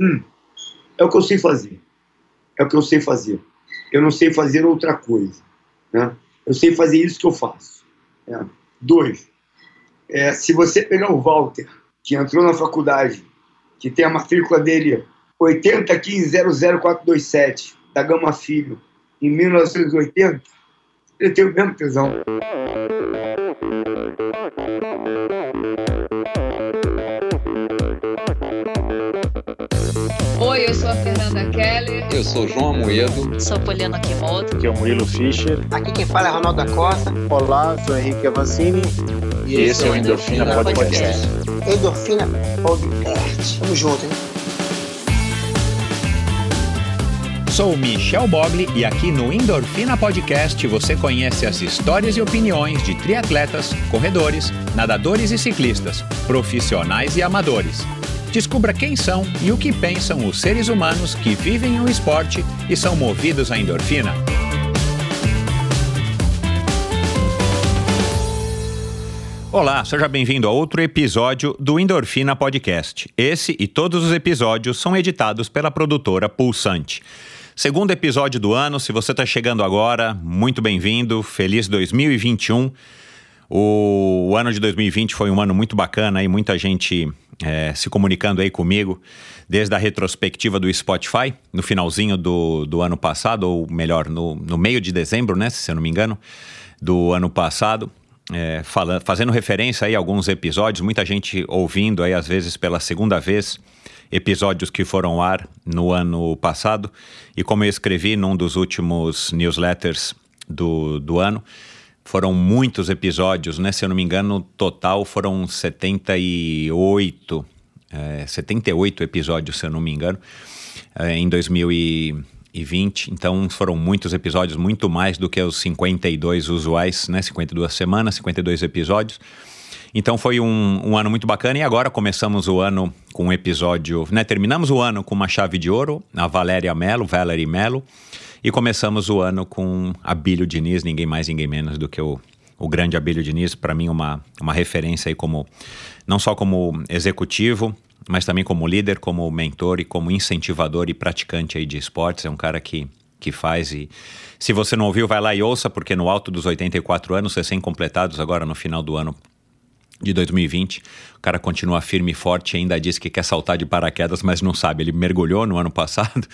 hum, é o que eu sei fazer. É o que eu sei fazer. Eu não sei fazer outra coisa. Né? Eu sei fazer isso que eu faço. Né? Dois, é, se você pegar o Walter, que entrou na faculdade, que tem a matrícula dele 801500427, da Gama Filho, em 1980, ele tem o mesmo tesão. Eu sou a Fernanda Keller. Eu sou João Amoedo. Sou Poliana Kimoto. Aqui é o Murilo Fischer. Aqui quem fala é Ronaldo da Costa. Olá, sou Henrique Avancini. E, e esse é o Endorfina, Endorfina Podcast. Podcast. Endorfina Podcast. Tamo junto, hein? Sou Michel Bogli e aqui no Endorfina Podcast você conhece as histórias e opiniões de triatletas, corredores, nadadores e ciclistas, profissionais e amadores. Descubra quem são e o que pensam os seres humanos que vivem o esporte e são movidos à endorfina. Olá, seja bem-vindo a outro episódio do Endorfina Podcast. Esse e todos os episódios são editados pela produtora Pulsante. Segundo episódio do ano, se você está chegando agora, muito bem-vindo, feliz 2021. O, ano de 2020 foi um ano muito bacana e muita gente é, se comunicando aí comigo desde a retrospectiva do Spotify, no finalzinho do, do ano passado, ou melhor, no, no meio de dezembro, né, se eu não me engano, do ano passado. É, falando, fazendo referência aí a alguns episódios, muita gente ouvindo aí às vezes pela segunda vez episódios que foram ao ar no ano passado e como eu escrevi num dos últimos newsletters do, do ano, foram muitos episódios, né? Se eu não me engano, no total foram 78, é, 78 episódios, se eu não me engano, é, em 2020. Então foram muitos episódios, muito mais do que os 52 usuais, né? 52 semanas, 52 episódios. Então foi um, um, ano muito bacana e agora começamos o ano com um episódio, né? Terminamos o ano com uma chave de ouro, a Valéria Mello, Valerie Mello. E começamos o ano com Abílio Diniz, ninguém mais, ninguém menos do que o, o grande Abílio Diniz, para mim uma, uma referência aí como não só como executivo, mas também como líder, como mentor e como incentivador e praticante aí de esportes. É um cara que, que faz e se você não ouviu, vai lá e ouça, porque no alto dos 84 anos, recém-completados agora no final do ano de 2020. O cara continua firme e forte, ainda diz que quer saltar de paraquedas, mas não sabe. Ele mergulhou no ano passado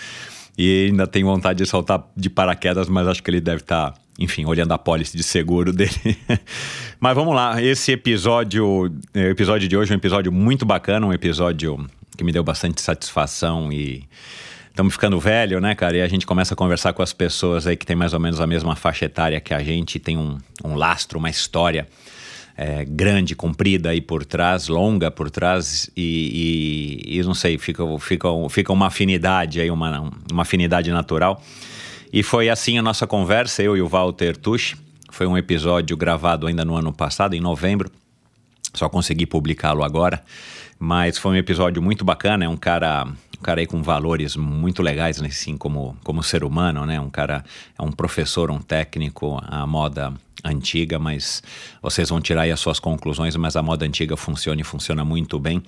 e ainda tem vontade de saltar de paraquedas, mas acho que ele deve estar, tá, enfim, olhando a pólice de seguro dele. mas vamos lá, esse episódio, o episódio de hoje é um episódio muito bacana, um episódio que me deu bastante satisfação e estamos ficando velho, né, cara? E a gente começa a conversar com as pessoas aí que tem mais ou menos a mesma faixa etária que a gente, tem um, um lastro, uma história é, grande, comprida aí por trás, longa por trás, e, e, e, não sei, fica, fica, fica uma afinidade aí, uma, uma afinidade natural. E foi assim a nossa conversa, eu e o Walter Tusch. Foi um episódio gravado ainda no ano passado, em novembro. Só consegui publicá-lo agora. Mas foi um episódio muito bacana. É um cara, um cara aí com valores muito legais, né? assim, como, como ser humano, né? Um cara, é um professor, um técnico, a moda antiga, mas vocês vão tirar aí as suas conclusões, mas a moda antiga funciona e funciona muito bem.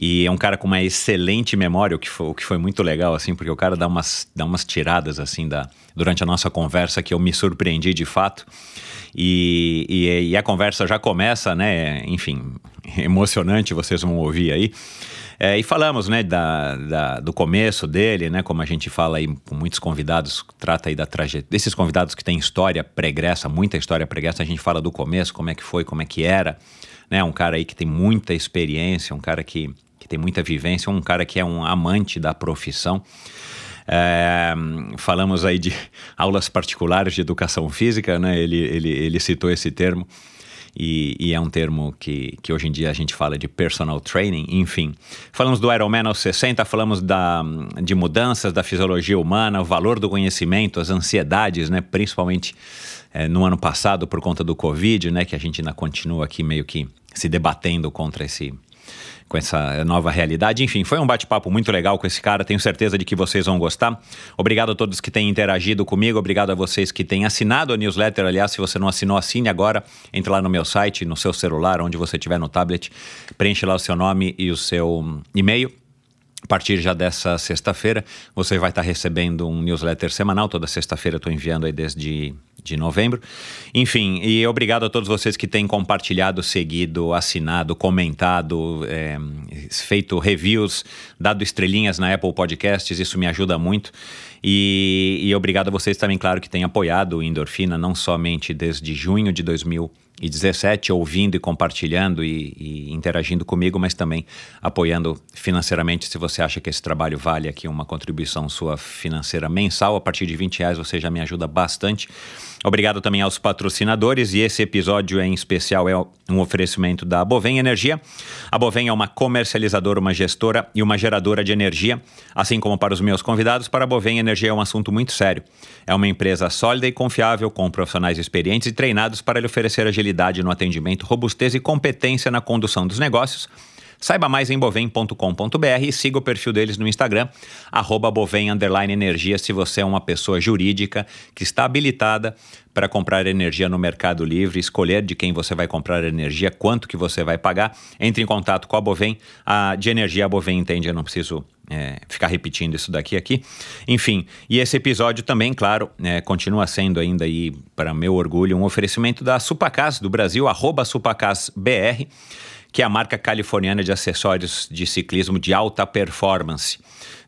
E é um cara com uma excelente memória, o que foi, o que foi muito legal, assim, porque o cara dá umas, dá umas tiradas, assim, da, durante a nossa conversa que eu me surpreendi de fato. E, e, e a conversa já começa, né, enfim, emocionante, vocês vão ouvir aí. É, e falamos, né, da, da, do começo dele, né, como a gente fala aí com muitos convidados, trata aí da trajetória, desses convidados que têm história pregressa, muita história pregressa, a gente fala do começo, como é que foi, como é que era, né, um cara aí que tem muita experiência, um cara que, que tem muita vivência, um cara que é um amante da profissão. É, falamos aí de aulas particulares de educação física, né? Ele, ele, ele citou esse termo e, e, é um termo que, que hoje em dia a gente fala de personal training, enfim. Falamos do Ironman aos 60, falamos da, de mudanças da fisiologia humana, o valor do conhecimento, as ansiedades, né, principalmente é, no ano passado por conta do Covid, né, que a gente ainda continua aqui meio que se debatendo contra esse, com essa nova realidade. Enfim, foi um bate-papo muito legal com esse cara, tenho certeza de que vocês vão gostar. Obrigado a todos que têm interagido comigo, obrigado a vocês que têm assinado a newsletter. Aliás, se você não assinou, assine agora. Entre lá no meu site, no seu celular, onde você estiver no tablet, preenche lá o seu nome e o seu e-mail a partir já dessa sexta-feira, você vai estar recebendo um newsletter semanal. Toda sexta-feira eu estou enviando aí desde de novembro. Enfim, e obrigado a todos vocês que têm compartilhado, seguido, assinado, comentado, é, feito reviews, dado estrelinhas na Apple Podcasts. Isso me ajuda muito. E, e obrigado a vocês também, claro, que têm apoiado o Endorfina, não somente desde junho de 2017, ouvindo e compartilhando e, e, interagindo comigo, mas também apoiando financeiramente. Se você acha que esse trabalho vale aqui uma contribuição sua financeira mensal, a partir de 20 reais você já me ajuda bastante. Obrigado também aos patrocinadores e esse episódio em especial é um oferecimento da Bovem Energia. A Bovem é uma comercializadora, uma gestora e uma geradora de energia, assim como para os meus convidados, para a Bovem Energia é um assunto muito sério. É uma empresa sólida e confiável, com profissionais experientes e treinados para lhe oferecer agilidade no atendimento, robustez e competência na condução dos negócios Saiba mais em bovem.com.br e siga o perfil deles no Instagram, arroba energia, se você é uma pessoa jurídica que está habilitada para comprar energia no Mercado Livre, escolher de quem você vai comprar energia, quanto que você vai pagar. Entre em contato com a Bovem. A, de energia a Bovem entende, eu não preciso é, ficar repetindo isso daqui aqui. Enfim, e esse episódio também, claro, é, continua sendo ainda aí, para meu orgulho, um oferecimento da Supacas do Brasil, arroba SupacasBR que é a marca californiana de acessórios de ciclismo de alta performance.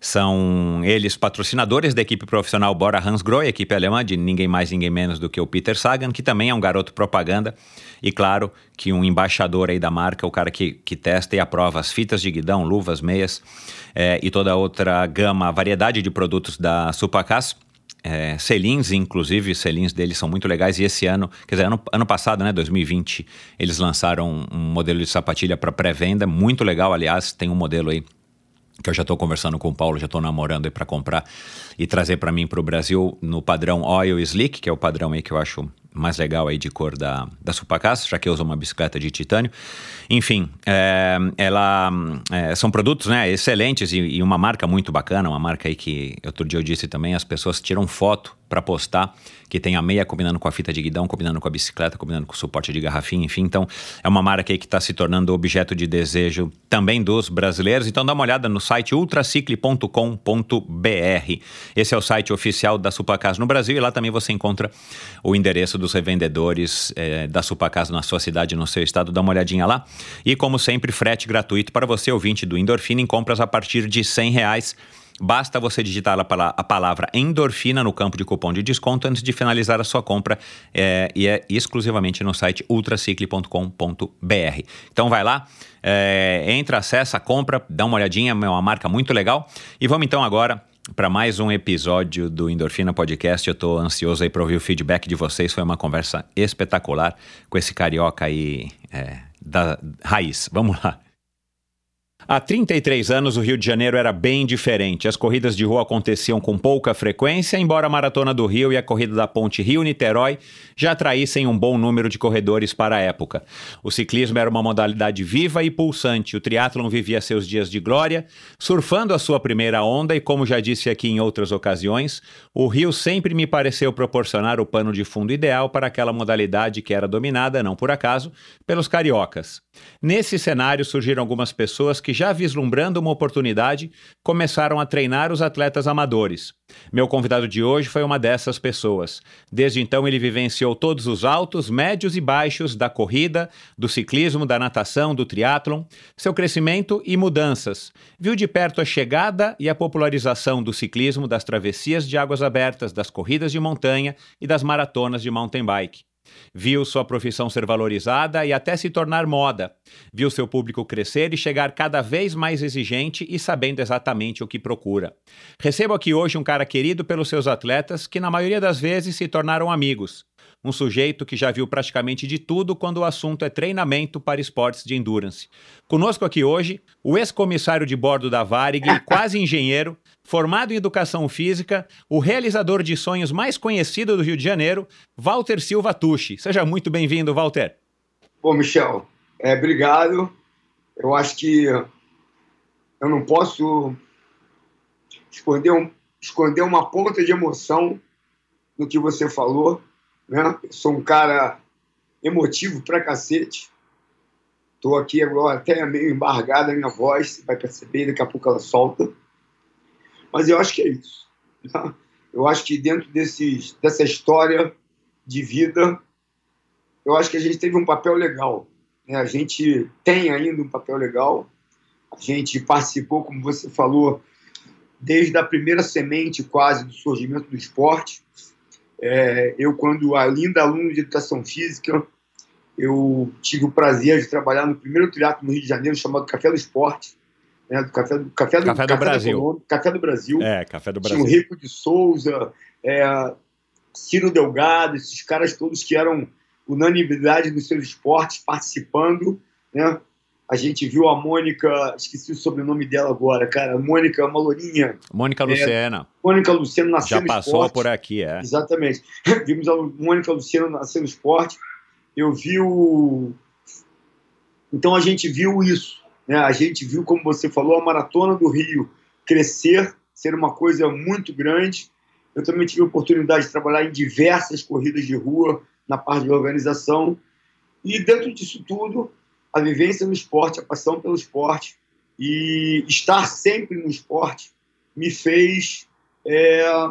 São eles patrocinadores da equipe profissional Bora Hansgrohe, equipe alemã de ninguém mais, ninguém menos do que o Peter Sagan, que também é um garoto propaganda. E claro que um embaixador aí da marca, o cara que, que testa e aprova as fitas de guidão, luvas, meias é, e toda outra gama, variedade de produtos da Supacas é, selins, inclusive, selins deles são muito legais. E esse ano, quer dizer, ano, ano passado, né, 2020, eles lançaram um modelo de sapatilha para pré-venda, muito legal. Aliás, tem um modelo aí que eu já estou conversando com o Paulo, já estou namorando aí para comprar e trazer para mim para o Brasil no padrão Oil Slick, que é o padrão aí que eu acho mais legal aí de cor da, da Supacas, já que usa uma bicicleta de titânio. Enfim, é, ela é, são produtos né, excelentes e, e, uma marca muito bacana, uma marca aí que outro dia eu disse também, as pessoas tiram foto para postar, que tem a meia combinando com a fita de guidão, combinando com a bicicleta, combinando com o suporte de garrafinha, enfim. Então, é uma marca aí que está se tornando objeto de desejo também dos brasileiros. Então, dá uma olhada no site ultracicle.com.br. Esse é o site oficial da Supacas no Brasil e lá também você encontra o endereço dos revendedores é, da Supacas na sua cidade, no seu estado. Dá uma olhadinha lá. E, como sempre, frete gratuito para você, ouvinte do Endorfina, em compras a partir de 100 reais. Basta você digitar a palavra endorfina no campo de cupom de desconto antes de finalizar a sua compra é, e é exclusivamente no site ultracicle.com.br. Então vai lá, é, entra, acessa, compra, dá uma olhadinha, é uma marca muito legal. E vamos então agora para mais um episódio do Endorfina Podcast. Eu estou ansioso aí para ouvir o feedback de vocês. Foi uma conversa espetacular com esse carioca aí é, da raiz. Vamos lá. Há 33 anos, o Rio de Janeiro era bem diferente. As corridas de rua aconteciam com pouca frequência, embora a Maratona do Rio e a corrida da Ponte Rio-Niterói já atraíssem um bom número de corredores para a época. O ciclismo era uma modalidade viva e pulsante. O triatlon vivia seus dias de glória, surfando a sua primeira onda e, como já disse aqui em outras ocasiões, o Rio sempre me pareceu proporcionar o pano de fundo ideal para aquela modalidade que era dominada, não por acaso, pelos cariocas. Nesse cenário surgiram algumas pessoas que já vislumbrando uma oportunidade, começaram a treinar os atletas amadores. Meu convidado de hoje foi uma dessas pessoas. Desde então, ele vivenciou todos os altos, médios e baixos da corrida, do ciclismo, da natação, do triatlon, seu crescimento e mudanças. Viu de perto a chegada e a popularização do ciclismo, das travessias de águas abertas, das corridas de montanha e das maratonas de mountain bike. Viu sua profissão ser valorizada e até se tornar moda. Viu seu público crescer e chegar cada vez mais exigente e sabendo exatamente o que procura. Recebo aqui hoje um cara querido pelos seus atletas que, na maioria das vezes, se tornaram amigos. Um sujeito que já viu praticamente de tudo quando o assunto é treinamento para esportes de endurance. Conosco aqui hoje, o ex-comissário de bordo da Varig e quase engenheiro, formado em educação física, o realizador de sonhos mais conhecido do Rio de Janeiro, Walter Silva Tucci. Seja muito bem-vindo, Walter. Pô, Michel, é, obrigado. Eu acho que eu não posso esconder, um, esconder uma ponta de emoção no que você falou. Né? Eu sou um cara emotivo pra cacete. Estou aqui agora até meio embargada a minha voz, vai perceber, daqui a pouco ela solta. Mas eu acho que é isso. Tá? Eu acho que dentro desses, dessa história de vida, eu acho que a gente teve um papel legal. Né? A gente tem ainda um papel legal. A gente participou, como você falou, desde a primeira semente quase do surgimento do esporte. É, eu, quando ainda aluno de educação física, eu tive o prazer de trabalhar no primeiro triatlo no Rio de Janeiro, chamado Café do Esporte, né, do Café do, Café do, Café do Brasil. Café do Brasil. É, Café do Tinha o Brasil. Rico de Souza, é, Ciro Delgado, esses caras todos que eram unanimidade nos seus esportes participando, né? A gente viu a Mônica, esqueci o sobrenome dela agora, cara. Mônica, é uma lourinha. Mônica Luciana. Mônica Luciano nasceu Já passou esporte. por aqui, é. Exatamente. Vimos a Mônica Luciano nascer no esporte. Eu vi o. Então a gente viu isso. Né? A gente viu, como você falou, a Maratona do Rio crescer, ser uma coisa muito grande. Eu também tive a oportunidade de trabalhar em diversas corridas de rua, na parte de organização. E dentro disso tudo, a vivência no esporte, a paixão pelo esporte e estar sempre no esporte me fez é,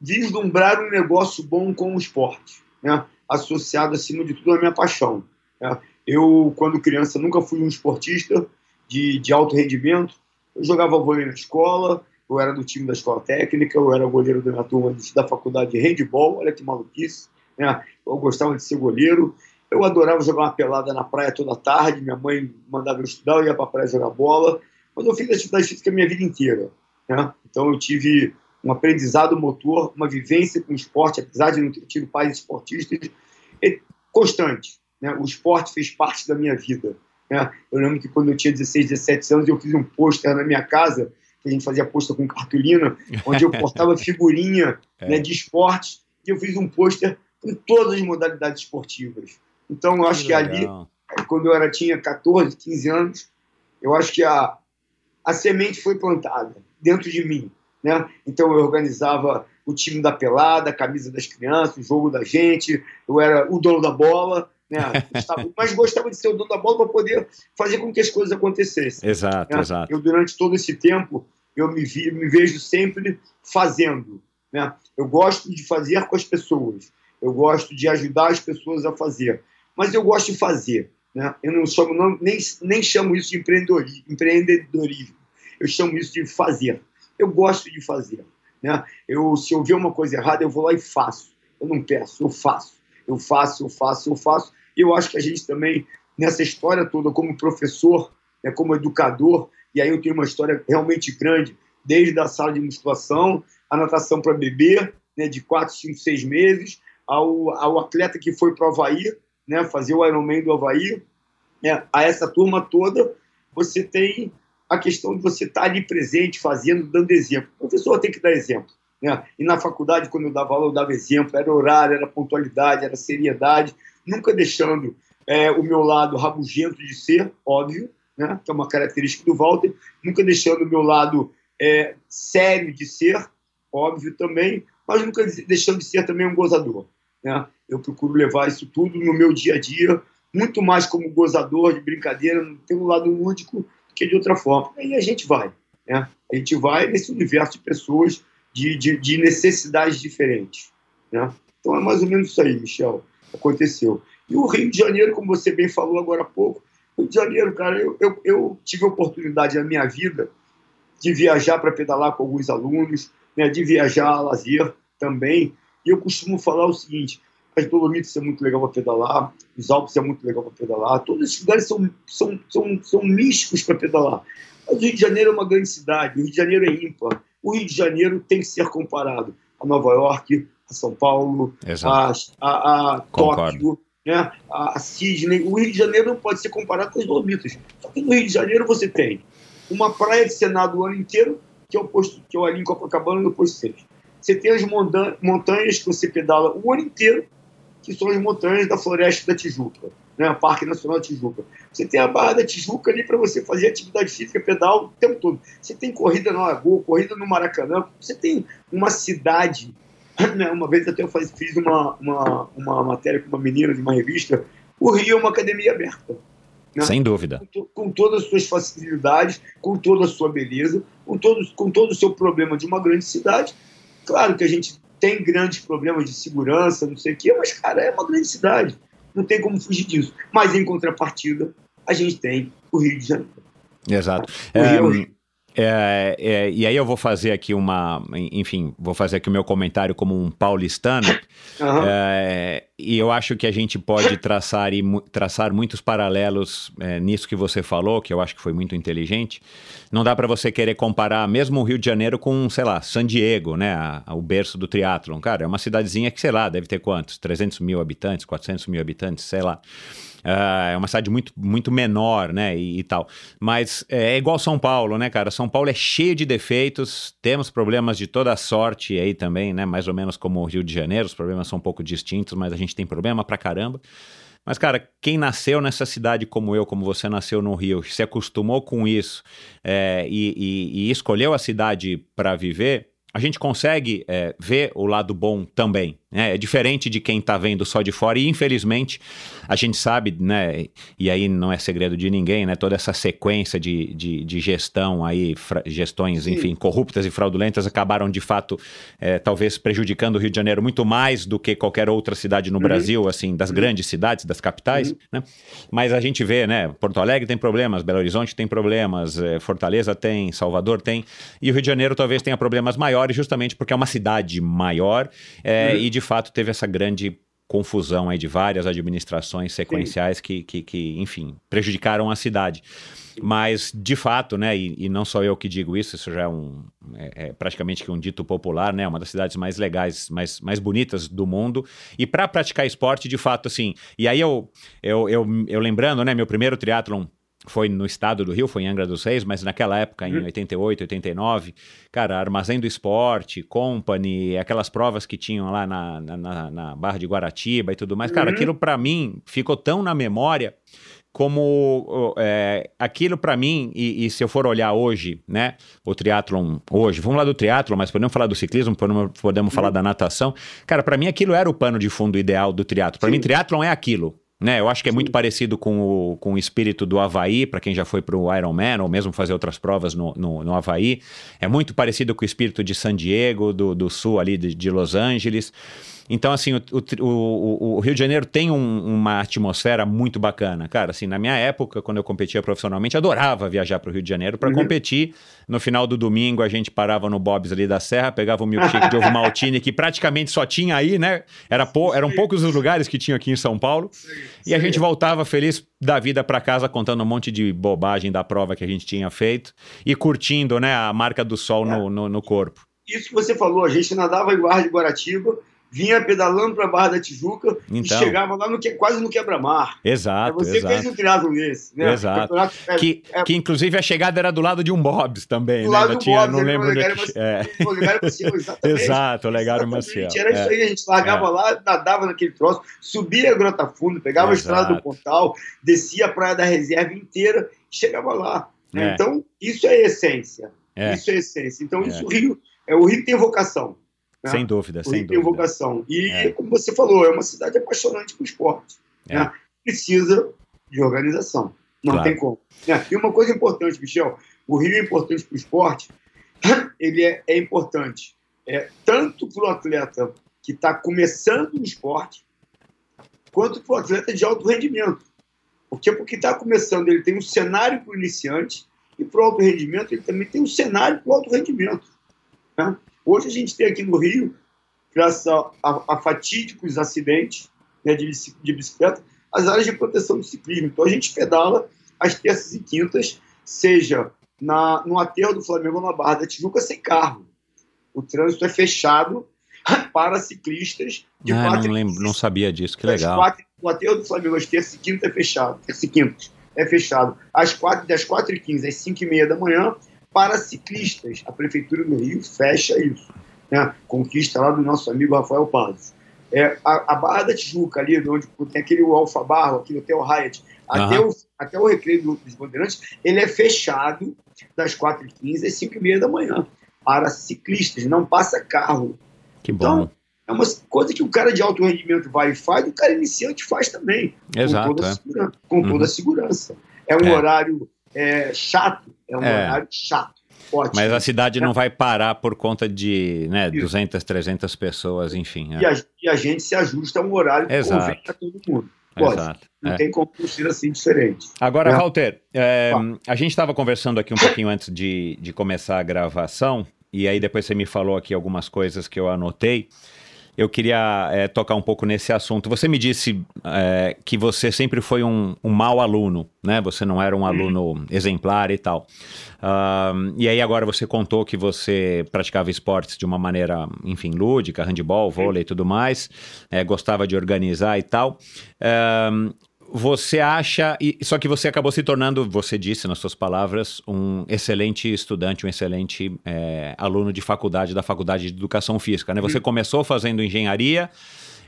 vislumbrar um negócio bom com o esporte, né? associado, acima de tudo, à minha paixão. né? Eu, quando criança, nunca fui um esportista de, de alto rendimento. Eu jogava vôlei na escola, eu era do time da escola técnica, eu era goleiro da minha turma da faculdade de handball, olha que maluquice. Né? Eu gostava de ser goleiro. Eu adorava jogar uma pelada na praia toda tarde. Minha mãe mandava eu estudar, eu ia para a praia jogar bola. Mas eu fiz atividade física a minha vida inteira. Né? Então eu tive um aprendizado motor, uma vivência com esporte, apesar de não ter tido pais esportistas, é constante. Né? O esporte fez parte da minha vida. Né? Eu lembro que quando eu tinha 16, 17 anos, eu fiz um pôster na minha casa, que a gente fazia pôster com cartolina, onde eu portava figurinha É. né, de esporte, e eu fiz um pôster com todas as modalidades esportivas. Então, eu acho que ali legal. quando eu era, tinha 14, 15 anos, eu acho que a, a semente foi plantada dentro de mim. Né? Então eu organizava o time da pelada, a camisa das crianças, o jogo da gente, eu era o dono da bola, né? Gostava- mas gostava de ser o dono da bola para poder fazer com que as coisas acontecessem. Exato, né? exato. Eu, durante todo esse tempo, eu me, vi, me vejo sempre fazendo. Né? Eu gosto de fazer com as pessoas, eu gosto de ajudar as pessoas a fazer, mas eu gosto de fazer. Né? Eu não chamo, não, nem, nem chamo isso de empreendedori- empreendedorismo, eu chamo isso de fazer. Eu gosto de fazer. Né? Eu, se eu ver uma coisa errada, eu vou lá e faço. Eu não peço, eu faço. Eu faço, eu faço, eu faço. Eu acho que a gente também, nessa história toda, como professor, né, como educador, e aí eu tenho uma história realmente grande, desde a sala de musculação, a natação para bebê, né, de 4, 5, 6 meses, ao, ao atleta que foi para o Havaí, né, fazer o Ironman do Havaí, né, a essa turma toda, você tem a questão de você estar ali presente, fazendo, dando exemplo. O professor tem que dar exemplo. Né? E na faculdade, quando eu dava aula, eu dava exemplo, era horário, era pontualidade, era seriedade, nunca deixando é, o meu lado rabugento de ser, óbvio, né? que é uma característica do Walter, nunca deixando o meu lado é, sério de ser, óbvio também, mas nunca deixando de ser também um gozador. Né? Eu procuro levar isso tudo no meu dia a dia, muito mais como gozador de brincadeira, pelo lado lúdico, que de outra forma. E a gente vai. Né? A gente vai nesse universo de pessoas de, de, de necessidades diferentes. Né? Então é mais ou menos isso aí, Michel. Aconteceu. E o Rio de Janeiro, como você bem falou agora há pouco, Rio de Janeiro, cara, eu, eu, eu tive a oportunidade na minha vida de viajar para pedalar com alguns alunos, né, de viajar a lazer também. E eu costumo falar o seguinte: as Dolomitas é muito legal para pedalar, os Alpes é muito legal para pedalar, todos esses lugares são, são, são, são místicos para pedalar. Mas o Rio de Janeiro é uma grande cidade, o Rio de Janeiro é ímpar. O Rio de Janeiro tem que ser comparado a Nova York, a São Paulo, Exato. a, a, a. Tóquio, né, a, a Sydney. O Rio de Janeiro não pode ser comparado com as Dolomitas. Só que no Rio de Janeiro você tem uma praia de Senado o ano inteiro, que é o posto que é ali em Copacabana, no posto 6. Você tem as montan- montanhas que você pedala o ano inteiro, que são as montanhas da Floresta da Tijuca, né, Parque Nacional da Tijuca. Você tem a Barra da Tijuca ali para você fazer atividade física, pedal o tempo todo. Você tem corrida na Lagoa, corrida no Maracanã, você tem uma cidade. Né, uma vez até eu faz- fiz uma, uma, uma matéria com uma menina de uma revista. O Rio é uma academia aberta. né? Sem dúvida. com, com todas as suas facilidades, com toda a sua beleza, com todo, com todo o seu problema de uma grande cidade. Claro que a gente tem grandes problemas de segurança, não sei o quê, mas, cara, é uma grande cidade. Não tem como fugir disso. Mas, em contrapartida, a gente tem o Rio de Janeiro. Exato. O Rio- Ehm, é, é, e aí eu vou fazer aqui uma, enfim, vou fazer aqui o meu comentário como um paulistano. Aham. É, e eu acho que a gente pode traçar, e, traçar muitos paralelos é, nisso que você falou, que eu acho que foi muito inteligente. Não dá para você querer comparar mesmo o Rio de Janeiro com, sei lá, San Diego, né? a- a- o berço do triatlon. Cara, é uma cidadezinha que, sei lá, deve ter quantos? 300 mil habitantes, 400 mil habitantes, sei lá. Ah, é uma cidade muito, muito menor, né? E, e tal. Mas é igual São Paulo, né, cara? São Paulo é cheio de defeitos, temos problemas de toda sorte aí também, né? Mais ou menos como o Rio de Janeiro, os problemas são um pouco distintos, mas a gente tem problema pra caramba. Mas, cara, quem nasceu nessa cidade como eu, como você nasceu no Rio, se acostumou com isso é, e, e- e escolheu a cidade para viver, a gente consegue é, ver o lado bom também. Né? É diferente de quem está vendo só de fora, e infelizmente a gente sabe, né? E aí não é segredo de ninguém, né? Toda essa sequência de, de, de gestão aí, gestões, Sim. enfim, corruptas e fraudulentas acabaram de fato, é, talvez prejudicando o Rio de Janeiro muito mais do que qualquer outra cidade no Uhum. Brasil, assim, das grandes cidades, das capitais, Uhum. né? Mas a gente vê, né? Porto Alegre tem problemas, Belo Horizonte tem problemas, eh, Fortaleza tem, Salvador tem, e o Rio de Janeiro talvez tenha problemas maiores, justamente porque é uma cidade maior eh, Uhum. e de fato teve essa grande confusão aí de várias administrações sequenciais que, que, que, enfim, prejudicaram a cidade. Mas, de fato, né, e, e não só eu que digo isso, isso já é, um, é, é praticamente que um dito popular, né, uma das cidades mais legais, mais, mais bonitas do mundo. E para praticar esporte, de fato, assim, e aí eu, eu, eu, eu lembrando, né, meu primeiro triatlon foi no estado do Rio, foi em Angra dos Reis, mas naquela época, em Uhum. 88, 89, cara, Armazém do Esporte, Company, aquelas provas que tinham lá na, na, na- Barra de Guaratiba e tudo mais, cara, Uhum. aquilo pra mim ficou tão na memória como é, aquilo pra mim, e, e se eu for olhar hoje, né, o triatlon hoje, vamos lá do triatlon, mas podemos falar do ciclismo, podemos, podemos falar da natação, cara, pra mim aquilo era o pano de fundo ideal do triatlo. Pra Sim. mim, triatlon é aquilo. Né, eu acho que é Sim. muito parecido com o, com o espírito do Havaí, para quem já foi para o Ironman, ou mesmo fazer outras provas no, no, no Havaí. É muito parecido com o espírito de San Diego, do, do sul ali de, de Los Angeles. Então, assim, o, o, o- o Rio de Janeiro tem um- uma atmosfera muito bacana. Cara, assim, na minha época, quando eu competia profissionalmente, adorava viajar para o Rio de Janeiro para Uhum. competir. No final do domingo, a gente parava no Bob's ali da Serra, pegava um milkshake de ovo maltine, que praticamente só tinha aí, né? Era pou- eram poucos os lugares que tinham aqui em São Paulo. E a gente voltava feliz da vida para casa contando um monte de bobagem da prova que a gente tinha feito e curtindo, né, a marca do sol no, no, no corpo. Isso que você falou, a gente nadava em Barra de Guaratiba, vinha pedalando para Barra da Tijuca Então. e chegava lá no que, quase no quebra-mar. É Exato, você fez exato. um triatlo desse, né? Exato. É, Que, é, que inclusive a chegada era do lado de um Bob's também, do né? lado do tinha, Bob's, não lembro onde é que... É. Maciel, exatamente. Exato, o Legário Maciel. Era isso É. aí, a gente largava lá, nadava naquele troço, subia a Grota Fundo, pegava a estrada do Exato. Pontal, descia a Praia da Reserva inteira e chegava lá. né? É. Então, isso é essência. É. Isso é essência. Então, É. isso o Rio, é, o Rio tem vocação. Né? Sem dúvida, sem dúvida. vocação. E, É. como você falou, é uma cidade apaixonante por esporte. É. né? Precisa de organização. Não Claro. tem como. né? E uma coisa importante, Michel, o Rio é importante para o esporte, ele é, é importante é, tanto para o atleta que está começando no esporte, quanto para o atleta de alto rendimento. Porque porque está começando, ele tem um cenário para o iniciante, e para o alto rendimento, ele também tem um cenário para o alto rendimento. né? Hoje a gente tem aqui no Rio, graças a, a- a fatídicos acidentes né, de, de bicicleta, as áreas de proteção do ciclismo. Então a gente pedala às terças e quintas, seja na, no aterro do Flamengo ou na Barra da Tijuca, sem carro. O trânsito é fechado para ciclistas de Ah, quatro não, lembro, não sabia disso, que legal. quatro- o aterro do Flamengo às terças e quintas é fechado. Terça e quintas é fechado. Às quatro, das 4h15 às 5h30 da manhã, para ciclistas. A Prefeitura do Rio fecha isso. Né? Conquista lá do nosso amigo Rafael Paz. É, a, a Barra da Tijuca, ali, onde tem aquele Alfa Barro, aquele Hotel Hyatt, até, Aham. o, até o Recreio do- dos Bandeirantes, ele é fechado das 4h15 às 5h30 da manhã para ciclistas, não passa carro. Que Então, bom. É uma coisa que o cara de alto rendimento vai e faz, o cara iniciante faz também. Exato, com toda, é. a segurança, com toda Uhum. a segurança. É um É. horário é, chato, é um É. horário chato. Ótimo. Mas a cidade não vai parar por conta de né, Isso. 200, 300 pessoas, enfim. e, É. a, e a gente se ajusta a um horário que Exato. convém a todo mundo. Lógico, Exato. não é. tem como ser assim diferente. Agora, É. Walter, é, a gente estava conversando aqui um pouquinho antes de, de começar a gravação, e aí depois você me falou aqui algumas coisas que eu anotei. Eu queria é, tocar um pouco nesse assunto. Você me disse é, que você sempre foi um, um mau aluno, né? Você não era um aluno exemplar e tal. Ahn, e aí agora você contou que você praticava esportes de uma maneira, enfim, lúdica, handball, vôlei e tudo mais, é, gostava de organizar e tal. Ahn, você acha, e, só que você acabou se tornando, você disse nas suas palavras, um excelente estudante, um excelente é, aluno de faculdade, da faculdade de educação física, né? Você começou fazendo engenharia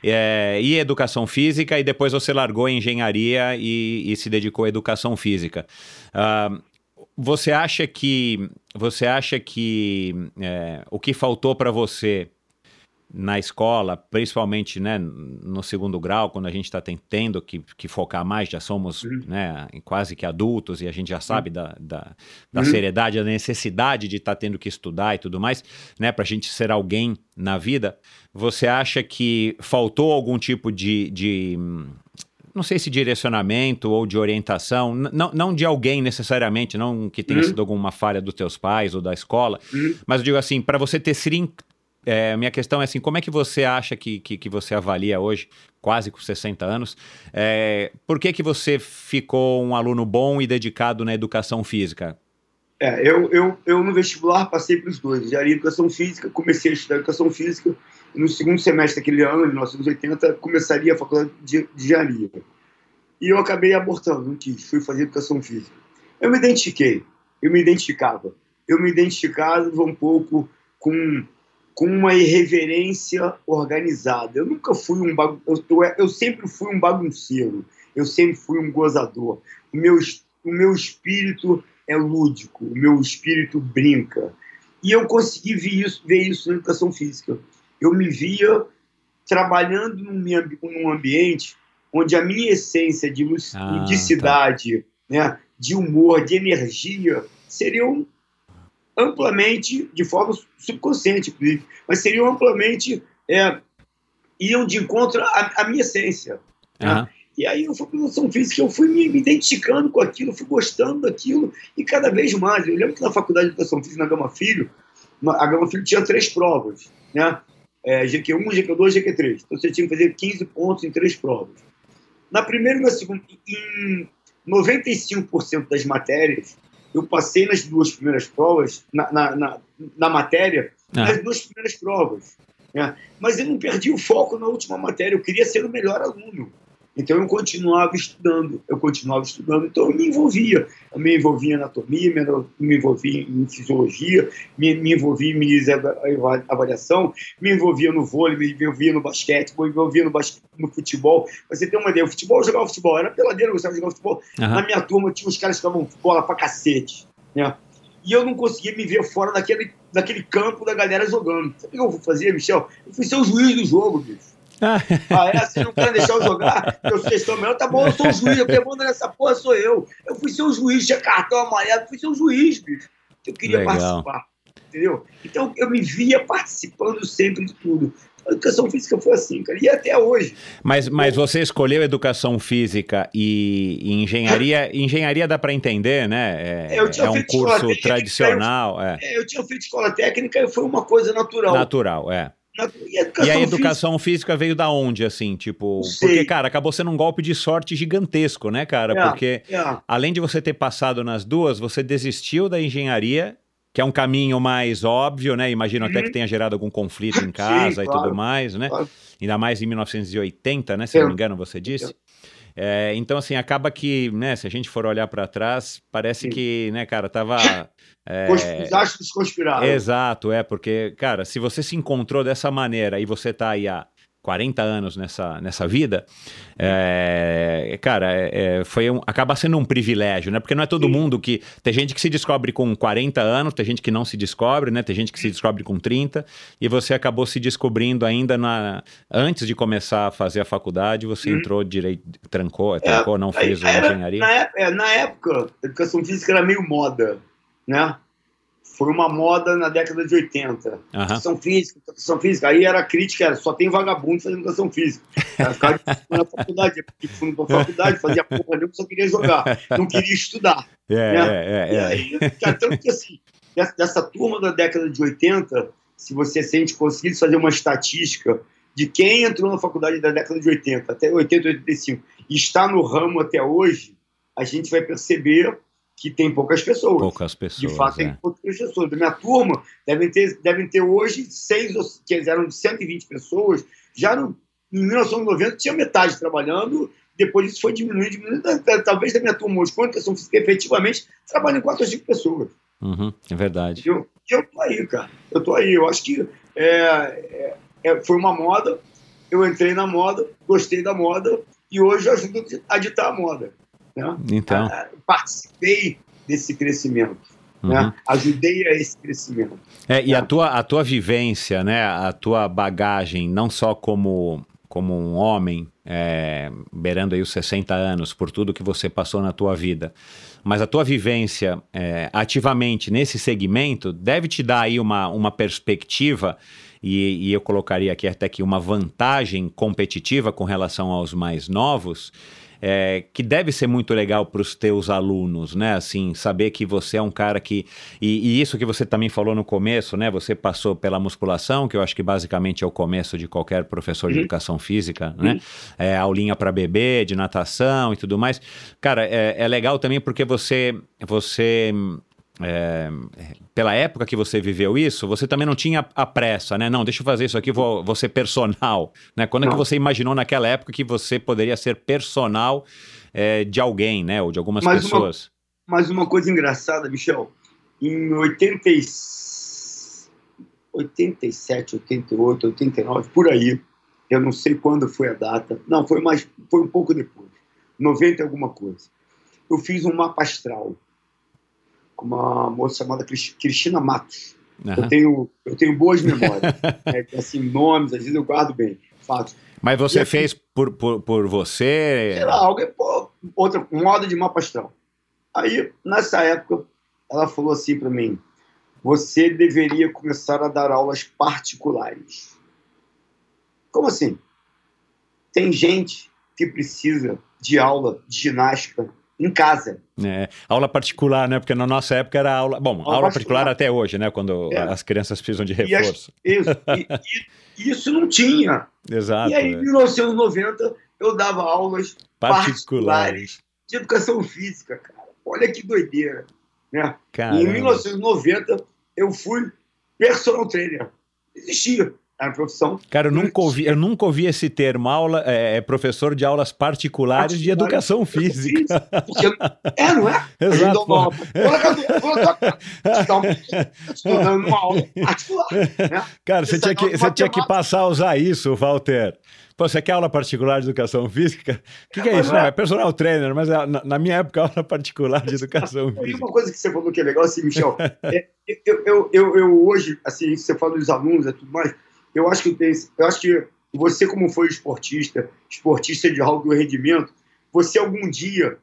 é, e educação física e depois você largou a engenharia e, e se dedicou à educação física. Ah, você acha que você acha que é, o que faltou para você na escola, principalmente né, no segundo grau, quando a gente está tendo que, que focar mais, já somos Uhum. né, quase que adultos e a gente já sabe da, da, da Uhum. seriedade, da necessidade de estar tendo que estudar e tudo mais, né, para a gente ser alguém na vida. Você acha que faltou algum tipo de, de não sei se direcionamento ou de orientação, não, não de alguém necessariamente, não que tenha Uhum. sido alguma falha dos teus pais ou da escola, Uhum. mas eu digo assim, para você ter é, minha questão é assim: como é que você acha que, que, que você avalia hoje, quase com 60 anos, é, por que, que você ficou um aluno bom e dedicado na educação física? É, eu, eu, eu no vestibular passei pelos dois, engenharia e educação física, comecei a estudar educação física, e no segundo semestre daquele ano, de 1980, começaria a faculdade de, de engenharia. E eu acabei abortando, não quis, fui fazer educação física. Eu me identifiquei, eu me identificava. Eu me identificava um pouco com, com uma irreverência organizada. Eu nunca fui um bagun... eu, eu, sempre fui um bagunceiro, eu sempre fui um gozador. O meu, o meu espírito é lúdico, o meu espírito brinca. E eu consegui ver isso, ver isso na educação física. Eu me via trabalhando num, num ambiente onde a minha essência de lu- Ah, ludicidade, né, de humor, de energia, seriam amplamente, de forma subconsciente, inclusive, mas seriam amplamente, é, iam de encontro à, à minha essência. né? Aham. E aí eu fui para educação física, eu fui me identificando com aquilo, fui gostando daquilo, e cada vez mais. Eu lembro que na faculdade de educação física, na Gama Filho, a Gama Filho tinha três provas, né? É, GQ1, GQ2, GQ3. Então você tinha que fazer 15 pontos em três provas. Na primeira e na segunda, em 95% das matérias, eu passei nas duas primeiras provas, na, na, na, na matéria, Ah. nas duas primeiras provas. né? Mas eu não perdi o foco na última matéria, eu queria ser o melhor aluno. Então eu continuava estudando, eu continuava estudando, então eu me envolvia. Eu me envolvia em anatomia, me, envolvia em fisiologia, me, me envolvia em avaliação, me envolvia no vôlei, me envolvia no basquete, me envolvia no, basque, no futebol. Você ter uma ideia, o futebol eu jogava futebol, era peladeiro, eu gostava de jogar futebol. Aham. Na minha turma tinha uns caras que jogavam bola pra cacete, né? E eu não conseguia me ver fora daquele, daquele campo da galera jogando. Sabe o que eu vou fazer, Michel? Eu fui ser o juiz do jogo, bicho. Ah, é? Vocês não querem deixar eu jogar? Eu sou gestão melhor? Tá bom, eu sou o juiz. Eu quem manda nessa porra sou eu. Eu fui ser o juiz, tinha cartão amarelo, fui ser o juiz, bicho. Eu queria Legal. participar. Entendeu? Então eu me via participando sempre de tudo. A educação física foi assim, cara. E até hoje. Mas, mas você escolheu educação física e, e engenharia. Engenharia dá para entender, né? É, Eu é um curso tradicional, é É, eu tinha feito escola técnica e foi uma coisa natural. natural, é. E a educação, física- física veio da onde, assim, tipo? Sei. Porque, cara, acabou sendo um golpe de sorte gigantesco, né, cara? É. Porque É, além de você ter passado nas duas, você desistiu da engenharia, que é um caminho mais óbvio, né? Imagino até Uhum. que tenha gerado algum conflito em casa e claro. tudo mais, né? Claro. Ainda mais em 1980, né? Se É. não me engano, você disse. É, então, assim, acaba que, né, se a gente for olhar para trás, parece Sim. que, né, cara, tava. É, Os astros conspiraram. Exato, é, porque, cara, se você se encontrou dessa maneira e você tá aí há 40 anos nessa, nessa vida, é, cara, é, é, foi um, acaba sendo um privilégio, né? Porque não é todo Sim. mundo que. Tem gente que se descobre com 40 anos, tem gente que não se descobre, né? Tem gente que se descobre com 30, e você acabou se descobrindo ainda na. Antes de começar a fazer a faculdade, você Uhum. entrou direito, trancou, trancou, não fez Era- engenharia. Na, ép- é, na época, a educação física era meio moda, né? Foi uma moda na década de 80. Aham. Educação física, educação física. Aí era a crítica, era só tem vagabundo fazendo educação física. Era ficar na faculdade, fui pra faculdade, fazia porra nenhuma, só queria jogar. Não queria estudar. É, né? é, é, E é. aí, cara, tanto que assim, dessa, dessa turma da década de 80, se você se a gente conseguisse fazer uma estatística de quem entrou na faculdade da década de 80 até 80, 85 e está no ramo até hoje, a gente vai perceber que tem poucas pessoas. Poucas De pessoas. fato, é. tem poucas pessoas. Da minha turma, devem ter, devem ter hoje seis, ou- que eram de 120 pessoas. Já no, em 1990 tinha metade trabalhando, depois isso foi diminuindo, diminuindo. Da- Talvez da minha turma hoje, a educação física, efetivamente, trabalham quatro ou cinco pessoas. Uhum, é verdade. Eu, eu tô aí, cara. Eu tô aí. Eu acho que é, é- é- foi uma moda. Eu entrei na moda, gostei da moda e hoje eu ajudo a ditar a moda. Né? Então. Ah, participei desse crescimento. uhum. Né? Ajudei a esse crescimento. É, e a É. tua, a tua vivência, né, a tua bagagem, não só como, como um homem, é, beirando aí os 60 anos, por tudo que você passou na tua vida, mas a tua vivência é, ativamente nesse segmento deve te dar aí uma, uma perspectiva, e, e eu colocaria aqui até que uma vantagem competitiva com relação aos mais novos, é, que deve ser muito legal para os teus alunos, né? Assim, saber que você é um cara que. E, e isso que você também falou no começo, né? Você passou pela musculação, que eu acho que basicamente é o começo de qualquer professor de Uhum. educação física, né? É, aulinha para bebê, de natação e tudo mais. Cara, é, é legal também porque você. você é, pela época que você viveu isso, você também não tinha a pressa, né? Não, deixa eu fazer isso aqui, vou, vou ser personal. Né? Quando é que Não. você imaginou naquela época que você poderia ser personal é, de alguém, né? Ou de algumas Mas uma- pessoas? Mas uma coisa engraçada, Michel, em 80 e... 87, 88, 89, por aí, eu não sei quando foi a data, não, foi mais, foi um pouco depois, 90 e alguma coisa. Eu fiz um mapa astral com uma moça chamada Cris- Cristina Matos. Eu Aham. tenho, eu tenho boas memórias, né, assim, nomes, às vezes eu guardo bem, fatos. Mas você E assim- fez por, por, por você? sei lá, alguém, pô, outra moda de mapa astral. Aí, nessa época, ela falou assim para mim: você deveria começar a dar aulas particulares. Como assim? Tem gente que precisa de aula de ginástica em casa. É, aula particular, né? Porque na nossa época era aula. Bom, aula, Aula particular particular. até hoje, né? Quando É. as crianças precisam de E as- reforço. Isso, e- isso não tinha. Exato. e aí, em é. 1990, eu dava aulas Particulares. de educação física, cara. Olha que doideira. Né? E Caramba. em 1990, eu fui personal trainer. Existia. Era uma profissão. Cara, eu nunca ouvi, eu nunca ouvi esse termo, aula, é, é professor de aulas particulares de Particular, educação física. Porque, é, não é? Exato, uma aula uma aula. Eu estou dando uma aula particular. Né? Cara, você Essa tinha, que, de você tinha que passar a usar isso, Walter. Pô, você quer aula particular de educação física? O que, que é isso? é. Não, é personal trainer, mas é- na, na minha época, aula particular de educação E física. uma coisa que você falou que é legal, assim, Michel, é, eu, eu, eu, eu hoje, assim, você fala dos alunos e tudo mais, eu acho que tenho, eu acho que você, como foi esportista, esportista de alto rendimento, você algum dia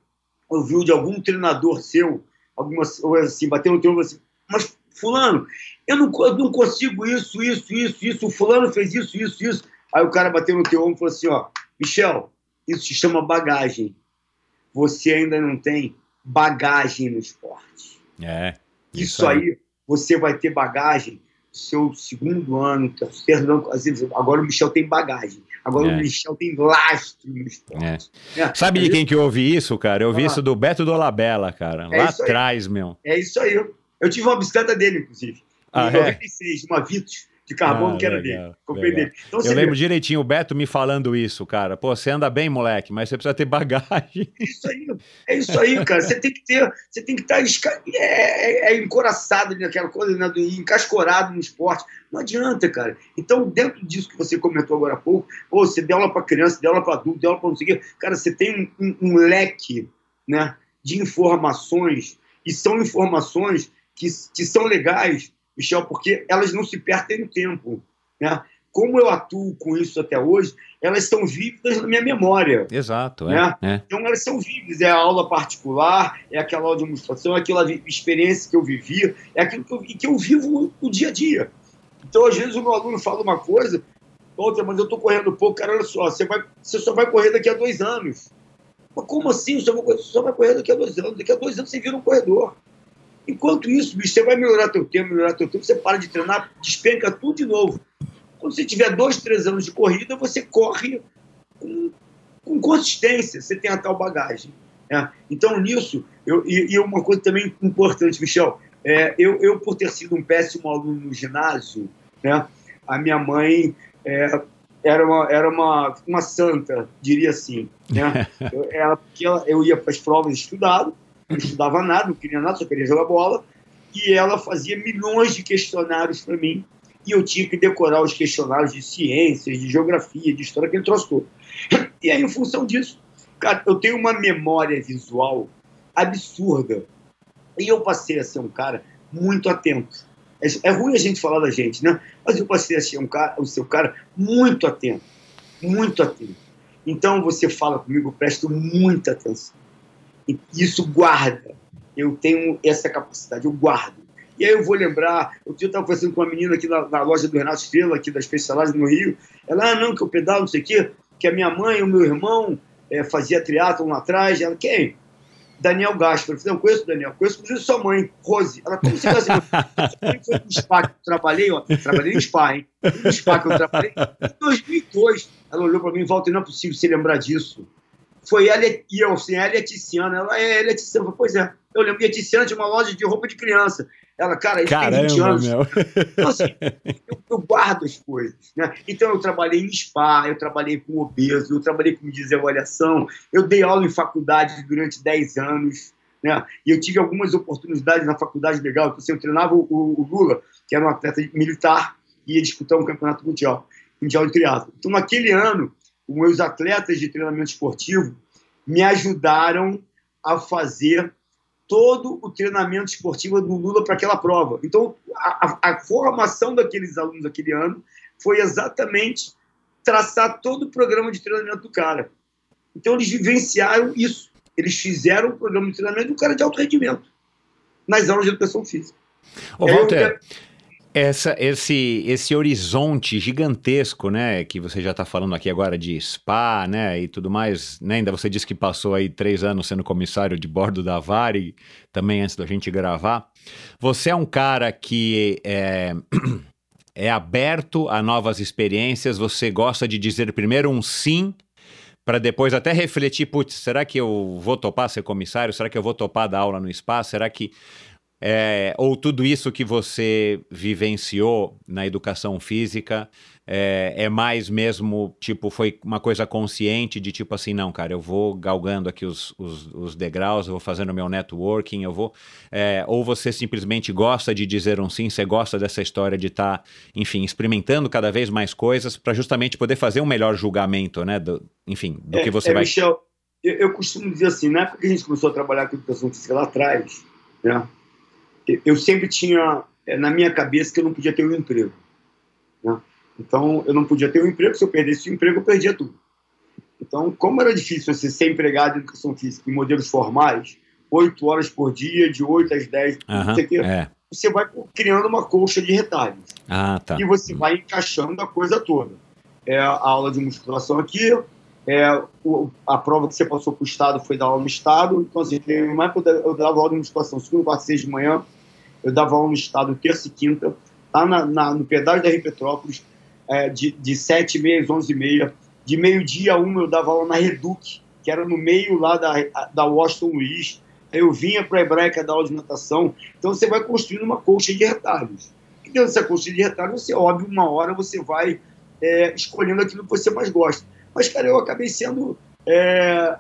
ouviu de algum treinador seu, alguma assim, bateu no teu ombro assim, mas fulano, eu não, eu não consigo isso, isso, isso, isso, o fulano fez isso, isso, isso. Aí o cara bateu no teu ombro e falou assim, ó, Michel, isso se chama bagagem. Você ainda não tem bagagem no esporte. É. Isso, aí, você vai ter bagagem seu segundo ano, terceiro ano. às vezes, Agora o Michel tem bagagem. Agora É. o Michel tem lastro no esporte. É. Sabe de Às quem que eu ouvi isso, cara? Eu ouvi Ah. isso do Beto Dolabella, cara. É lá atrás, meu. É isso aí. Eu tive uma bicicleta dele, inclusive. Em Ah, é? 96, uma Vitos de carbono Ah, que era legal, dele. Comprei legal. dele. Então, Eu lembro direitinho o Beto me falando isso, cara. Pô, você anda bem, moleque, mas você precisa ter bagagem. É isso aí, é isso aí, cara. Você tem que ter, você tem que estar esca- é, é, é encoraçado naquela coisa, né, do- encascorado no esporte. Não adianta, cara. Então, dentro disso que você comentou agora há pouco, pô, você deu aula para criança, deu aula para adulto, deu aula para não sei o quê. Cara, você tem um, um- um leque né, de informações, e são informações que, que são legais, Michel, porque elas não se perdem no tempo. Né? Como eu atuo com isso até hoje, elas estão vívidas na minha memória. Exato, Né? é. é. Então elas são vivas, é a aula particular, é aquela aula de demonstração, é aquela experiência que eu vivi, é aquilo que eu, que eu vivo no dia a dia. Então, às vezes, o meu aluno fala uma coisa, outra, mas eu estou correndo pouco, cara, olha só, você, vai, você só vai correr daqui a dois anos. Mas como assim? Você só vai correr daqui a dois anos? Daqui a dois anos você vira um corredor. Enquanto isso, bicho, você vai melhorar teu tempo, melhorar teu tempo, você para de treinar, despenca tudo de novo. Quando você tiver dois, três anos de corrida, você corre com, com consistência, você tem a tal bagagem. né? Então, nisso, eu, e, e uma coisa também importante, Michel, é, eu, eu, por ter sido um péssimo aluno no ginásio, né, a minha mãe é, era, uma, era uma, uma santa, diria assim. Né? Eu, ela, eu ia para as provas estudado, não estudava nada, não queria nada, só queria jogar bola, e ela fazia milhões de questionários para mim, e eu tinha que decorar os questionários de ciências, de geografia, de história, aquele troço todo. E aí, em função disso, cara, eu tenho uma memória visual absurda. E eu passei a ser um cara muito atento. É, é ruim a gente falar da gente, né? Mas eu passei a ser um cara, a ser um cara muito atento. Muito atento. Então você fala comigo, eu presto muita atenção. E isso guarda. Eu tenho essa capacidade, eu guardo. E aí eu vou lembrar, eu estava conversando com uma menina aqui na, na loja do Renato Estrela, aqui da Specialized no Rio. Ela, ah, não, que eu pedalo, não sei o quê, que a minha mãe o meu irmão é, fazia triatlon lá atrás. Ela, quem? Daniel Gaspar. Eu falei, não, conheço o Daniel, conheço inclusive sua mãe, Rose. Ela, como você assim? foi no spa que eu trabalhei, ó, trabalhei no spa, hein? No spa que eu trabalhei, em 2002. Ela olhou para mim e falou, não é possível você lembrar disso. Foi ela e eu, ela e a Tiziana. Ela é, é. Eu falei, pois é. Eu lembro que a Tiziana tinha uma loja de roupa de criança. Ela, cara, isso tem 20 Caramba, anos. meu. Então, assim, eu, eu guardo as coisas. Né? Então, eu trabalhei em spa, eu trabalhei com obeso, eu trabalhei com desavaliação, eu dei aula em faculdade durante 10 anos. Né? E eu tive algumas oportunidades na faculdade legal. Assim, eu treinava o, o Lula, que era um atleta militar, e ia disputar um campeonato mundial, mundial de triatlo. Então, naquele ano, os meus atletas de treinamento esportivo me ajudaram a fazer todo o treinamento esportivo do Lula para aquela prova. Então, a, a, formação daqueles alunos daquele ano foi exatamente traçar todo o programa de treinamento do cara. Então, eles vivenciaram isso. Eles fizeram o programa de treinamento do cara de alto rendimento nas aulas de educação física. Ô, Walter, essa, esse, esse horizonte gigantesco, né, que você já está falando aqui agora de spa, né, e tudo mais, né, ainda você disse que passou aí três anos sendo comissário de bordo da Vare, também antes da gente gravar. Você é um cara que é, é aberto a novas experiências, você gosta de dizer primeiro um sim para depois até refletir, putz, será que eu vou topar ser comissário? Será que eu vou topar dar aula no spa? Será que é, ou tudo isso que você vivenciou na educação física é, é, mais mesmo, tipo, foi uma coisa consciente de tipo assim, não, cara, eu vou galgando aqui os, os, os degraus, eu vou fazendo meu networking, eu vou. É, ou você simplesmente gosta de dizer um sim, você gosta dessa história de estar, tá, enfim, experimentando cada vez mais coisas para justamente poder fazer um melhor julgamento, né? Do, enfim, do que você vai. Michel, eu, eu costumo dizer assim, na época que a gente começou a trabalhar com educação física lá atrás, né? Eu sempre tinha na minha cabeça que eu não podia ter um emprego. Né? Então, eu não podia ter um emprego, se eu perdesse o emprego, eu perdia tudo. Então, como era difícil você ser empregado em educação física em modelos formais, oito horas por dia, de 8 às 10, uhum, quê, é. você vai criando uma colcha de retalhos. Ah, tá. E você vai encaixando a coisa toda. É a aula de musculação aqui, é, o, a prova que você passou para o Estado foi dar aula no Estado. Então, assim, mais eu dava aula de musculação segunda, quarta, seis de manhã. Eu dava aula no Estado terça e quinta, lá na, na, no pedágio da Rio Petrópolis, é, de, de sete e meia às onze e meia. De meio-dia a uma eu dava aula na Reduc, que era no meio lá da, da Washington Luiz. Eu vinha para a Hebraica dar aula de natação. Então, você vai construindo uma colcha de retalhos. E dentro dessa corrida de retalho, você, óbvio, uma hora você vai é, escolhendo aquilo que você mais gosta. Mas, cara, eu acabei sendo. É,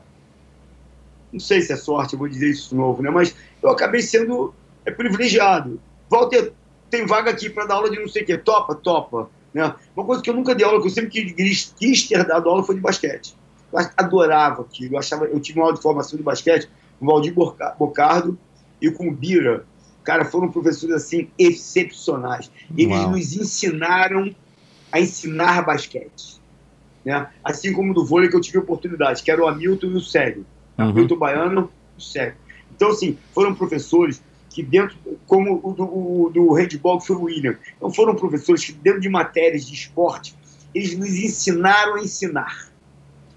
não sei se é sorte, eu vou dizer isso de novo, né? Mas eu acabei sendo é, privilegiado. Walter, tem vaga aqui para dar aula de não sei o quê. Topa, topa. Né? Uma coisa que eu nunca dei aula, que eu sempre quis, quis ter dado aula, foi de basquete. Eu adorava aquilo. Eu, achava, eu tive uma aula de formação de basquete com o Valdir Bocardo e com o Bira. Cara, foram professores assim excepcionais. Eles Uau. nos ensinaram a ensinar basquete. Né? Assim como do vôlei que eu tive oportunidade, que era o Hamilton e o Sérgio. Uhum. Hamilton Baiano e o Sérgio. Então, assim, foram professores que dentro, como o do, o, do handball que foi o William, então foram professores que dentro de matérias de esporte, eles nos ensinaram a ensinar.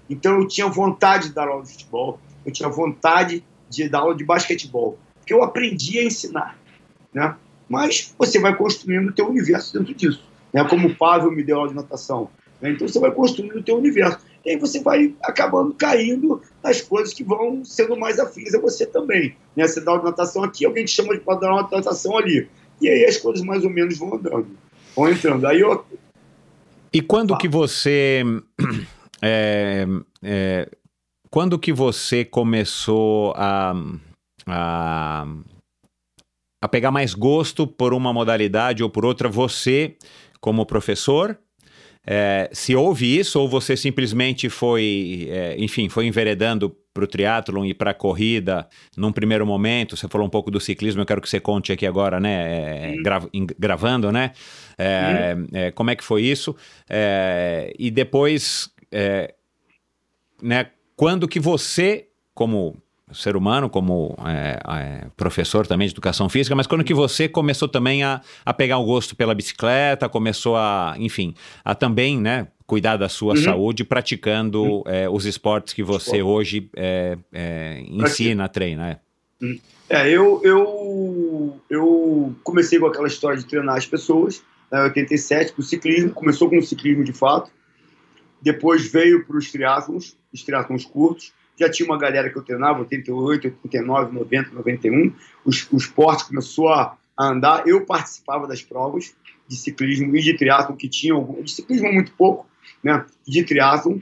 Então eu tinha vontade de dar aula de futebol, eu tinha vontade de dar aula de basquetebol, porque eu aprendi a ensinar, né? Mas você vai construindo o teu universo dentro disso, né? Como o Pavel me deu aula de natação, né? então você vai construindo o teu universo. E aí você vai acabando caindo nas coisas que vão sendo mais afins a você também. Né? Você dá de natação aqui, alguém te chama para dar de natação ali. E aí as coisas mais ou menos vão andando, vão entrando. Aí eu... E quando que você é, é, quando que você começou a, a, a pegar mais gosto por uma modalidade ou por outra, você como professor? É, se houve isso ou você simplesmente foi, é, enfim, foi enveredando para o triatlon e para a corrida num primeiro momento? Você falou um pouco do ciclismo, eu quero que você conte aqui agora, né? É, gra gravando, né? É, é, como é que foi isso? É, e depois é, né, quando que você, como ser humano, como é, é, professor também de educação física, mas quando que você começou também a, a pegar o gosto pela bicicleta, começou a, enfim, a também, né, cuidar da sua uhum. saúde praticando uhum. é, os esportes que você Esporte. hoje é, é, ensina, treina, né? Uhum. É, eu, eu, eu comecei com aquela história de treinar as pessoas, né, em 87, com o ciclismo, começou com o ciclismo de fato, depois veio para os triatlons, os triatlons curtos. Já tinha uma galera que eu treinava, 88, 89, 90, 91. O, o esporte começou a, a andar. Eu participava das provas de ciclismo e de triatlon que tinham, de ciclismo muito pouco, né, de triatlon.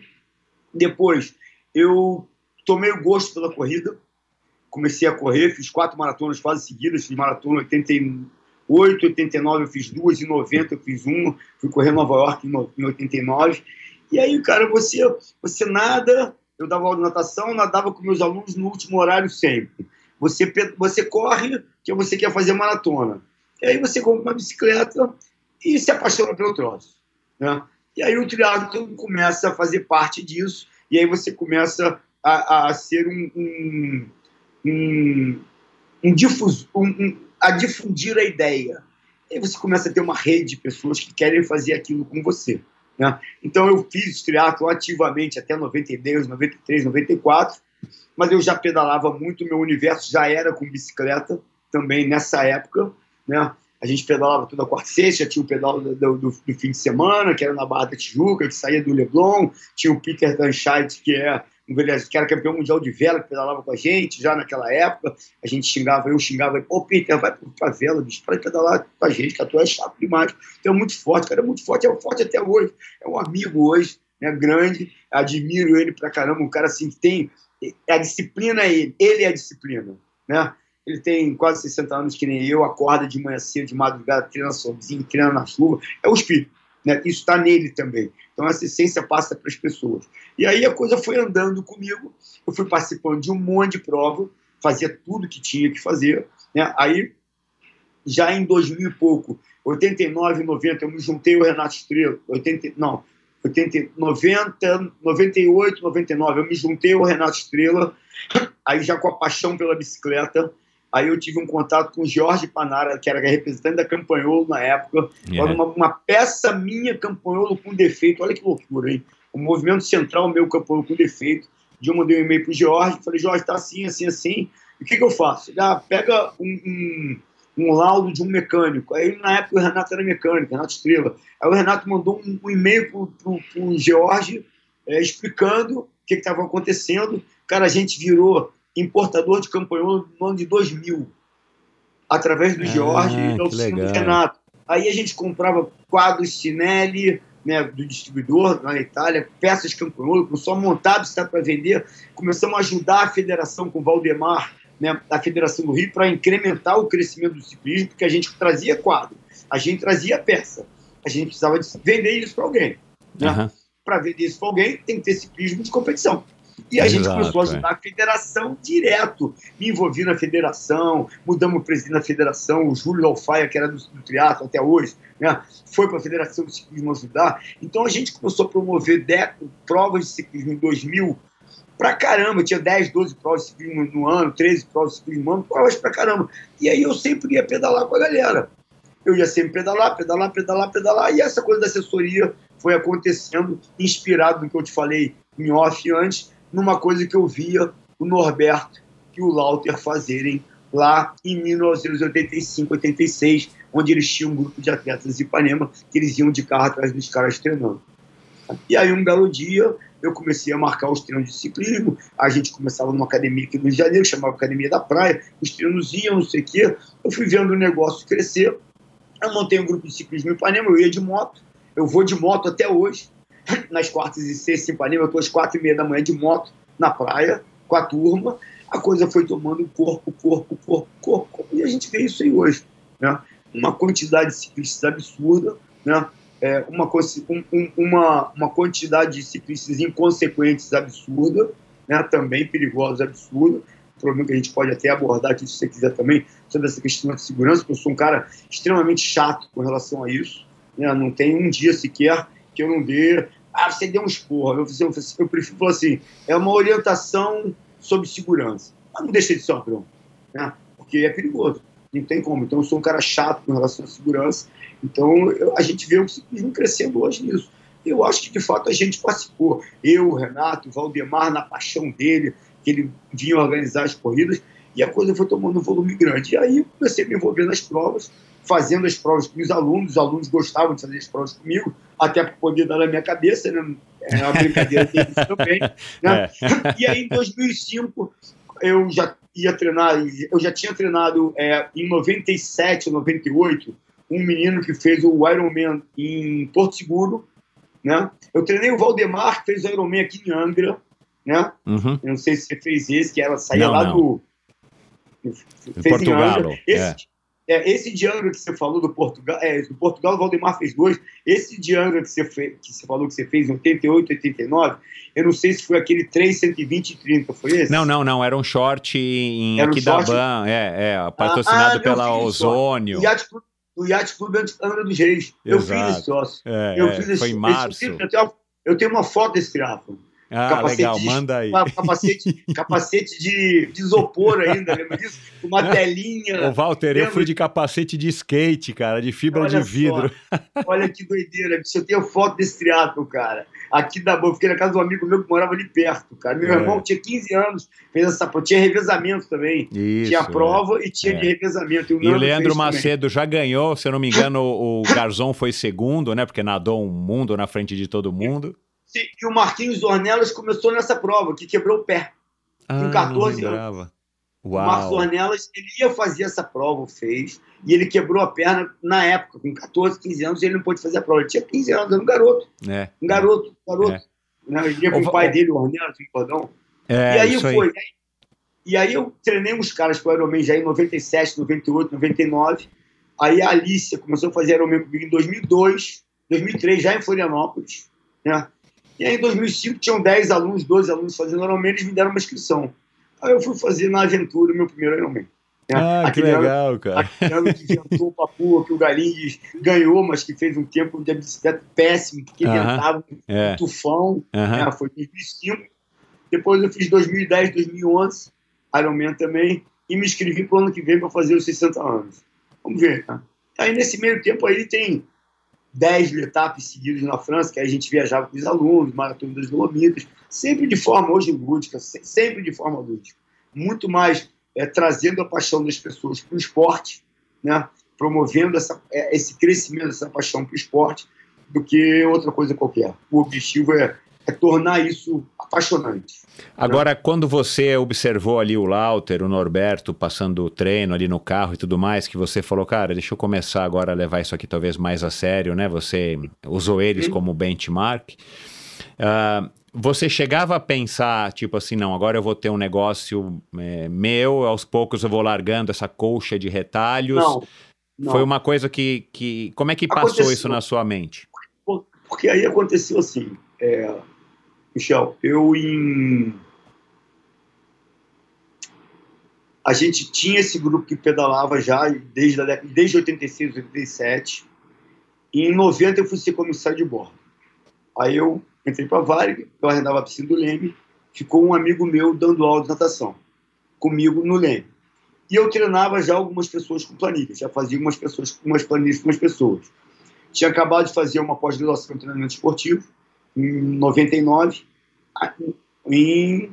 Depois eu tomei o gosto pela corrida, comecei a correr, fiz quatro maratonas quase seguidas, fiz maratona 88, 89 eu fiz duas, em 90 eu fiz uma, fui correr Nova York em 89 e aí, cara, você, você nada, eu dava aula de natação, nadava com meus alunos no último horário sempre. Você, você corre, que você quer fazer maratona. E aí você compra uma bicicleta e se apaixona pelo troço. Né? E aí o triatlo começa a fazer parte disso, e aí você começa a, a ser um, um, um, um difuso, um, a difundir a ideia. E aí você começa a ter uma rede de pessoas que querem fazer aquilo com você. Né? Então eu fiz triatlo ativamente até 92, 93, 94, mas eu já pedalava muito, meu universo já era com bicicleta também nessa época, né? A gente pedalava toda quarta e sexta, tinha o pedal do, do, do, fim de semana, que era na Barra da Tijuca, que saía do Leblon, tinha o Peter Danscheit, que é um que era campeão mundial de vela, que pedalava com a gente já naquela época. A gente xingava, eu xingava, pô, Peter, vai pra vela, bicho, para pedalar com a gente, que a tua é chato demais. Então é muito forte, cara, é muito forte, é forte até hoje. É um amigo hoje, né, grande, admiro ele pra caramba, um cara assim que tem. A disciplina é ele, ele é a disciplina, né? Ele tem quase 60 anos que nem eu, acorda de manhã cedo, de madrugada, treina sozinho, treina na chuva. É o espírito. Né? Isso está nele também. Então essa essência passa para as pessoas. E aí a coisa foi andando comigo. Eu fui participando de um monte de prova, fazia tudo que tinha que fazer. Né? Aí, já em 2000 e pouco, 89, 90, eu me juntei ao Renato Estrela. 80, não, 80, 90, 98, 99, eu me juntei ao Renato Estrela. Aí já com a paixão pela bicicleta Aí eu tive um contato com o Jorge Panara, que era representante da Campanholo na época. Yeah. Uma, uma, peça minha Campanholo com defeito. Olha que loucura, hein? O movimento central meu Campanholo com defeito. De eu mandei um e-mail para o Jorge, falei, Jorge, tá assim, assim, assim. E o que, que eu faço? Ah, pega um, um, um, laudo de um mecânico. Aí na época o Renato era mecânico, Renato Estrela. Aí o Renato mandou um, um e-mail para o Jorge é, explicando o que estava acontecendo. Cara, a gente virou importador de campanholo no ano de 2000, através do ah, Jorge e do Renato. Aí a gente comprava quadros Cinelli, né, do distribuidor na Itália, peças começou a montar bicicleta para vender, começamos a ajudar a federação com o Valdemar, né, a Federação do Rio, para incrementar o crescimento do ciclismo, porque a gente trazia quadro, a gente trazia peça, a gente precisava vender isso para alguém. Né? Uhum. Para vender isso para alguém, tem que ter ciclismo de competição. E a Exato, gente começou a ajudar é. a federação direto. Me envolvi na federação, mudamos o presidente da federação, o Júlio Alfaia, que era do, do triatlo até hoje, né? foi para a Federação de Ciclismo ajudar. Então a gente começou a promover provas de ciclismo em 2000 pra caramba. Tinha 10, 12 provas de ciclismo no ano, 13 provas de ciclismo no ano, provas pra caramba. E aí eu sempre ia pedalar com a galera. Eu ia sempre pedalar, pedalar, pedalar, pedalar. E essa coisa da assessoria foi acontecendo, inspirado no que eu te falei em off antes, numa coisa que eu via o Norberto e o Lauter fazerem lá em 1985, 86, onde eles tinham um grupo de atletas de Ipanema que eles iam de carro atrás dos caras treinando. E aí, um belo dia, eu comecei a marcar os treinos de ciclismo. A gente começava numa academia aqui no Rio de Janeiro, chamava Academia da Praia. Os treinos iam, não sei o quê. Eu fui vendo o negócio crescer. Eu montei um grupo de ciclismo em Ipanema, eu ia de moto. Eu vou de moto até hoje nas quartas e sextas em Ipanema, eu estou às quatro e meia da manhã de moto na praia com a turma, a coisa foi tomando corpo, corpo, corpo, corpo, e a gente vê isso aí hoje, né? Uma quantidade de ciclistas absurda, né? É, uma, um, uma, uma quantidade de ciclistas inconsequentes absurda, né? Também perigosos absurda. Problema que a gente pode até abordar aqui, se você quiser também, sobre essa questão de segurança, porque eu sou um cara extremamente chato com relação a isso. Né? Não tem um dia sequer que eu não dê. Ah, você deu um esporro. Eu, eu, eu prefiro falar assim: é uma orientação sobre segurança. Mas não deixa de ser uma bronca, né? porque é perigoso. Não tem como. Então, eu sou um cara chato com relação à segurança. Então, eu, a gente vê o ciclismo crescendo hoje nisso. Eu acho que, de fato, a gente participou. Eu, o Renato, o Valdemar, na paixão dele, que ele vinha organizar as corridas, e a coisa foi tomando um volume grande. E aí, eu comecei a me envolver nas provas, fazendo as provas com os alunos, os alunos gostavam de fazer as provas comigo, até para poder dar na minha cabeça, né? é uma brincadeira deles também. Né? É. E aí, em 2005, eu já ia treinar, eu já tinha treinado é, em 97, 98, um menino que fez o Ironman em Porto Seguro, né? Eu treinei o Valdemar, que fez o Ironman aqui em Angra, né? Uhum. Eu não sei se você fez esse, que ela saía não, lá não. do... Fez em Angra. Esse, é. É, esse Angra que você falou do Portugal, é, do Portugal o Valdemar fez dois. Esse Angra que você, fez, que você falou que você fez em 88, 89, eu não sei se foi aquele 3, 120 e 30, foi esse? Não, não, não. Era um short em era um Aquidaban, é, é, patrocinado ah, pela Ozônio. Do Yacht Clube Angra dos Reis. Exato. Eu fiz esse sócio. É, eu fiz esse, foi em março. Esse, eu, tenho, eu tenho uma foto desse triatlo. Ah, capacete legal, de, manda aí. Capacete, capacete de, de isopor ainda, lembra disso? Uma telinha. Ô, Walter, lembra? eu fui de capacete de skate, cara, de fibra Olha de vidro. Só. Olha que doideira, eu tenho foto desse triatlo, cara. Aqui da boa, fiquei na casa de um amigo meu que morava ali perto, cara. Meu é. irmão tinha 15 anos, fez essa prova, tinha revezamento também. Isso, tinha prova é. e tinha é. de revezamento. E o, e o Leandro Macedo também. já ganhou, se eu não me engano, o Garzon foi segundo, né? Porque nadou um mundo na frente de todo mundo. E o Marquinhos Ornelas começou nessa prova, que quebrou o pé. Ah, com 14 anos. Uau. O Marcos Ornelas, ele ia fazer essa prova, fez, e ele quebrou a perna na época, com 14, 15 anos, ele não pôde fazer a prova. Ele tinha 15 anos, era um garoto. É. Um garoto, um garoto. É. Né? Ele ia com o, o pai dele, o Ornelas, um cordão. É, e aí foi. Aí. E aí eu treinei uns caras para o Ironman já em 97, 98, 99. Aí a Alicia começou a fazer Ironman comigo em 2002, 2003, já em Florianópolis. Né? E aí, em 2005, tinham 10 alunos, 12 alunos fazendo Ironman, eles me deram uma inscrição. Aí eu fui fazer na aventura meu primeiro Ironman. Ah, aquele que legal, ano, cara. Aquele ano que inventou o Papua, que o Galinhos ganhou, mas que fez um tempo de bicicleta péssimo, porque uh -huh. inventava é. um tufão. Uh -huh. é, foi 2005. Depois eu fiz 2010, 2011, Ironman também, e me inscrevi para o ano que vem para fazer os 60 anos. Vamos ver, tá? Aí nesse meio tempo aí tem 10 etapas seguidas na França, que aí a gente viajava com os alunos, maratona das Dolomitas, sempre de forma hoje lúdica, sempre de forma lúdica. Muito mais é, trazendo a paixão das pessoas para o esporte, né? promovendo essa, é, esse crescimento, essa paixão para o esporte, do que outra coisa qualquer. O objetivo é, é tornar isso apaixonante. Agora, quando você observou ali o Lauter, o Norberto passando o treino ali no carro e tudo mais, que você falou, cara, deixa eu começar agora a levar isso aqui talvez mais a sério, né? Você usou eles Sim. como benchmark. Ah, você chegava a pensar, tipo assim, não, agora eu vou ter um negócio é, meu, aos poucos eu vou largando essa colcha de retalhos. Não, não. Foi uma coisa que, que. Como é que passou Aconteceu. isso na sua mente? Porque aí aconteceu assim, é, Michel, eu em. A gente tinha esse grupo que pedalava já desde, a década, desde 86, 87. E em 90 eu fui ser comissário de bordo. Aí eu entrei para a Varig, eu arrendava a piscina do Leme, ficou um amigo meu dando aula de natação comigo no Leme. E eu treinava já algumas pessoas com planilhas, já fazia umas pessoas umas planilhas com umas pessoas. Tinha acabado de fazer uma pós-graduação em treinamento esportivo, em 99. Ah, Em.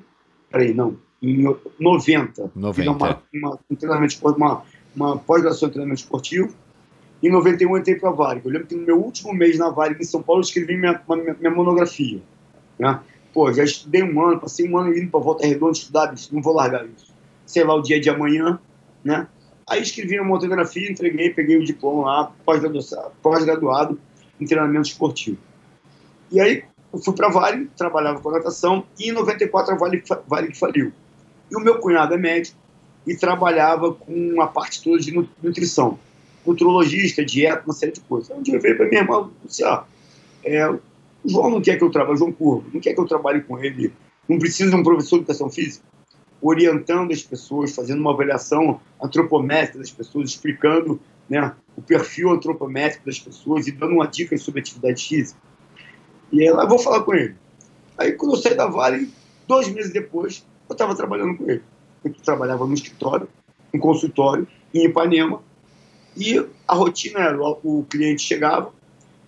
Peraí, não. Em 90. 90. Fiz uma, uma, um treinamento esportivo, uma, uma pós-graduação em treinamento esportivo. Em 91 eu entrei para a Varig. Eu lembro que no meu último mês na Varig em São Paulo eu escrevi minha, minha, minha monografia. Né? Pô, já estudei um ano, passei um ano indo para Volta Redonda estudar, bicho, não vou largar isso. Sei lá, o dia de amanhã, né? Aí escrevi uma monografia, entreguei, peguei o diploma lá, pós-graduado pós-graduado em treinamento esportivo. E aí eu fui para Vale, trabalhava com natação, e em 94 a Vale, Vale faliu. E o meu cunhado é médico e trabalhava com a parte toda de nu- nutrição. Nutrologista, dieta, uma série de coisas. Um dia eu veio para minha irmã e disse, ah, é, o João não quer que eu trabalhe, João Curvo, não quer que eu trabalhe com ele, não precisa de um professor de educação física, orientando as pessoas, fazendo uma avaliação antropométrica das pessoas, explicando né, o perfil antropométrico das pessoas e dando uma dica sobre atividade física. E eu vou falar com ele. Aí quando eu saí da Vale, dois meses depois, eu estava trabalhando com ele. Eu trabalhava no escritório, no consultório, em Ipanema, e a rotina era, o cliente chegava,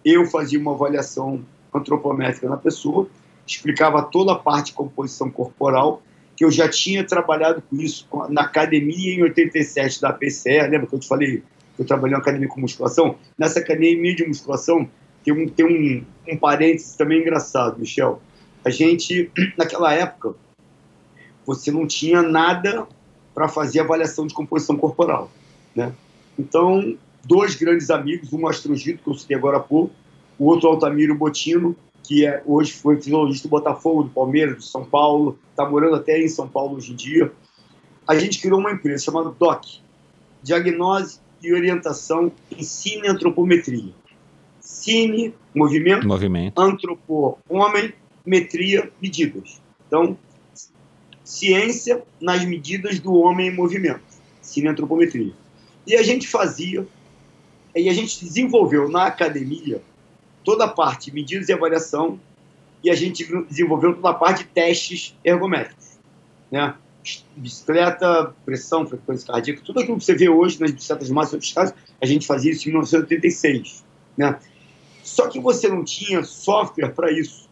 eu fazia uma avaliação antropométrica na pessoa, explicava toda a parte de composição corporal, que eu já tinha trabalhado com isso na academia em 87 da PCE, lembra que eu te falei que eu trabalhei na academia com musculação? Nessa academia de musculação tem um, tem um, um parênteses também engraçado, Michel. A gente, naquela época, você não tinha nada para fazer avaliação de composição corporal, né? Então, dois grandes amigos, um Astrogito, que eu citei agora há pouco, o outro Altamiro Botino, que é, hoje foi fisiologista do Botafogo, do Palmeiras, do São Paulo, está morando até em São Paulo hoje em dia. A gente criou uma empresa chamada DOC, Diagnose e Orientação em Cineantropometria. Cine, movimento, Movimento. antropo, homem, metria, medidas. Então, ciência nas medidas do homem em movimento, cineantropometria. E a gente fazia, e a gente desenvolveu na academia toda a parte de medidas e avaliação, e a gente desenvolveu toda a parte de testes ergométricos. Né? Bicicleta, pressão, frequência cardíaca, tudo aquilo que você vê hoje nas bicicletas mais sofisticadas, a gente fazia isso em 1986. Né? Só que você não tinha software para isso.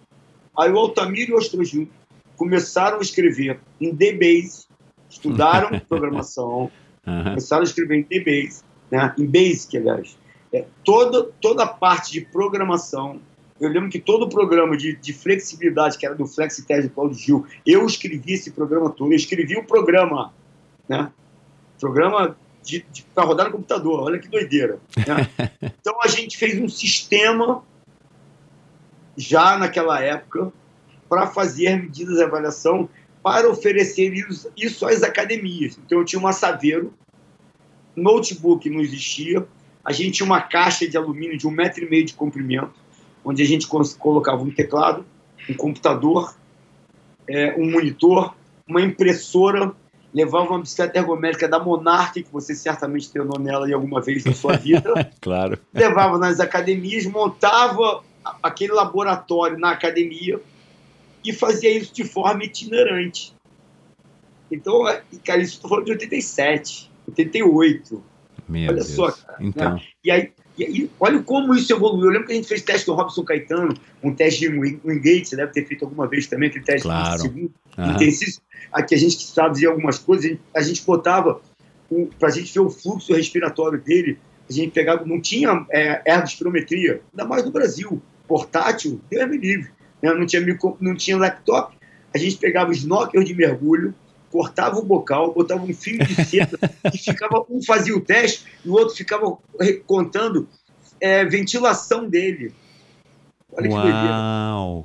Aí o Altamiro e o Astrogil começaram a escrever em DBase, estudaram programação, Aham. começaram a escrever em DBase, né? em Basic, aliás. É, toda, toda a parte de programação, eu lembro que todo o programa de, de flexibilidade, que era do FlexiTest do Paulo Gil, eu escrevi esse programa todo, eu escrevi o programa, né? programa de, de, para rodar no computador, olha que doideira. Né? então a gente fez um sistema, já naquela época, para fazer medidas de avaliação para oferecer isso, isso às academias. Então eu tinha uma Saveiro, notebook não existia, a gente tinha uma caixa de alumínio de um metro e meio de comprimento, onde a gente colocava um teclado, um computador, é, um monitor, uma impressora, levava uma bicicleta ergométrica da Monarch, que você certamente treinou nela em alguma vez na sua vida, Claro. levava nas academias, montava aquele laboratório na academia e fazia isso de forma itinerante. Então, é- cara, isso estou falando de 87, 88. Meu Olha Deus. só, cara, Então, E aí, e aí, olha como isso evoluiu. Eu lembro que a gente fez teste do Robson Caetano, um teste de wing- Wingate, você deve ter feito alguma vez também, aquele teste Claro. de segundo, aham. intensíssimo. Aqui a gente sabia algumas coisas, a gente, a gente botava, para a gente ver o fluxo respiratório dele, a gente pegava, não tinha é, ergospirometria, ainda mais no Brasil, portátil, Deus me livre. né? não, tinha não tinha laptop. A gente pegava os knockers de mergulho, cortava o bocal, botava um fio de seda e ficava um fazia o teste e o outro ficava contando é, ventilação dele. Olha Uau, que doideira.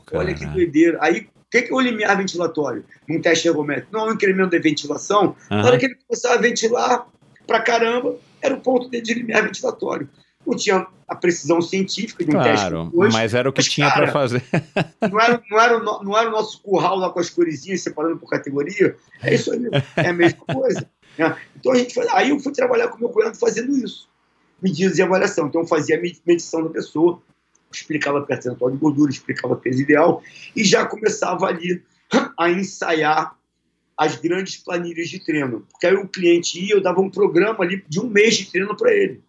Cara. Olha que doideira. Aí, o que, que é o limiar ventilatório num teste ergométrico? Não é um incremento de ventilação. Uhum. Na hora que ele começava a ventilar pra caramba, era o ponto de limiar ventilatório. Não tinha a precisão científica de um claro, teste. Hoje, mas era o que mas, tinha para fazer. não, era, não, era o, não era o nosso curral lá com as coresinhas separando por categoria. É isso aí, é a mesma coisa. Né? Então a gente aí eu fui trabalhar com meu cunhado fazendo isso. Medidas de avaliação. Então eu fazia a medição da pessoa, explicava percentual de gordura, explicava peso ideal e já começava ali a ensaiar as grandes planilhas de treino. Porque aí o cliente ia, eu dava um programa ali de um mês de treino para ele.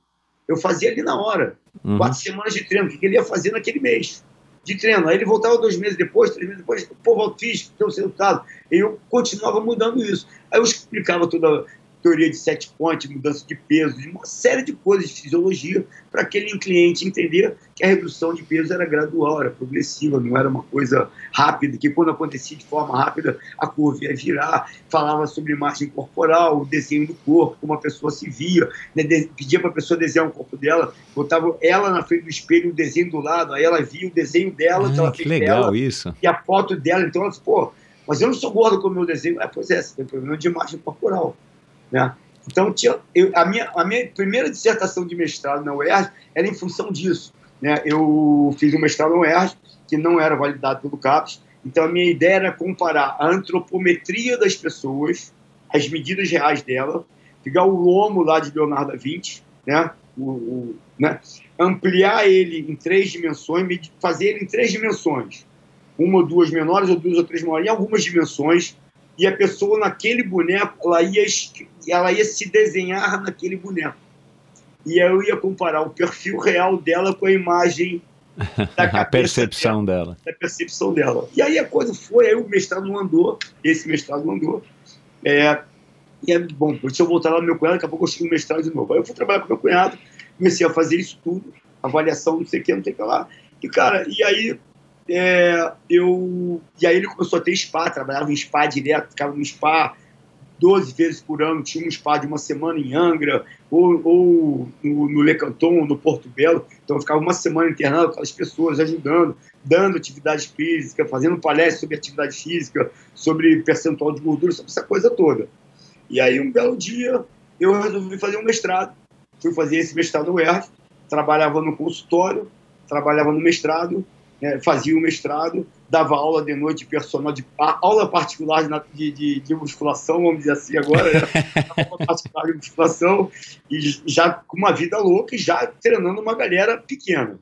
Eu fazia ali na hora. Uhum. Quatro semanas de treino, o que ele ia fazer naquele mês de treino. Aí ele voltava dois meses depois, três meses depois, pô, fiz, deu resultado. E eu continuava mudando isso. Aí eu explicava toda teoria de sete pontes, mudança de peso, uma série de coisas de fisiologia para aquele cliente entender que a redução de peso era gradual, era progressiva, não era uma coisa rápida, que quando acontecia de forma rápida a curva ia virar, falava sobre imagem corporal, o desenho do corpo, como a pessoa se via, né, pedia para a pessoa desenhar o corpo dela, botava ela na frente do espelho, o desenho do lado, aí ela via o desenho dela, ah, que legal dela, isso. e a foto dela, então ela disse, pô, mas eu não sou gordo como o meu desenho. É, pois é, você tem problema de imagem corporal. Né? Então, tinha, eu, a, minha, a minha primeira dissertação de mestrado na UERJ era em função disso. Né? Eu fiz um mestrado na UERJ, que não era validado pelo CAPES, então a minha ideia era comparar a antropometria das pessoas, as medidas reais dela, pegar o lomo lá de Leonardo da Vinci, né? O, o, né? ampliar ele em três dimensões, fazer ele em três dimensões, uma ou duas menores, ou duas ou três maiores, em algumas dimensões, e a pessoa naquele boneco, ela ia, ela ia se desenhar naquele boneco. E eu ia comparar o perfil real dela com a imagem da a percepção dela, dela, Da percepção dela. E aí a coisa foi, aí o mestrado não andou, esse mestrado não andou. É, e é bom, deixa eu voltar lá no meu cunhado, daqui a pouco eu chego no mestrado de novo. Aí eu fui trabalhar com meu cunhado, comecei a fazer isso tudo, avaliação, não sei o que, não sei o que lá. E, cara, e aí é, eu e aí ele começou a ter spa, trabalhava em spa direto, ficava no spa 12 vezes por ano, tinha um spa de uma semana em Angra, ou, ou no, no Le Canton, no Porto Belo, então eu ficava uma semana internado com aquelas pessoas, ajudando, dando atividade física, fazendo palestra sobre atividade física, sobre percentual de gordura, sobre essa coisa toda. E aí um belo dia eu resolvi fazer um mestrado, fui fazer esse mestrado no UERJ, trabalhava no consultório, trabalhava no mestrado, né, fazia o mestrado, dava aula de noite personal, de, aula particular de, de, de musculação, vamos dizer assim agora, né? aula particular de musculação, e já com uma vida louca e já treinando uma galera pequena.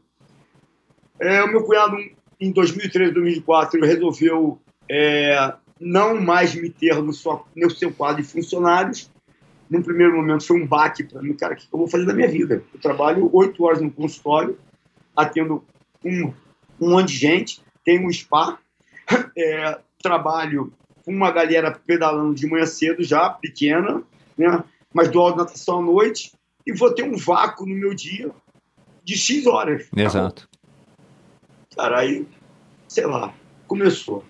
É, o meu cunhado, em 2003, 2004, ele resolveu é, não mais me ter no, sua, no seu quadro de funcionários. Num primeiro momento foi um baque para mim, cara, o que eu vou fazer da minha vida? Eu trabalho oito horas no consultório, atendo um um monte de gente, tem um spa, é, trabalho com uma galera pedalando de manhã cedo já, pequena, né? mas dou aula de natação à noite e vou ter um vácuo no meu dia de X horas. Exato. Cara, aí, sei lá, começou.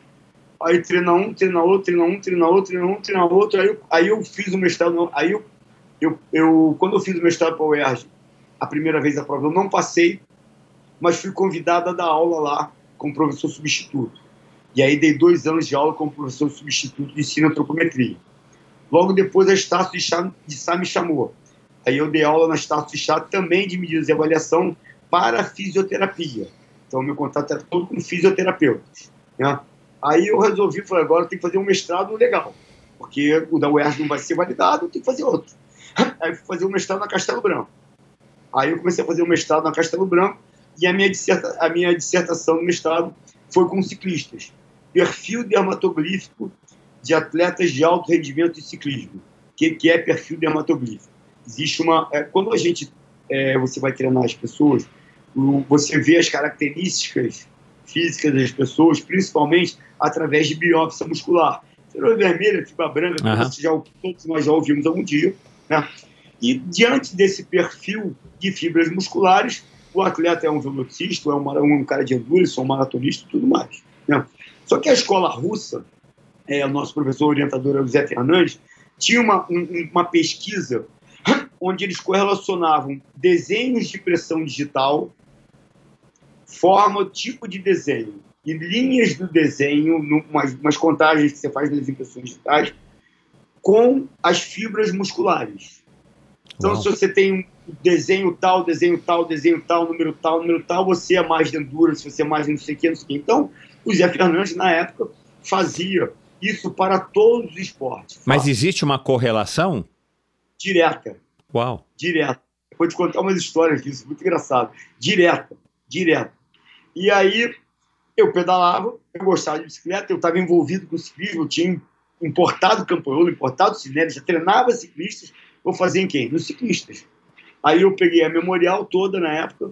Aí treina um, treina outro, treina um, treina outro, treina um, treina outro. Aí, aí eu fiz o mestrado. Aí eu, eu, eu, quando eu fiz o mestrado para o UERJ, a primeira vez a prova, eu não passei mas fui convidado a dar aula lá como professor substituto. E aí dei dois anos de aula como professor substituto de ensino antropometria. Logo depois a Estácio de Sá me chamou. Aí eu dei aula na Estácio de Sá também de medidas de avaliação para fisioterapia. Então meu contato era todo com fisioterapeutas. Né? Aí eu resolvi, falei, agora tem que fazer um mestrado legal, porque o da UERJ não vai ser validado, tem que fazer outro. Aí fui fazer um mestrado na Castelo Branco. Aí eu comecei a fazer um mestrado na Castelo Branco, e a minha, disserta, a minha dissertação no mestrado foi com ciclistas. Perfil dermatoglífico de atletas de alto rendimento de ciclismo. O que, que é perfil dermatoglífico? Existe uma... É, quando a gente... É, você vai treinar as pessoas, você vê as características físicas das pessoas, principalmente através de biópsia muscular. Cenoura vermelha, fibra branca, uhum. já, todos nós já ouvimos algum dia. Né? E diante desse perfil de fibras musculares, o atleta é um velocista, é um, um cara de endurance, é um maratonista e tudo mais. Né? Só que a escola russa, é, o nosso professor orientador é o Zé Fernandes, tinha uma, um, uma pesquisa onde eles correlacionavam desenhos de impressão digital, forma, tipo de desenho e linhas do desenho, umas, umas contagens que você faz nas impressões digitais, com as fibras musculares. Então, Uau. se você tem desenho tal, desenho tal, desenho tal, número tal, número tal, você é mais de endurance, você é mais de não sei o que, não sei o que. Então, o Zé Fernandes, na época, fazia isso para todos os esportes. Mas existe uma correlação? Direta. Uau. Direta. vou te contar umas histórias disso, muito engraçado. Direta, direta. E aí, eu pedalava, eu gostava de bicicleta, eu estava envolvido com ciclismo, eu tinha importado campanholo, importado cinema, já treinava ciclistas, vou fazer em quem? Nos ciclistas. Aí eu peguei a Memorial toda na época,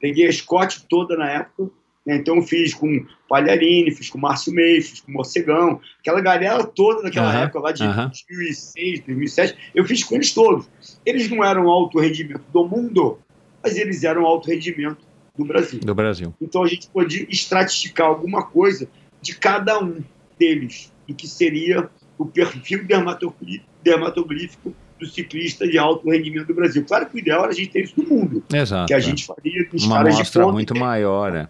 peguei a Scott toda na época, né? então fiz com Palharini, fiz com Márcio Mei, fiz com Morcegão, aquela galera toda daquela uhum, época lá de uhum. 2006, 2007, eu fiz com eles todos. Eles não eram alto rendimento do mundo, mas eles eram alto rendimento do Brasil. Do Brasil. Então a gente podia estratificar alguma coisa de cada um deles, do que seria o perfil dermatoglífico do ciclista de alto rendimento do Brasil. Claro que o ideal era a gente ter isso no mundo. Exato. Que a gente faria dos Uma caras de ponta. muito maior, é.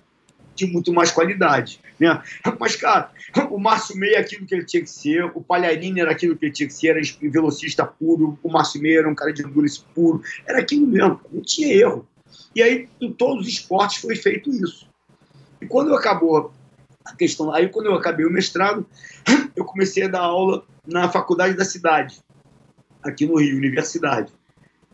De muito mais qualidade. Né? Mas, cara, o Márcio Meia é aquilo que ele tinha que ser, o Palharini era aquilo que ele tinha que ser, era velocista puro, o Márcio Meia era um cara de endurance puro, era aquilo mesmo, não tinha erro. E aí, em todos os esportes foi feito isso. E quando acabou a questão, aí quando eu acabei o mestrado, eu comecei a dar aula na faculdade da cidade, aqui no Rio, universidade.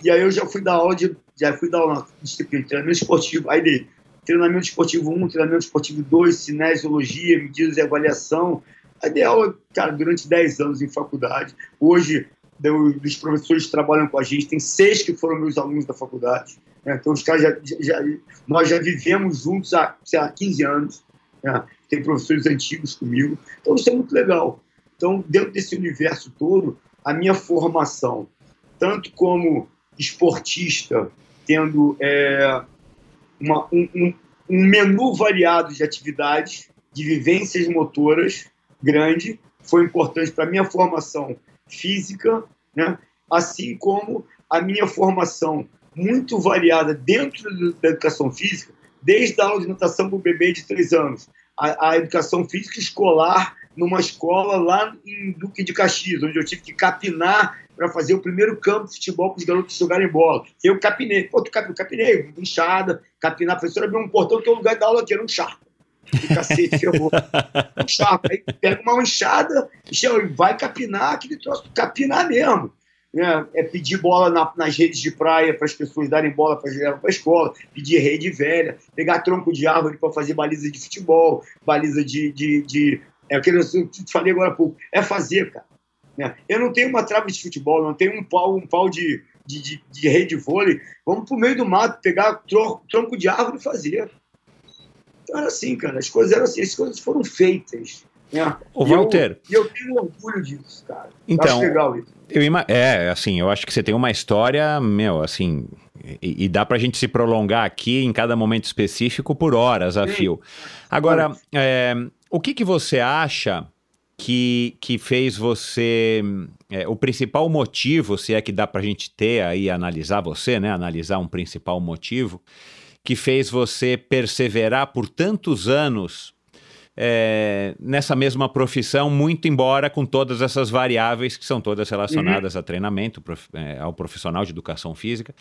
E aí eu já fui dar aula de, já fui dar disciplina de treinamento esportivo, aí de treinamento esportivo 1, treinamento esportivo 2, cinesiologia, medidas de avaliação. Aí dei aula, cara, durante 10 anos em faculdade. Hoje, dos professores que trabalham com a gente, tem seis que foram meus alunos da faculdade. Né? Então, os caras já, já, nós já vivemos juntos há, sei lá, 15 anos. Né? Tem professores antigos comigo. Então, isso é muito legal. Então, dentro desse universo todo, a minha formação, tanto como esportista, tendo é, uma, um, um, menu variado de atividades, de vivências motoras grande, foi importante para a minha formação física, né? assim como a minha formação muito variada dentro da educação física, desde a aula de natação para o bebê de três anos, a, a, educação física escolar numa escola lá em Duque de Caxias, onde eu tive que capinar para fazer o primeiro campo de futebol para os garotos jogarem bola. Eu capinei. Pô, tu cap, capinei, inchada, capinar. A professora abriu um portão que é lugar da aula que era um charco. Que cacete, ferrou. Um charco. Aí pega uma enxada e vai capinar, aquele troço, capinar mesmo né, é pedir bola na, nas redes de praia para as pessoas darem bola para levar para a escola, pedir rede velha, pegar tronco de árvore para fazer baliza de futebol, baliza de. de, de é aquele que eu te falei agora há pouco. É fazer, cara. Né? Eu não tenho uma trave de futebol, não tenho um pau, um pau de, de, de, de rede vôlei. Vamos para o meio do mato, pegar tronco, tronco de árvore e fazer. Então era assim, cara. As coisas eram assim, as coisas foram feitas. Né? Ô, Walter. E eu, eu, tenho orgulho disso, cara. Então, acho legal isso. Eu é, assim, eu acho que você tem uma história, meu, assim, e, e dá pra gente se prolongar aqui em cada momento específico por horas a Sim. fio. Agora, é, o que, que você acha que, que fez você. É, o principal motivo, se é que dá pra gente ter aí, analisar você, né? Analisar um principal motivo, que fez você perseverar por tantos anos é, nessa mesma profissão, muito embora com todas essas variáveis que são todas relacionadas uhum. a treinamento, prof, é, ao profissional de educação física.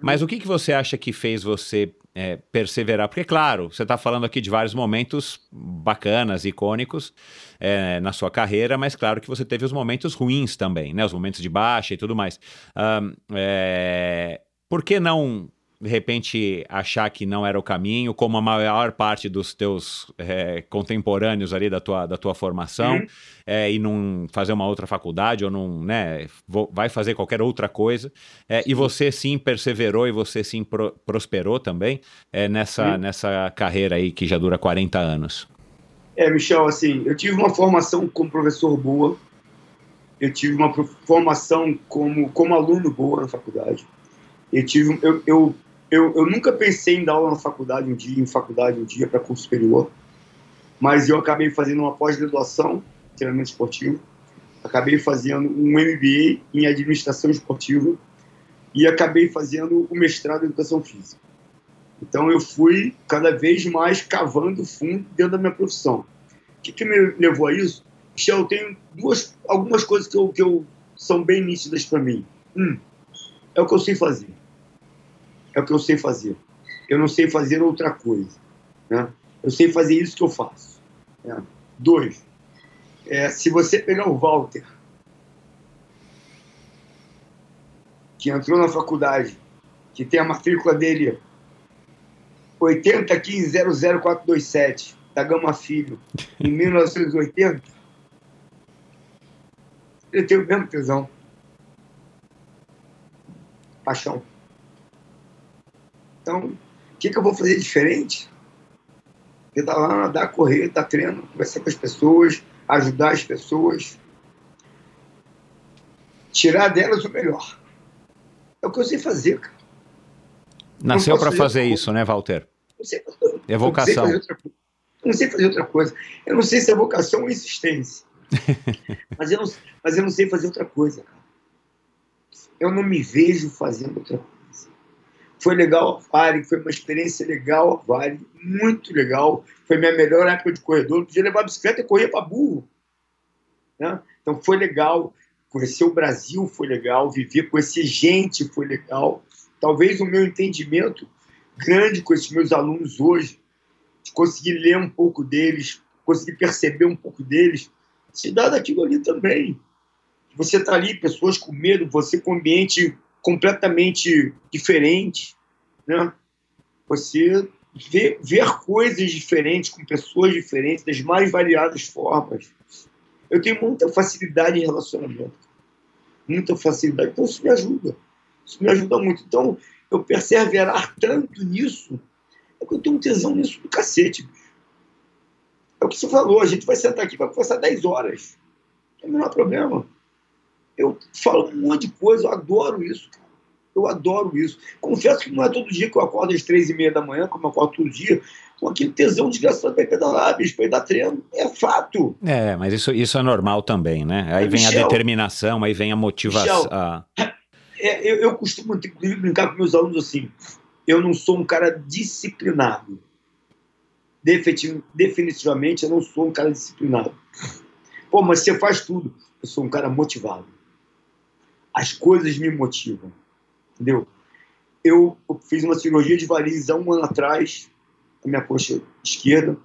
Mas o que, que você acha que fez você é, perseverar? Porque, claro, você está falando aqui de vários momentos bacanas, icônicos é, na sua carreira, mas claro que você teve os momentos ruins também, né? Os momentos de baixa e tudo mais. Um, é, por que não de repente achar que não era o caminho, como a maior parte dos teus é, contemporâneos ali da tua, da tua formação, uhum. é, e não fazer uma outra faculdade ou não, né, vai fazer qualquer outra coisa. É, e você sim perseverou e você sim pro, prosperou também é, nessa, uhum. nessa carreira aí que já dura 40 anos. É, Michel, assim, eu tive uma formação como professor boa, eu tive uma formação como, como aluno boa na faculdade. Eu tive, eu, eu eu, eu nunca pensei em dar aula na faculdade um dia, em faculdade um dia, para curso superior. mas eu acabei fazendo uma pós-graduação em treinamento esportivo, acabei fazendo um MBA em administração esportiva e acabei fazendo o mestrado em educação física. Então eu fui cada vez mais cavando fundo dentro da minha profissão. O que, que me levou a isso? Eu tenho duas, algumas coisas que, eu, que eu, são bem nítidas para mim. Um, é o que eu sei fazer. É o que eu sei fazer. Eu não sei fazer outra coisa. Né? Eu sei fazer isso que eu faço. Né? Dois, é, se você pegar o Walter, que entrou na faculdade, que tem a matrícula dele 8015-00427, da Gama Filho, em 1980, ele tem o mesmo tesão. Paixão. Então, o que, que eu vou fazer diferente? Pedalar, nadar, correr, dar treino, conversar com as pessoas, ajudar as pessoas, tirar delas o melhor. É o que eu sei fazer, cara. Nasceu para fazer isso, né, Walter? Não sei, é vocação. Não sei, não sei fazer outra coisa. Eu não sei se é vocação ou insistência. mas, eu não, mas eu não sei fazer outra coisa, cara. Eu não me vejo fazendo outra coisa. Foi legal a Vale, foi uma experiência legal a Vale, muito legal. Foi minha melhor época de corredor. Podia levar bicicleta e correr para burro. Né? Então foi legal. Conhecer o Brasil foi legal. Viver, conhecer gente foi legal. Talvez o meu entendimento grande com esses meus alunos hoje, de conseguir ler um pouco deles, conseguir perceber um pouco deles, se dá daquilo ali também. Você está ali, pessoas com medo, você com ambiente completamente diferente, né? Você ver, ver coisas diferentes com pessoas diferentes, das mais variadas formas. Eu tenho muita facilidade em relacionamento, muita facilidade. Então isso me ajuda, isso me ajuda muito. Então eu perseverar tanto nisso, é que eu tenho um tesão nisso do cacete. É o que você falou, a gente vai sentar aqui para conversar 10 horas. Não tem o menor problema. Eu falo um monte de coisa, eu adoro isso, cara. Eu adoro isso. Confesso que não é todo dia que eu acordo às três e meia da manhã, como eu acordo todo dia, com aquele tesão desgraçado para pedalar, bicho, para ir dar treino. É fato. É, mas isso, isso é normal também, né? Aí vem Michel, a determinação, aí vem a motivação. Michel, a... é, eu, eu costumo, inclusive, brincar com meus alunos assim: eu não sou um cara disciplinado. Definitivamente, eu não sou um cara disciplinado. Pô, mas você faz tudo. Eu sou um cara motivado. As coisas me motivam entendeu? Eu, fiz uma cirurgia de varizes há um ano atrás, na minha coxa esquerda,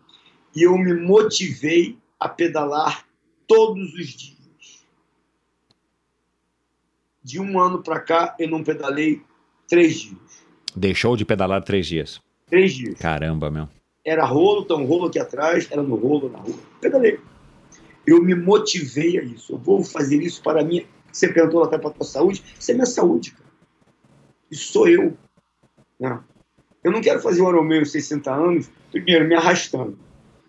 e eu me motivei a pedalar todos os dias. De um ano para cá, eu não pedalei três dias. Deixou de pedalar três dias? Três dias. Caramba, meu. Era rolo, então rolo aqui atrás, era no rolo, na rua. Pedalei. Eu me motivei a isso. Eu vou fazer isso para a minha. Você perguntou atrás para a tua saúde. Isso é minha saúde, cara. Isso sou eu. Né? Eu não quero fazer um Ironman aos 60 anos, primeiro, me arrastando.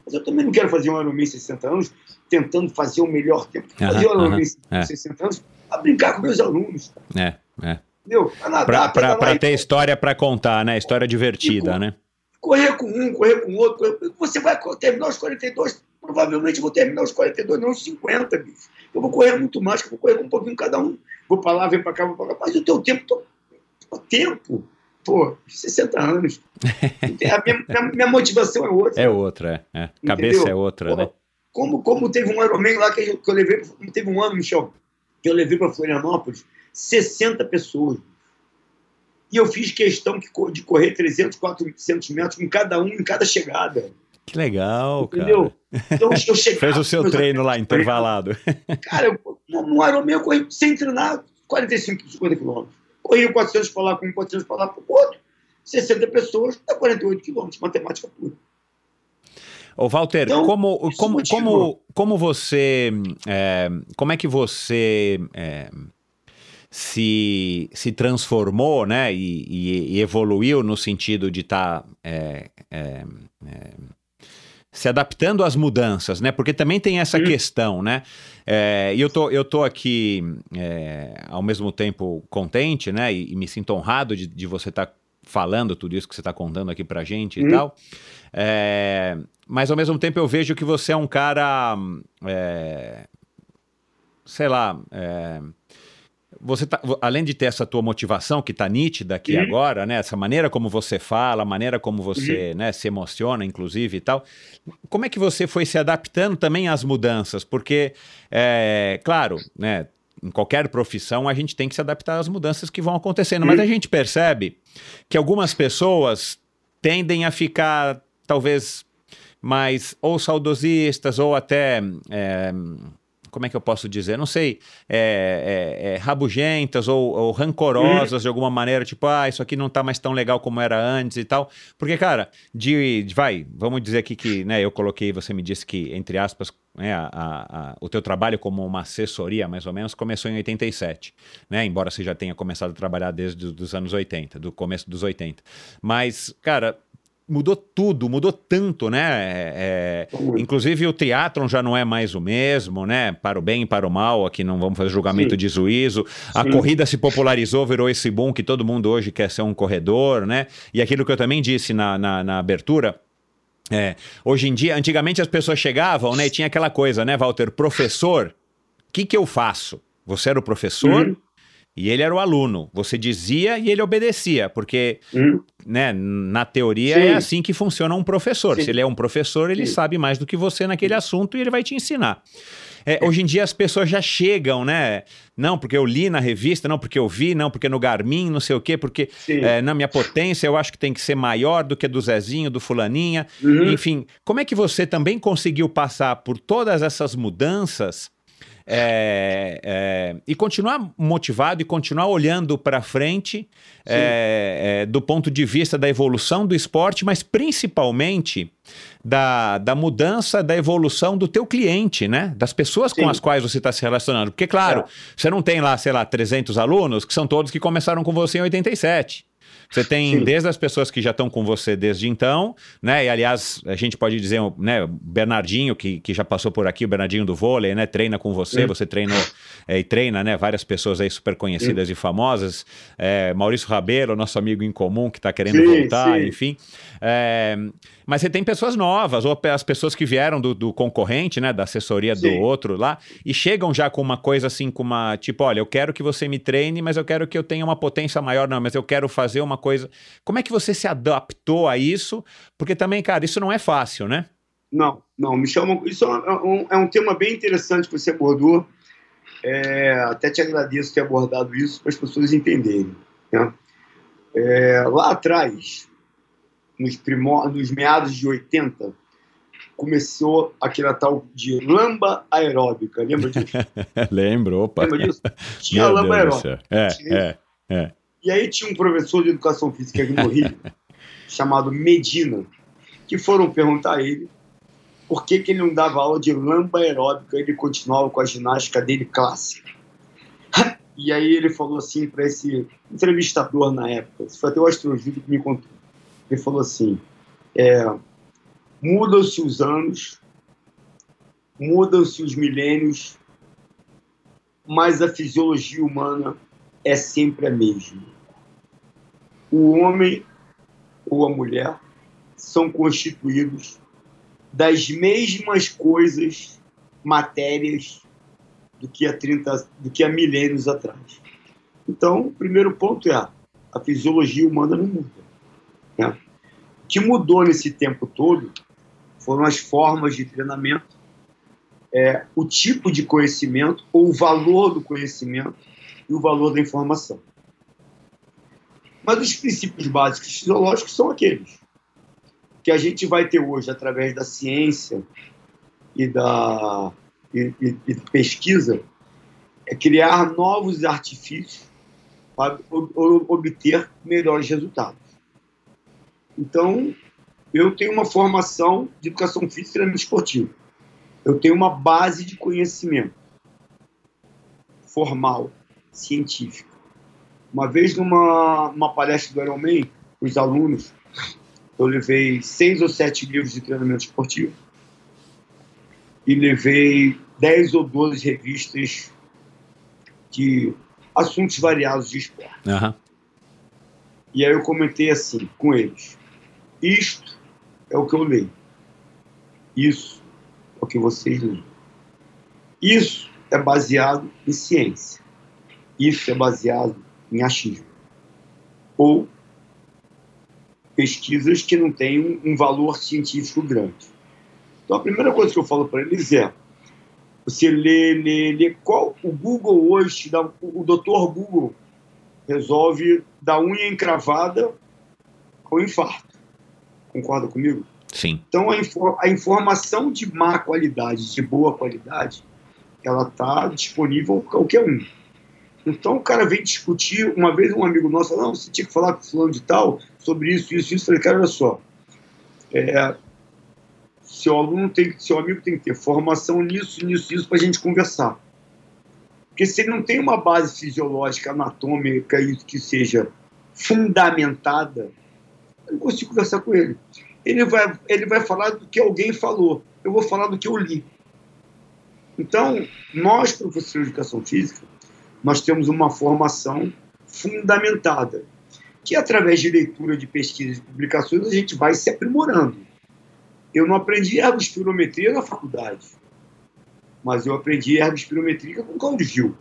Mas eu também não quero fazer um Ironman 60 anos tentando fazer o melhor tempo. Uhum, fazer um Ironman uhum, 60 é. anos para brincar com meus alunos. É, é. Entendeu? Para ter história para contar, né? História divertida, né? Correr com um, correr com outro. Você vai terminar os 42, provavelmente vou terminar os 42, não os 50, bicho. Eu vou correr muito mais, eu vou correr com um pouquinho cada um. Vou para lá, vem para cá, vou para cá. Mas o teu tempo o tempo, pô, 60 anos. A minha, minha, minha motivação é outra. É outra, é. é. Cabeça é outra, pô, né? Como, como teve um Ironman lá que eu, que eu levei, teve um ano, Michel, que eu levei para Florianópolis, 60 pessoas. E eu fiz questão de correr 300, 400 metros com cada um em cada chegada. Que legal, Entendeu? cara. Então eu chegava, Fez o seu treino lá, intervalado. Cara, eu, no Ironman eu corri sem treinar 45, 50 quilômetros corria 400 para lá, com 400 para lá para o outro. 60 pessoas, dá 48 quilômetros, matemática pura. Ô Walter, então, como, como, como, como você. É, como é que você é, se, se transformou né, e, e, e evoluiu no sentido de estar. Tá, é, é, é se adaptando às mudanças, né? Porque também tem essa uhum. questão, né? É, e eu tô, eu tô aqui é, ao mesmo tempo contente, né? E, e me sinto honrado de, de você estar tá falando tudo isso que você está contando aqui pra gente uhum. e tal. É, mas ao mesmo tempo eu vejo que você é um cara. é, sei lá. Você tá, além de ter essa tua motivação que tá nítida aqui Uhum. agora, né? Essa maneira como você fala, a maneira como você né, se emociona, inclusive e tal. Como é que você foi se adaptando também às mudanças? Porque, é, claro, né? Em qualquer profissão a gente tem que se adaptar às mudanças que vão acontecendo, mas a gente percebe que algumas pessoas tendem a ficar talvez mais ou saudosistas ou até é, como é que eu posso dizer? Não sei, é, é, é, rabugentas ou, ou rancorosas de alguma maneira, tipo, ah, isso aqui não tá mais tão legal como era antes e tal. Porque, cara, de, de- vai, vamos dizer aqui que, né, eu coloquei, você me disse que, entre aspas, né, a- a- a- o teu trabalho como uma assessoria, mais ou menos, começou em 87, né? Embora você já tenha começado a trabalhar desde os anos 80, do começo dos 80. Mas, cara, mudou tudo, mudou tanto, né? É, é, inclusive o triatlon já não é mais o mesmo, né? Para o bem e para o mal, aqui não vamos fazer julgamento Sim. de juízo. A Sim. corrida se popularizou, virou esse boom que todo mundo hoje quer ser um corredor, né? E aquilo que eu também disse na, na, na abertura, é, hoje em dia, antigamente as pessoas chegavam, né? E tinha aquela coisa, né, Walter? Professor, o que, que eu faço? Você era o professor Uhum. E ele era o aluno. Você dizia e ele obedecia, porque Hum? né, na teoria Sim. é assim que funciona um professor. Sim. Se ele é um professor, ele Sim. sabe mais do que você naquele assunto e ele vai te ensinar. É, hoje em dia as pessoas já chegam, né? Não, porque eu li na revista, não, porque eu vi, não, porque no Garmin, não sei o quê, porque é, na minha potência eu acho que tem que ser maior do que do Zezinho, do Fulaninha. Uhum. Enfim, como é que você também conseguiu passar por todas essas mudanças é, é, e continuar motivado e continuar olhando para frente é, é, do ponto de vista da evolução do esporte, mas principalmente da, da mudança, da evolução do teu cliente, né? Das pessoas com Sim. as quais você está se relacionando. Porque, claro, É. você não tem lá, sei lá, 300 alunos, que são todos que começaram com você em 87. Você tem Sim. desde as pessoas que já estão com você desde então, né? E aliás, a gente pode dizer, né, Bernardinho, que, que já passou por aqui, o Bernardinho do vôlei, né? Treina com você, você treinou é, e treina, né? Várias pessoas aí super conhecidas e famosas. É, Maurício Rabelo, nosso amigo em comum, que está querendo Sim, voltar, sim. enfim. É, mas você tem pessoas novas, ou as pessoas que vieram do, do concorrente, né? Da assessoria do Sim. outro lá, e chegam já com uma coisa assim, com uma, tipo, olha, eu quero que você me treine, mas eu quero que eu tenha uma potência maior, não, mas eu quero fazer uma coisa. Como é que você se adaptou a isso? Porque também, cara, isso não é fácil, né? Não, não, me chama. Isso é um, é um tema bem interessante que você abordou. É, até te agradeço ter abordado isso para as pessoas entenderem. né? É, lá atrás, nos, nos meados de 80, começou aquela tal de lamba aeróbica. Lembra disso? Lembro, opa. Lembra disso? Tinha a lamba aeróbica. É, Tinha é. E aí tinha um professor de educação física aqui no Rio, chamado Medina, que foram perguntar a ele por que, que ele não dava aula de lamba aeróbica e ele continuava com a ginástica dele clássica. E aí ele falou assim para esse entrevistador na época, isso foi até o Astrojúlio que me contou. Ele falou assim: é, mudam-se os anos, mudam-se os milênios, mas a fisiologia humana é sempre a mesma. O homem ou a mulher são constituídos das mesmas coisas, matérias, do que há 30, do que há milênios atrás. Então, o primeiro ponto é a fisiologia humana não muda. Né? O que mudou nesse tempo todo foram as formas de treinamento, é, o tipo de conhecimento ou o valor do conhecimento e o valor da informação. Mas os princípios básicos fisiológicos são aqueles que a gente vai ter hoje através da ciência e da e, e, e pesquisa é criar novos artifícios para ob- ob- obter melhores resultados. Então, eu tenho uma formação de educação física e treinamento esportivo. Eu tenho uma base de conhecimento formal, científica. Uma vez numa, numa palestra do Ironman, os alunos, eu levei seis ou sete livros de treinamento esportivo e levei dez ou doze revistas de assuntos variados de esporte. Aham. E aí eu comentei assim com eles: isto é o que eu leio. Isso é o que vocês leem. Isso é baseado em ciência. Isso é baseado em achismo. Ou pesquisas que não têm um, valor científico grande. Então, a primeira coisa que eu falo para eles é: você lê, lê, lê. Qual o Google hoje, dá, o doutor Google resolve da unha encravada ao infarto. Concorda comigo? Sim. Então, a, infor a informação de má qualidade, de boa qualidade, ela está disponível a qualquer um. Então, o cara vem discutir. Uma vez, um amigo nosso falou: Não, você tinha que falar com o fulano de tal sobre isso, isso, isso. Eu falei: Cara, olha só. É, seu aluno tem, seu amigo tem que ter formação nisso, nisso, isso para a gente conversar. Porque se ele não tem uma base fisiológica, anatômica e que seja fundamentada, eu consigo conversar com ele. Ele vai, ele vai falar do que alguém falou. Eu vou falar do que eu li. Então, nós, professores de educação física, nós temos uma formação fundamentada, que através de leitura de pesquisas e publicações a gente vai se aprimorando. Eu não aprendi ergospirometria na faculdade, mas eu aprendi ergospirometria com Claudio Gil,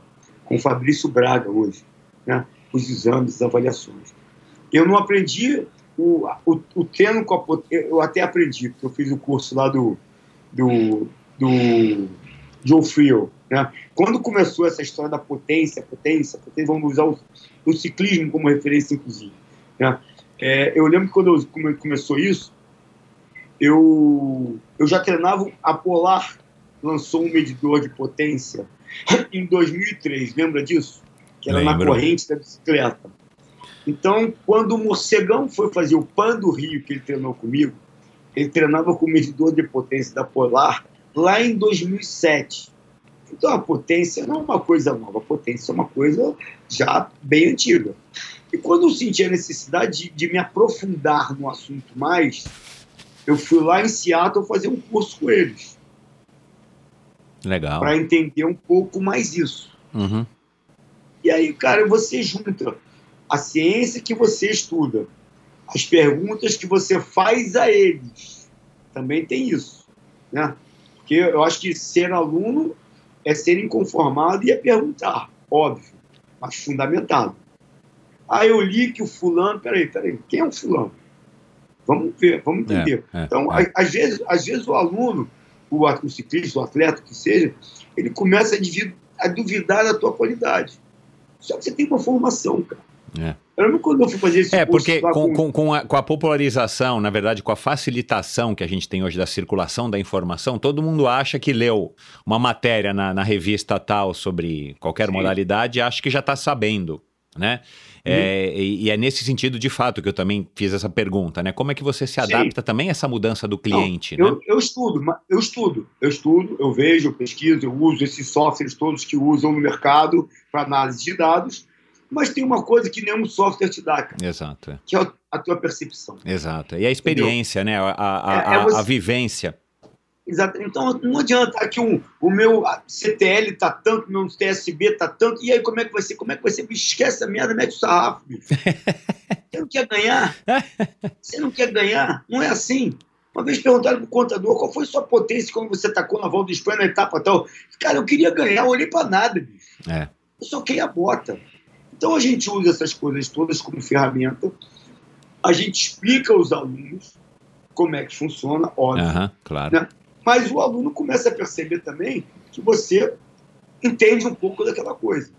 com Fabrício Braga hoje, né? os exames, as avaliações. Eu não aprendi o, o, o treino com a potência, eu até aprendi, porque eu fiz o curso lá do, do, do Joe Friel. Né? Quando começou essa história da potência, potência, potência vamos usar o, o ciclismo como referência, inclusive. Né? É, eu lembro que quando eu, começou isso, eu, eu já treinava a Polar, lançou um medidor de potência em 2003, lembra disso? Que era Lembro. na corrente da bicicleta. Então, quando o Morcegão foi fazer o PAN do Rio, que ele treinou comigo, ele treinava com o medidor de potência da Polar lá em 2007. Então, a potência não é uma coisa nova, a potência é uma coisa já bem antiga. E quando eu senti a necessidade de, de me aprofundar no assunto mais, eu fui lá em Seattle fazer um curso com eles. Legal. Para entender um pouco mais isso. Uhum. E aí, cara, você junta a ciência que você estuda, as perguntas que você faz a eles. Também tem isso. Né? Porque eu acho que ser aluno é ser inconformado e é perguntar, óbvio, mas fundamentado. Aí eu li que o fulano, peraí, peraí, quem é o fulano? Vamos ver, vamos entender. É, é, então, é. Às, vezes, às vezes o aluno, o, o ciclista, o atleta, que seja, ele começa a, a duvidar da tua qualidade. Só que você tem uma formação, cara. É. Eu lembro quando eu fui fazer esse É, porque com, com, com, a, com, a, popularização, na verdade, com a facilitação que a gente tem hoje da circulação da informação, todo mundo acha que leu uma matéria na, na revista tal sobre qualquer Sim. modalidade e acha que já está sabendo, né? É, e, e, é nesse sentido, de fato, que eu também fiz essa pergunta, né? Como é que você se adapta Sim. também a essa mudança do cliente? Não, né? eu, eu, estudo, eu estudo, eu estudo, eu vejo, eu pesquiso, eu uso esses softwares todos que usam no mercado para análise de dados, mas tem uma coisa que nenhum software te dá, cara. Exato. É. Que é a tua percepção. Exato. E a experiência, Entendeu? né? A, a, é, é você... a, vivência. Exato. Então não adianta aqui um, o meu CTL tá tanto, o meu TSB tá tanto, e aí como é que vai ser? Como é que vai ser? Esquece a merda, mete o sarrafo, bicho. Você não quer ganhar? Você não quer ganhar? Não é assim. Uma vez perguntaram pro contador qual foi sua potência quando você tacou na volta do Espanha na etapa tal. Cara, eu queria ganhar, eu olhei para nada, bicho. É. Eu só queria a bota. Então a gente usa essas coisas todas como ferramenta, a gente explica aos alunos como é que funciona, óbvio. Uhum, claro. Né? Mas o aluno começa a perceber também que você entende um pouco daquela coisa.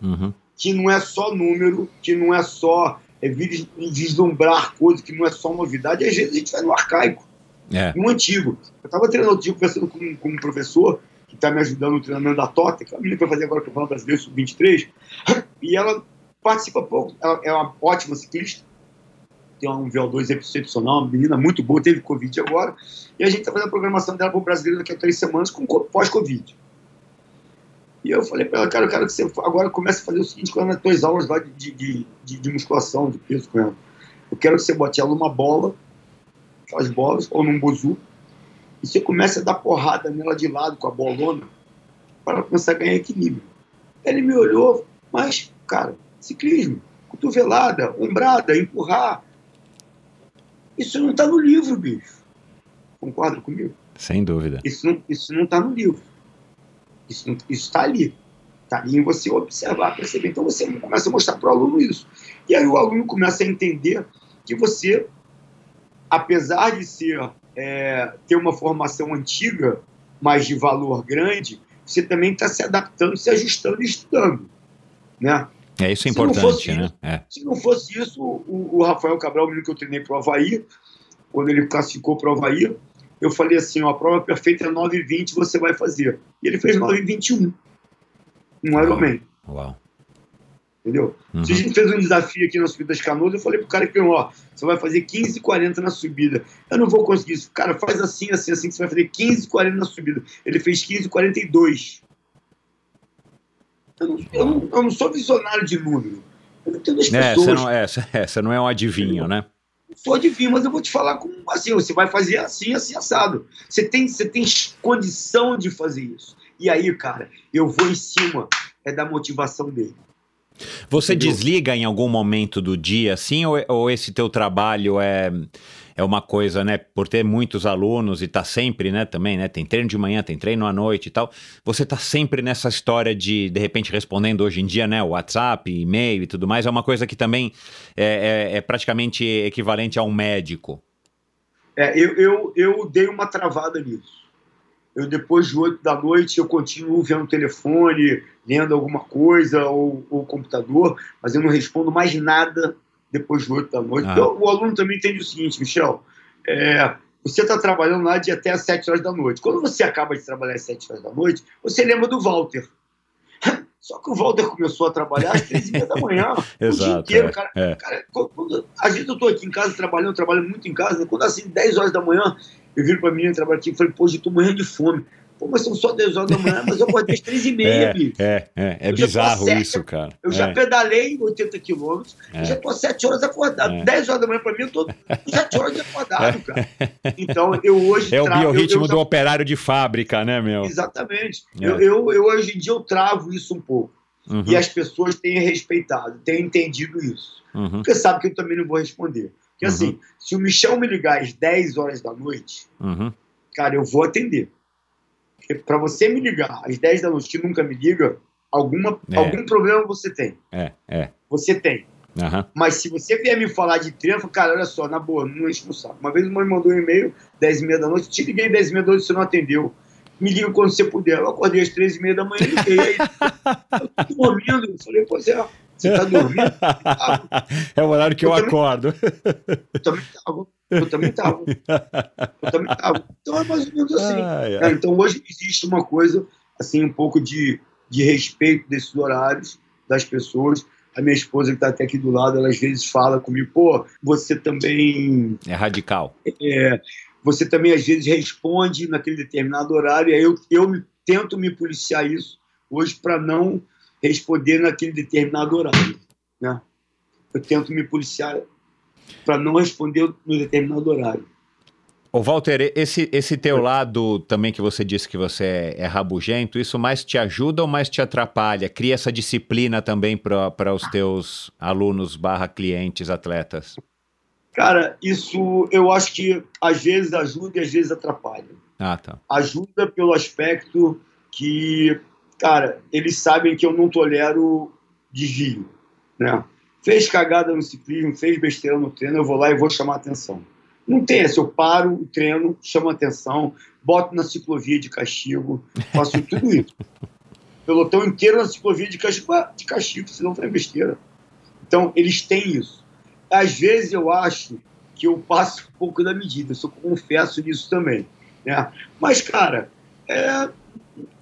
Uhum. Que não é só número, que não é só é, vislumbrar coisa, que não é só novidade. Às vezes a gente vai no arcaico, é. no antigo. Eu estava treinando outro dia conversando com, com um professor que está me ajudando no treinamento da Tota, que é a menina que vai fazer agora o Campeonato Brasileiro Sub-23, e ela participa pouco, ela é uma ótima ciclista, tem um VO2 excepcional, uma menina muito boa, teve Covid agora, e a gente está fazendo a programação dela para o brasileiro daqui a três semanas com pós-Covid. E eu falei para ela, cara, eu quero que você agora comece a fazer o seguinte com as tuas aulas lá de, de, de, de, musculação, de peso com ela. Eu quero que você bote ela numa bola, aquelas bolas, ou num bozu, e você começa a dar porrada nela de lado com a bolona para ela começar a ganhar equilíbrio. Ele me olhou, mas, cara, ciclismo, cotovelada, ombrada, empurrar. Isso não está no livro, bicho. Concorda comigo? Sem dúvida. Isso não isso não está no livro. Isso está ali. Está ali em você observar, perceber. Então você começa a mostrar para o aluno isso. E aí o aluno começa a entender que você, apesar de ser é, ter uma formação antiga, mas de valor grande, você também está se adaptando, se ajustando e estudando. Né? É isso é importante, né? isso- É. Se não fosse isso, o, o Rafael Cabral, o menino que eu treinei para o Havaí, quando ele classificou para o Havaí, eu falei assim: ó, a prova perfeita é 9,20, você vai fazer. E ele fez 9,21. Um Ironman, Uau. Entendeu? Uhum. Se a gente fez um desafio aqui na subida das canoas, eu falei pro cara que ganhou, ó, você vai fazer 15,40 na subida. Eu não vou conseguir isso. Cara, faz assim, assim, assim, que você vai fazer 15,40 na subida. Ele fez 15,42. Eu não, eu, não, eu não sou visionário de número. Eu entendo as É, pessoas. você não é, é, você não é um adivinho, né? sou adivinho, mas eu vou te falar como assim, você vai fazer assim, assim, assado. Você tem, você tem condição de fazer isso. E aí, cara, eu vou em cima é da motivação dele. Você Entendeu? desliga em algum momento do dia, assim, ou, ou esse teu trabalho é, é uma coisa, né, por ter muitos alunos e tá sempre, né, também, né, tem treino de manhã, tem treino à noite e tal, você tá sempre nessa história de, de repente, respondendo hoje em dia, né, WhatsApp, e-mail e tudo mais, é uma coisa que também é, é- é praticamente equivalente a um médico. É, eu, eu, eu dei uma travada nisso. Eu, depois de oito da noite, eu continuo vendo o telefone, lendo alguma coisa, ou ou o computador, mas eu não respondo mais nada depois de oito da noite. Ah. Então, o aluno também entende o seguinte, Michel, é, você está trabalhando lá de até às sete horas da noite. Quando você acaba de trabalhar às sete horas da noite, você lembra do Walter. Só que o Walter começou a trabalhar às três e meia da manhã. o dia Exato, inteiro, é, cara. é. Cara, quando, às vezes eu estou aqui em casa trabalhando, eu trabalho muito em casa, quando assim, 10 horas da manhã, eu viro para mim, trabalho aqui e falei, pô, eu tô morrendo de fome. Pô, mas são só 10 horas da manhã, mas eu acordei às 3 e meia, É, bicho. é, é, é já bizarro certo. isso, cara. Eu já É, pedalei 80 quilômetros, É. já tô às 7 horas acordado. É. 10 horas da manhã para mim, eu tô 7 horas acordado, cara. Então, eu hoje... é o tra- eu- biorritmo eu já- do operário de fábrica, né, meu? Exatamente. É. Eu, eu, eu, hoje em dia, eu travo isso um pouco. Uhum, E as pessoas têm respeitado, têm entendido isso. uhum. Porque sabe que eu também não vou responder. Porque Uhum. assim, se o Michel me ligar às 10 horas da noite, Uhum. cara, eu vou atender. Porque para você me ligar às 10 da noite que nunca me liga, alguma, É. algum problema você tem. É, é. Você tem. Aham. Mas se você vier me falar de treino, eu falo, cara, olha só, na boa, não enche no saco. Uma vez uma me mandou um e-mail, 10 e meia da noite, te liguei 10 e meia da noite, você não atendeu. Me liga quando você puder. Eu acordei às 13 e meia da manhã e liguei. Aí, eu tô dormindo. Eu falei, pois é, você tá dormindo? É o horário que eu, Eu também- acordo. eu também tava. Eu também tava. Eu também tava. Então é mais ou menos assim. Ai, É, então hoje existe uma coisa, assim, um pouco de, de respeito desses horários das pessoas. A minha esposa, que está até aqui do lado, ela às vezes fala comigo, pô, você também. É radical. é, você também às vezes responde naquele determinado horário, e aí eu, eu me- tento me policiar isso hoje para não responder naquele determinado horário. Né? Eu tento me policiar para não responder no determinado horário. Ô, Walter, esse, esse teu lado também que você disse que você é, é rabugento, isso mais te ajuda ou mais te atrapalha? Cria essa disciplina também para os teus alunos barra clientes, atletas? Cara, isso eu acho que às vezes ajuda e às vezes atrapalha. Ah, tá. Ajuda pelo aspecto que, cara, eles sabem que eu não tolero desvio, né? Fez cagada no ciclismo, fez besteira no treino, eu vou lá e vou chamar atenção. Não tem essa, eu paro o treino, chamo atenção, boto na ciclovia de castigo, faço tudo isso. Pelotão inteiro na ciclovia de castigo, de castigo, senão faz besteira. Então, eles têm isso. Às vezes eu acho que eu passo um pouco da medida, eu confesso nisso também. Né? Mas, cara, é,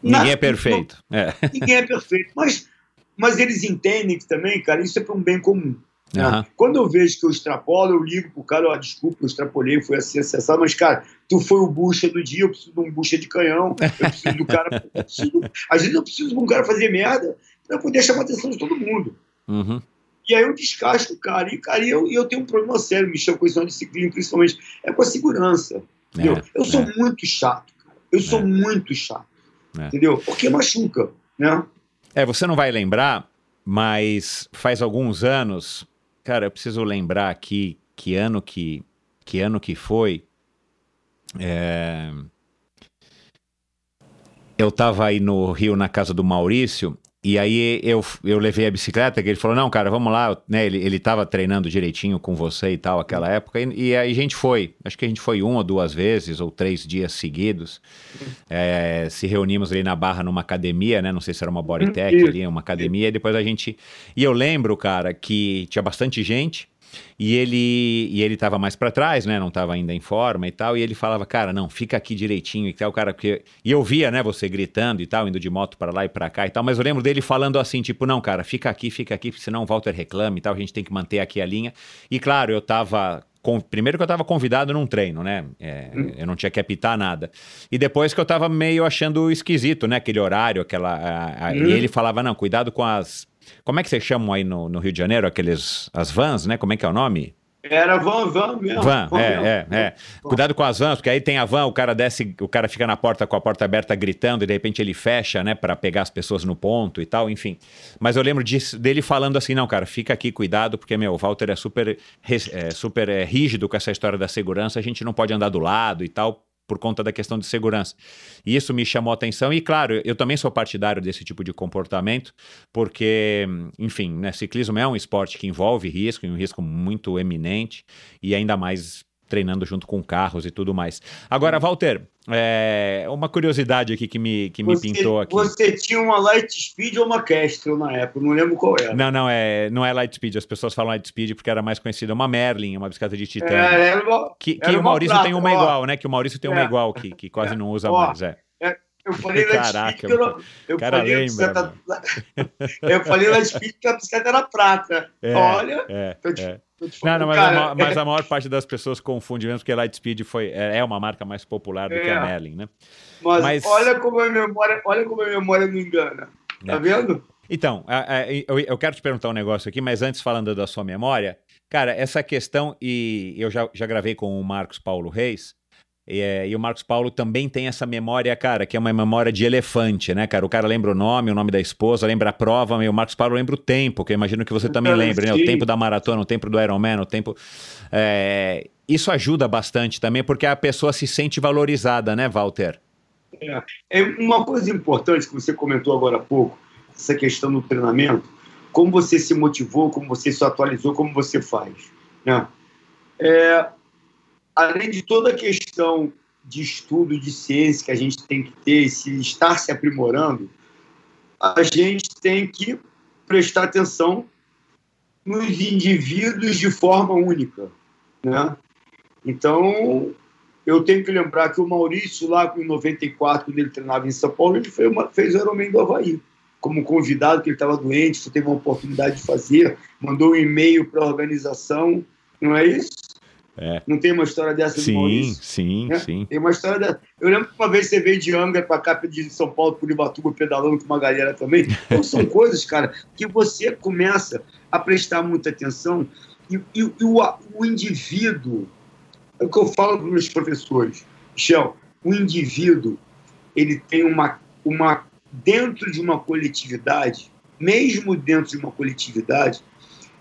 Ninguém é perfeito. É. ninguém é perfeito. Mas, mas eles entendem que também, cara, isso é para um bem comum. né? Quando eu vejo que eu extrapolo, eu ligo pro cara, ó, desculpa, eu extrapolei, foi assim, acessado, mas, cara, tu foi o bucha do dia, eu preciso de um bucha de canhão, eu preciso do cara. preciso- às vezes eu preciso de um cara fazer merda para poder chamar a atenção de todo mundo. Uhum. E aí eu descasco o cara. E, cara, eu, eu tenho um problema sério, Michel, com de ciclismo, principalmente, é com a segurança. É, eu sou é. muito chato, cara. Eu sou É. muito chato. É. Entendeu? Porque machuca, né? É, você não vai lembrar, mas faz alguns anos, cara, eu preciso lembrar aqui que ano que, que ano que foi. É... Eu estava aí no Rio na casa do Maurício e aí eu, eu levei a bicicleta, que ele falou, não, cara, vamos lá, né? Ele, ele tava treinando direitinho com você e tal, aquela época, e, e aí a gente foi. Acho que a gente foi uma ou duas vezes, ou três dias seguidos. É, se reunimos ali na Barra numa academia, né? Não sei se era uma Bodytech ali, uma academia, e depois a gente. E eu lembro, cara, que tinha bastante gente. E ele e ele tava mais para trás, né? Não tava ainda em forma e tal. E ele falava, cara, não, fica aqui direitinho e tal, cara. Porque... E eu via, né, você gritando e tal, indo de moto para lá e para cá e tal. Mas eu lembro dele falando assim, tipo, não, cara, fica aqui, fica aqui, senão o Walter reclama e tal. A gente tem que manter aqui a linha. E claro, eu tava primeiro que eu estava convidado num treino, né? É, Eu não tinha que apitar nada. E depois que eu estava meio achando esquisito, né? Aquele horário, aquela. a- a- E ele falava: não, cuidado com as. Como é que vocês chamam aí no, no Rio de Janeiro? Aqueles. As vans, né? Como é que é o nome? Era van, van mesmo. Van, van é, mesmo. é, é. Cuidado com as vans, porque aí tem a van, o cara desce, o cara fica na porta com a porta aberta gritando e de repente ele fecha, né, Pra pegar as pessoas no ponto e tal, enfim. Mas eu lembro disso- dele falando assim, não, cara, fica aqui, cuidado, porque, meu, o Walter é super, é, super é, rígido com essa história da segurança, a gente não pode andar do lado e tal, por conta da questão de segurança. E isso me chamou a atenção e, claro, eu também sou partidário desse tipo de comportamento, porque, enfim, né, ciclismo é um esporte que envolve risco, um risco muito eminente, e ainda mais treinando junto com carros e tudo mais. Agora, Walter, é, uma curiosidade aqui que me, que me Você- pintou aqui. Você tinha uma Lightspeed ou uma Kestrel na época, não lembro qual era. Não, não, é, não é Lightspeed, as pessoas falam Lightspeed porque era mais conhecida uma Merlin, uma bicicleta de titânio. É, era uma- que que era o uma Maurício prata, tem uma ó. igual, né? Que o Maurício tem uma É. igual, que, que quase não usa Ó, mais, é. Eu falei Caraca, Lightspeed, eu, não- eu cara falei lembra, bicicleta- Eu falei Lightspeed que a bicicleta era prata. É, Olha, É, tô te- é. tô te Não, falando, não, mas, cara, a, ma- mas a maior parte das pessoas confunde mesmo, porque Lightspeed foi, é é uma marca mais popular do que a É. Merlin, né? mas, mas- olha como a memória, olha como a memória não engana. Tá É. vendo? Então, eu quero te perguntar um negócio aqui, mas antes falando da sua memória, cara, essa questão, e eu já, já gravei com o Marcos Paulo Reis, e, é, e o Marcos Paulo também tem essa memória, cara, que é uma memória de elefante, né, cara? O cara lembra o nome, o nome da esposa, lembra a prova, e o Marcos Paulo lembra o tempo, que eu imagino que você também Cara, lembra, né? O tempo da maratona, o tempo do Ironman, o tempo... é, isso ajuda bastante também, porque a pessoa se sente valorizada, né, Walter? É uma coisa importante que você comentou agora há pouco, essa questão do treinamento, como você se motivou, como você se atualizou, como você faz. Né? É, além de toda a questão de estudo, de ciência que a gente tem que ter, se estar se aprimorando, a gente tem que prestar atenção nos indivíduos de forma única. Né? Então, eu tenho que lembrar que o Maurício, lá em 94, quando ele treinava em São Paulo, ele fez, uma, fez o Ironman do Havaí, como convidado, que ele estava doente, só teve uma oportunidade de fazer, mandou um e-mail para a organização, não é isso? É. Não tem uma história dessa do Sim, Maurício? sim, É. sim. Tem uma história dessa. Eu lembro que uma vez você veio de Angra para cá, de São Paulo, por Ibatuba, pedalando com uma galera também. Então, são coisas, cara, que você começa a prestar muita atenção e, e- e o, o indivíduo, é o que eu falo para os meus professores, Michel, o indivíduo, ele tem uma, uma, dentro de uma coletividade, mesmo dentro de uma coletividade,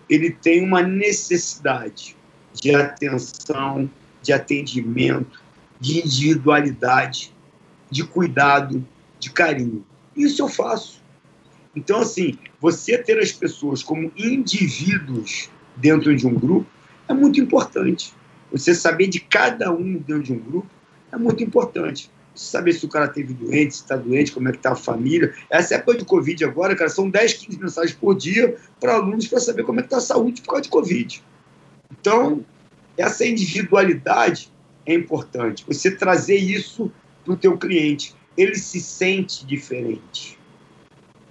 ele tem uma necessidade de atenção, de atendimento, de individualidade, de cuidado, de carinho. Isso eu faço. Então, assim, você ter as pessoas como indivíduos dentro de um grupo é muito importante. Você saber de cada um dentro de um grupo é muito importante. Você saber se o cara teve doente, se está doente, como é que está a família. Essa época de Covid agora, cara, são 10, 15 mensagens por dia para alunos para saber como é que está a saúde por causa de Covid. Então, essa individualidade é importante. Você trazer isso para o teu cliente. Ele se sente diferente.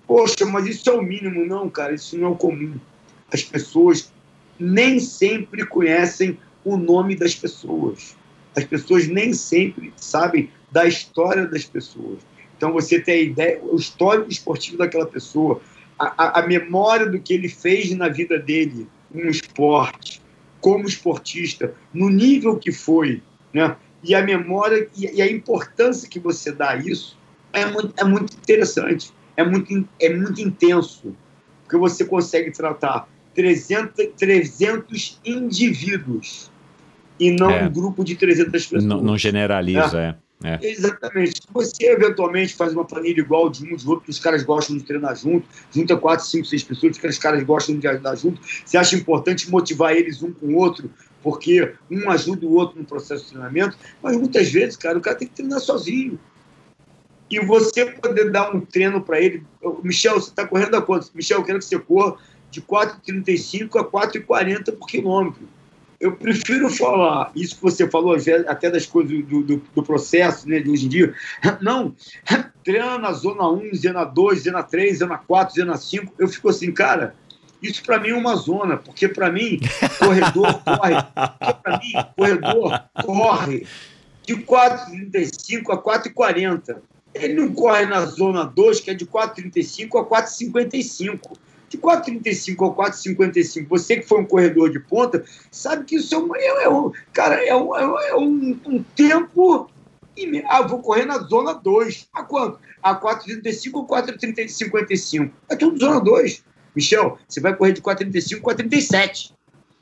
Poxa, mas isso é o mínimo. Não, cara, isso não é o comum. As pessoas nem sempre conhecem o nome das pessoas. As pessoas nem sempre sabem da história das pessoas. Então, você tem a ideia, o histórico esportivo daquela pessoa, a, a, a memória do que ele fez na vida dele, no esporte, como esportista, no nível que foi, né? E a memória e, a importância que você dá a isso é muito, é muito interessante, é muito, é muito intenso, porque você consegue tratar 300, 300 indivíduos e não É. um grupo de 300 pessoas. Não, não generaliza, é. É. Exatamente. Se você eventualmente faz uma planilha igual de um de outro, que os caras gostam de treinar junto, junta quatro, cinco, seis pessoas, que os caras gostam de ajudar junto, você acha importante motivar eles um com o outro, porque um ajuda o outro no processo de treinamento, mas muitas vezes, cara, o cara tem que treinar sozinho. E você poder dar um treino para ele. Michel, você está correndo a quanto? Michel, eu quero que você corra de 4,35 a 4,40 por quilômetro. Eu prefiro falar isso que você falou, até das coisas do, do, do processo né, de hoje em dia. Não, treina na zona 1, zona 2, zona 3, zona 4, zona 5. Eu fico assim, cara, isso para mim é uma zona, porque para mim, corredor corre. Para mim, corredor corre de 4,35 a 4,40. Ele não corre na zona 2, que é de 4,35 a 4,55 de 4,35 a 4,55, você que foi um corredor de ponta, sabe que isso é um, é, é um cara, é um, é um, um tempo. Ah, vou correr na zona 2. A quanto? A 4,35 ou 4,55? É tudo zona 2. Michel, você vai correr de 4,35 a 4,37.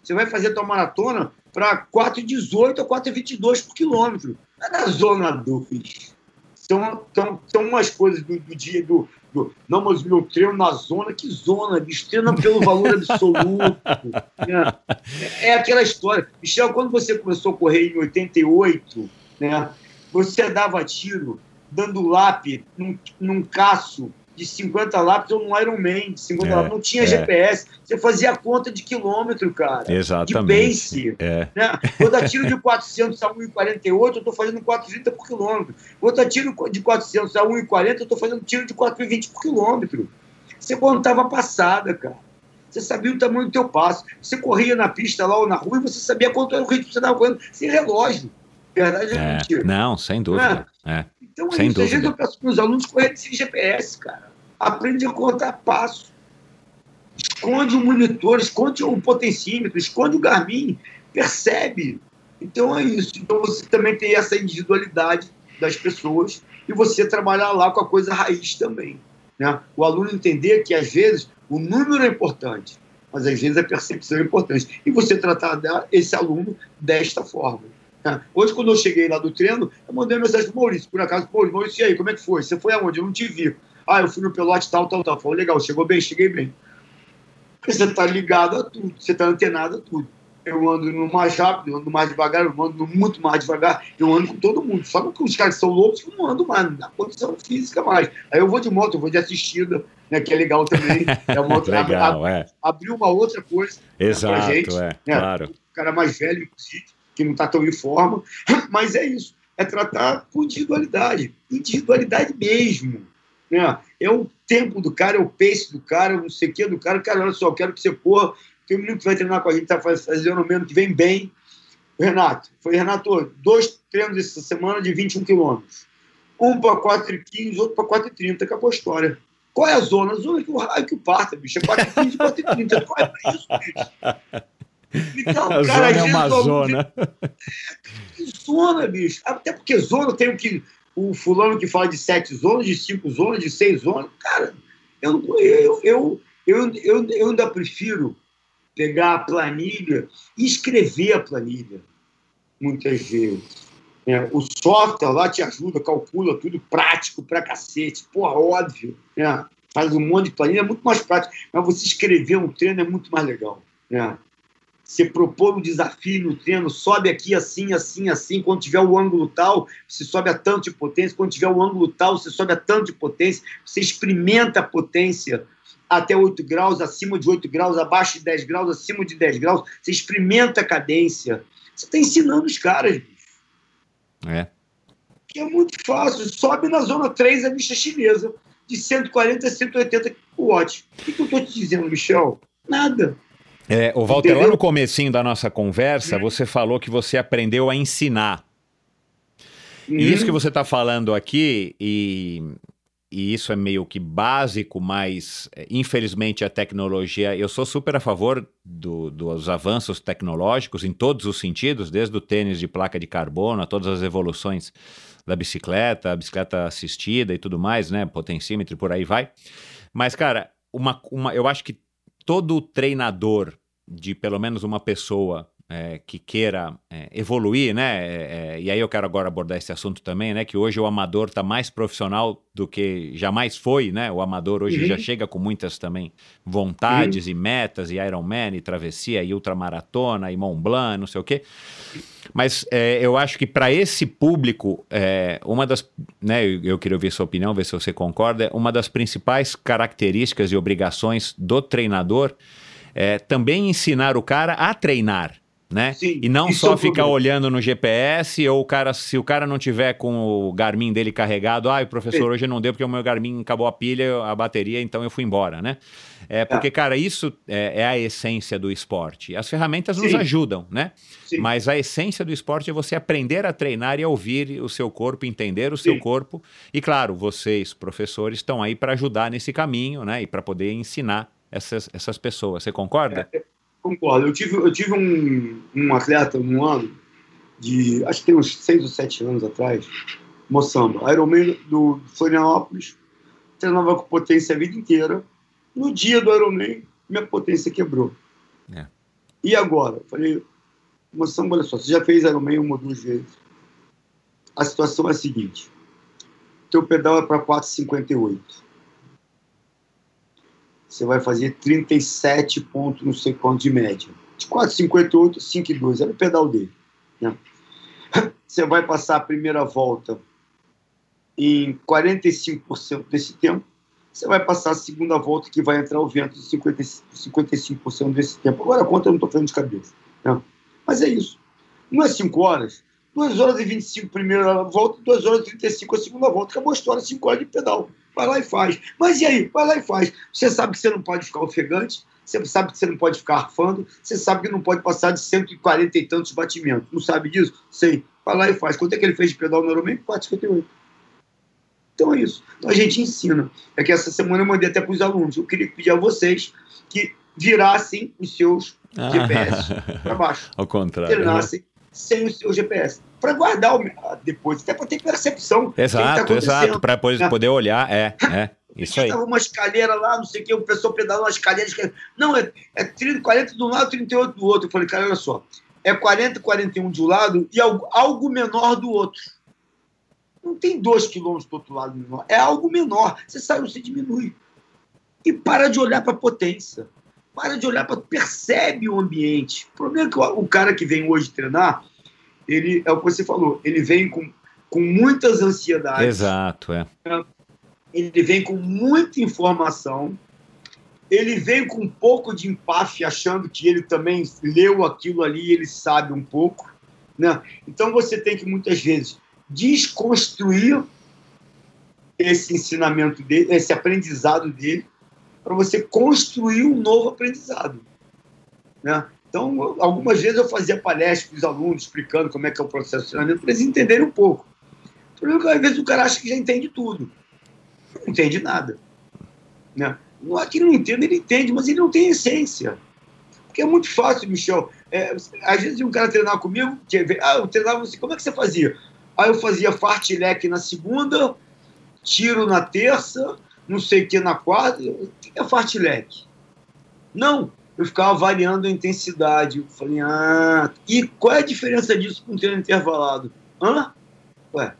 Você vai fazer a tua maratona para 4,18 a 4,22 por quilômetro. É na zona 2. São, são, são umas coisas do, do dia do, do. Não, mas meu treino na zona, que zona? Bicho, treina pelo valor absoluto. né? É aquela história. Michel, quando você começou a correr em 88, né, você dava tiro dando lápis num, num caço de 50 lápis ou no Ironman de 50 é, lápis. Não tinha é. GPS. Você fazia a conta de quilômetro, cara. Exatamente. De pace. É. Né? Vou dar tiro de 400 a 1,48, eu estou fazendo 4,30 por quilômetro. Vou dar tiro de 400 a 1,40, eu estou fazendo tiro de 4,20 por quilômetro. Você contava passada, cara. Você sabia o tamanho do teu passo. Você corria na pista lá ou na rua e você sabia quanto era o ritmo que você estava correndo sem relógio. Verdade é, é mentira. Não, sem dúvida. É. Então, é sem isso. dúvida. Às vezes eu peço para os alunos correrem sem GPS, cara aprende a contar passo. Esconde o monitor, esconde o potencímetro, esconde o Garmin, percebe. Então é isso. Então você também tem essa individualidade das pessoas e você trabalhar lá com a coisa raiz também. Né? O aluno entender que às vezes o número é importante, mas às vezes a percepção é importante. E você tratar esse aluno desta forma. Né? Hoje, quando eu cheguei lá do treino, eu mandei uma mensagem para o Maurício, por acaso, Maurício, Maurício, e aí, como é que foi? Você foi aonde? Eu não te vi. Ah, eu fui no pelote tal, tal, tal. Falou, legal, chegou bem, cheguei bem. Você está ligado a tudo, você está antenado a tudo. Eu ando no mais rápido, eu ando mais devagar, eu ando muito mais devagar, eu ando com todo mundo. Só que os caras que são loucos que não andam mais, não dá condição física mais. Aí eu vou de moto, eu vou de assistida, né, que é legal também. É uma outra, legal, ab, é. Abriu uma outra coisa Exato, né, pra gente. É, né, claro. O cara mais velho, inclusive, que não está tão em forma. Mas é isso, é tratar com individualidade. Individualidade mesmo. Né? É o tempo do cara, é o pace do cara, não sei o que do cara. Cara, olha só, quero que você porra. Tem um menino que vai treinar com a gente, está fazendo menos que vem bem. Renato, foi Renato, dois treinos essa semana de 21 quilômetros. Um para 4,15, outro para 4,30, acabou a história. Qual é a zona? A zona que o raio que o parta, bicho. É 4,15 e 4,30. Qual é isso, bicho? Então, a cara, zona é uma zona. Que zona, bicho. Até porque zona tem o que o fulano que fala de sete zonas, de cinco zonas, de seis zonas. Cara, eu, eu, eu, eu, eu, eu ainda prefiro pegar a planilha e escrever a planilha, muitas vezes. É, o software lá te ajuda, calcula tudo prático pra cacete. Pô, óbvio. Né? Faz um monte de planilha, é muito mais prático. Mas você escrever um treino é muito mais legal. Né? Você propor um desafio no treino, sobe aqui assim, assim, assim, quando tiver o ângulo tal, você sobe a tanto de potência, quando tiver o ângulo tal, você sobe a tanto de potência, você experimenta a potência até 8 graus, acima de 8 graus, abaixo de 10 graus, acima de 10 graus, você experimenta a cadência. Você está ensinando os caras, bicho. É. Que é muito fácil, sobe na zona 3 a bicha chinesa, de 140 a 180 watts. O que, que eu estou te dizendo, Michel? Nada. É, o Walter, Entendeu? lá no comecinho da nossa conversa, hum. você falou que você aprendeu a ensinar. Hum. E isso que você está falando aqui, e, e isso é meio que básico, mas é, infelizmente a tecnologia. Eu sou super a favor do, dos avanços tecnológicos em todos os sentidos, desde o tênis de placa de carbono a todas as evoluções da bicicleta, a bicicleta assistida e tudo mais, né? Potencímetro e por aí vai. Mas, cara, uma, uma, eu acho que todo treinador de pelo menos uma pessoa é, que queira é, evoluir, né? É, é, e aí eu quero agora abordar esse assunto também, né? Que hoje o amador está mais profissional do que jamais foi, né? O amador hoje Uhum. já chega com muitas também vontades e metas, e Ironman, e travessia, e ultramaratona, e Mont Blanc, não sei o quê. Mas é, eu acho que para esse público, é, uma das. Né, eu, eu queria ouvir sua opinião, ver se você concorda. Uma das principais características e obrigações do treinador é também ensinar o cara a treinar. Né? Sim, e não só ficar olhando no GPS ou o cara, se o cara não tiver com o Garmin dele carregado, ah, o professor Sim. hoje não deu porque o meu Garmin acabou a pilha, a bateria, então eu fui embora, né? É porque, cara, isso é, é a essência do esporte. As ferramentas nos Sim. ajudam, né? Mas a essência do esporte é você aprender a treinar e a ouvir o seu corpo, entender o seu corpo. E claro, vocês, professores, estão aí para ajudar nesse caminho, né? E para poder ensinar essas, essas pessoas. Você concorda? Concordo. Eu tive, eu tive um, um atleta um ano, de, acho que tem uns seis ou sete anos atrás, Moçamba, Ironman do Florianópolis, treinava com potência a vida inteira. No dia do Ironman, minha potência quebrou. É. E agora? Eu falei, Moçamba, olha só, você já fez Ironman uma ou duas vezes. A situação é a seguinte, teu pedal é para 4,58 você vai fazer 37 pontos, não sei quanto de média. De 4,58, 5,2. Era o pedal dele. né? Você vai passar a primeira volta em 45% desse tempo. Você vai passar a segunda volta, que vai entrar o vento 50, 55% desse tempo. Agora a conta eu não estou fazendo de cabeça. né? Mas é isso. Não é 5 horas. 2 horas e 25 primeira volta, 2 horas e 35 a segunda volta. Acabou a história, 5 horas de pedal. Vai lá e faz. Mas e aí? Vai lá e faz. Você sabe que você não pode ficar ofegante, você sabe que você não pode ficar arfando, você sabe que não pode passar de 140 e tantos batimentos. Não sabe disso? Sei. Vai lá e faz. Quanto é que ele fez de pedal no Ironman? 4,58. Então é isso. Então a gente ensina. É que essa semana eu mandei até para os alunos. Eu queria pedir a vocês que virassem os seus GPS para baixo. Ao contrário. Treinassem sem o seu GPS. Para guardar o, depois, até para ter percepção. Exato, tá exato. Para poder, né? poder olhar, é, é. Isso aí. Estava uma escalera lá, não sei o que, o pessoal pedalando uma escalera, escalera. Não, é, é 30, 40 de um lado, 38 do outro. Eu falei, cara, olha só. É 40, 41 de um lado e algo, algo menor do outro. Não tem dois quilômetros do outro lado menor. É algo menor. Você sai, você diminui. E para de olhar para a potência. Para de olhar para. Percebe o ambiente. O problema é que o, o cara que vem hoje treinar, ele é o que você falou, ele vem com, com muitas ansiedades Exato, é. ele vem com muita informação, ele vem com um pouco de empáfia, achando que ele também leu aquilo ali ele sabe um pouco. Né? Então você tem que muitas vezes desconstruir esse ensinamento dele, esse aprendizado dele, para você construir um novo aprendizado. Né? Então, algumas vezes eu fazia palestras para os alunos explicando como é que é o processo de treinamento, para eles entenderem um pouco. O problema é que às vezes o cara acha que já entende tudo não entende nada. Né? Não é que ele não entende, ele entende, mas ele não tem essência. Porque é muito fácil, Michel. É, às vezes um cara treinar comigo, ver, ah, eu treinava assim, como é que você fazia? Aí eu fazia fartlek na segunda, tiro na terça, não sei o que na quarta. O que é fartlek? Não, eu ficava variando a intensidade. Eu falei, ah, e qual é a diferença disso com treino intervalado? Hã? Ué,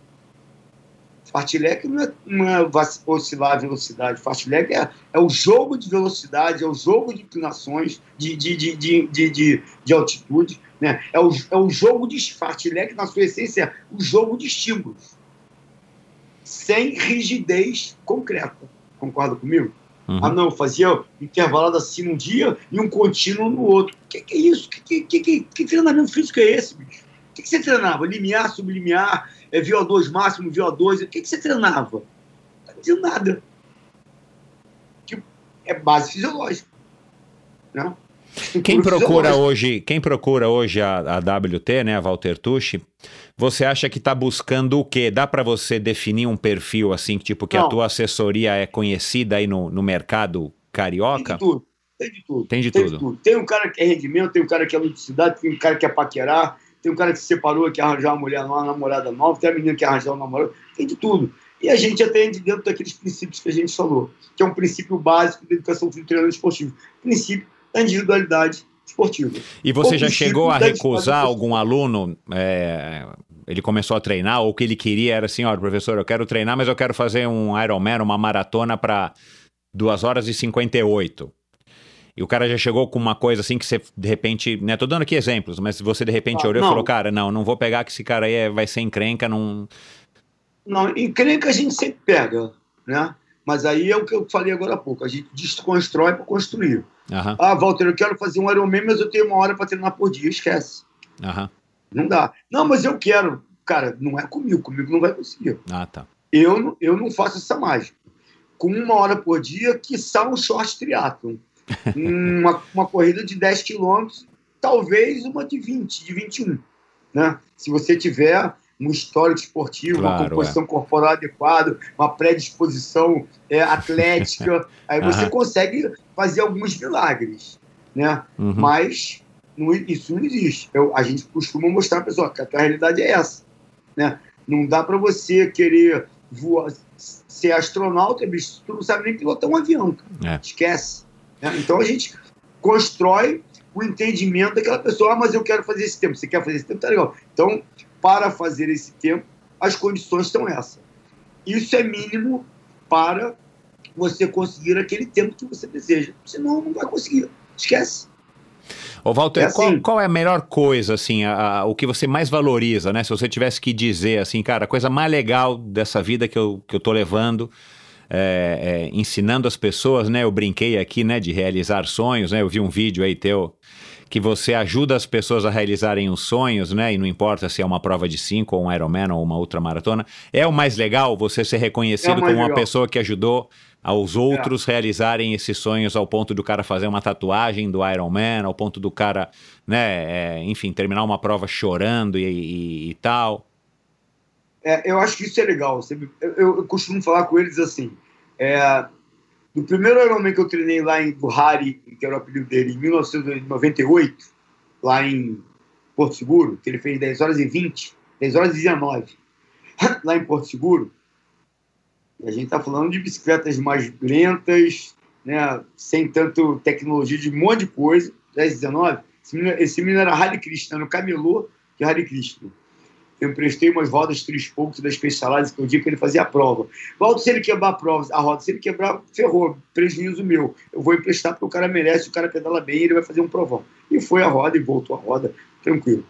Fartlek não é, não é oscilar a velocidade. Fartlek é, é o jogo de velocidade, é o jogo de inclinações, de, de, de, de, de, de, de altitude. Né? É, o, é o jogo de Fartlek, na sua essência, é o jogo de estímulos. Sem rigidez concreta. Concorda comigo? Uhum. Ah, não, eu fazia intervalado assim num dia e um contínuo no outro. O que, que é isso? Que, que, que, que, treinamento físico é esse, bicho? O que, que você treinava? Limiar, sublimiar, é, VO2 máximo, VO2. O que, que você treinava? Não tá dizendo nada. Que é base fisiológica. Né? Quem procura hoje, quem procura hoje a, a WT, né, a Walter Tucci, você acha que está buscando o quê? Dá para você definir um perfil assim, tipo que a Não. tua assessoria é conhecida aí no, no mercado Tem carioca? de tudo. Tem de tudo. Tem de Tem tudo. de tudo. Tem um cara que é rendimento, tem um cara que é ludicidade, tem um cara que é paquerar, tem um cara que se separou e quer arranjar uma mulher nova, uma namorada nova, tem a menina que quer arranjar um namorado, tem de tudo. E a gente atende dentro daqueles princípios que a gente falou, que é um princípio básico da educação física e treinamento esportivo. Princípio da individualidade esportiva. E você Ou já chegou a recusar algum aluno? é, ele começou a treinar, ou o que ele queria era assim: olha, professor, eu quero treinar, mas eu quero fazer um Ironman, uma maratona para 2 horas e 58. E o cara já chegou com uma coisa assim que você, de repente, né? Tô dando aqui exemplos, mas você de repente Ah, olhou e falou: cara, não, não vou pegar que esse cara aí é- vai ser encrenca, não. Não, encrenca a gente sempre pega, né? Mas aí é o que eu falei agora há pouco. A gente desconstrói para construir. Aham, Ah, Walter, eu quero fazer um Ironman, mas eu tenho uma hora para treinar por dia. Esquece. aham. Não dá. Não, mas eu quero. Cara, não é comigo. Comigo não vai conseguir. Ah, tá. Eu, não- eu não faço essa mágica. Com uma hora por dia, que um short triatlon. uma, uma corrida de 10 quilômetros, talvez uma de 20, de 21. Né? Se você tiver um histórico esportivo, Claro, é. uma composição corporal adequada, uma predisposição é, atlética, aí você Aham. consegue fazer alguns milagres. Né? Uhum. Mas não- isso não existe. Eu- a gente costuma mostrar a pessoa que a tua realidade é essa. Né? Não dá para você querer voar, ser astronauta, bicho, tu não sabe nem pilotar um avião. É. Esquece. né? Então a gente constrói o entendimento daquela pessoa. Ah, mas eu quero fazer esse tempo. Você quer fazer esse tempo? Tá legal. Então, para fazer esse tempo, as condições estão essas. Isso é mínimo para você conseguir aquele tempo que você deseja. Senão, não vai conseguir. Esquece. Ô, Walter, É assim. qual, qual é a melhor coisa, assim, a- a- o que você mais valoriza, né? Se você tivesse que dizer, assim, cara, a coisa mais legal dessa vida que eu, que eu tô levando, é, é, ensinando as pessoas, né? Eu brinquei aqui, né, de realizar sonhos, né? Eu vi um vídeo aí teu que você ajuda as pessoas a realizarem os sonhos, né? E não importa se é uma prova de 5 ou um Ironman ou uma ultramaratona. É o mais legal você ser reconhecido É como uma legal. pessoa que ajudou aos outros realizarem esses sonhos ao ponto do cara fazer uma tatuagem do Iron Man, ao ponto do cara, né, é, enfim, terminar uma prova chorando e, e- e tal. É, eu acho que isso é legal. Eu, eu- eu costumo falar com eles assim. É, no primeiro Ironman que eu treinei lá em Buhari, que era o apelido dele, em 1998, lá em Porto Seguro, que ele fez 10 horas e 20, 10 horas e 19, lá em Porto Seguro, e a gente está falando de bicicletas mais lentas, né, sem tanto tecnologia, de um monte de coisa, 10 e 19. Esse menino, esse menino era Hare Krishna, no camelô de Hare Krishna eu emprestei umas rodas três poucos da Specialized que eu dia que ele fazia a prova. Walter, se ele quebrar a prova, a roda, se ele quebrar, ferrou, prejuízo meu. Eu vou emprestar porque o cara merece, o cara pedala bem, ele vai fazer um provão. E foi a roda e voltou a roda, tranquilo.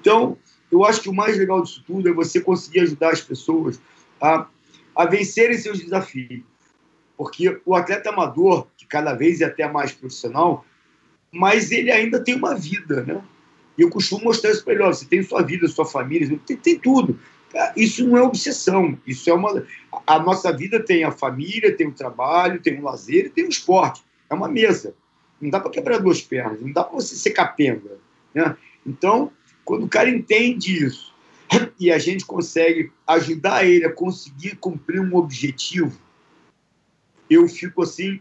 Então, eu acho que o mais legal disso tudo é você conseguir ajudar as pessoas a, a vencerem seus desafios. Porque o atleta amador, que cada vez é até mais profissional, mas ele ainda tem uma vida, né? E eu costumo mostrar isso para ele: você tem sua vida, sua família, tem, tem tudo. Ah, Isso não é obsessão, isso é uma. A nossa vida tem a família, tem o trabalho, tem o lazer tem o esporte. É uma mesa. Não dá para quebrar duas pernas, não dá para você ser capenga. Né? Então, quando o cara entende isso e a gente consegue ajudar ele a conseguir cumprir um objetivo, eu fico assim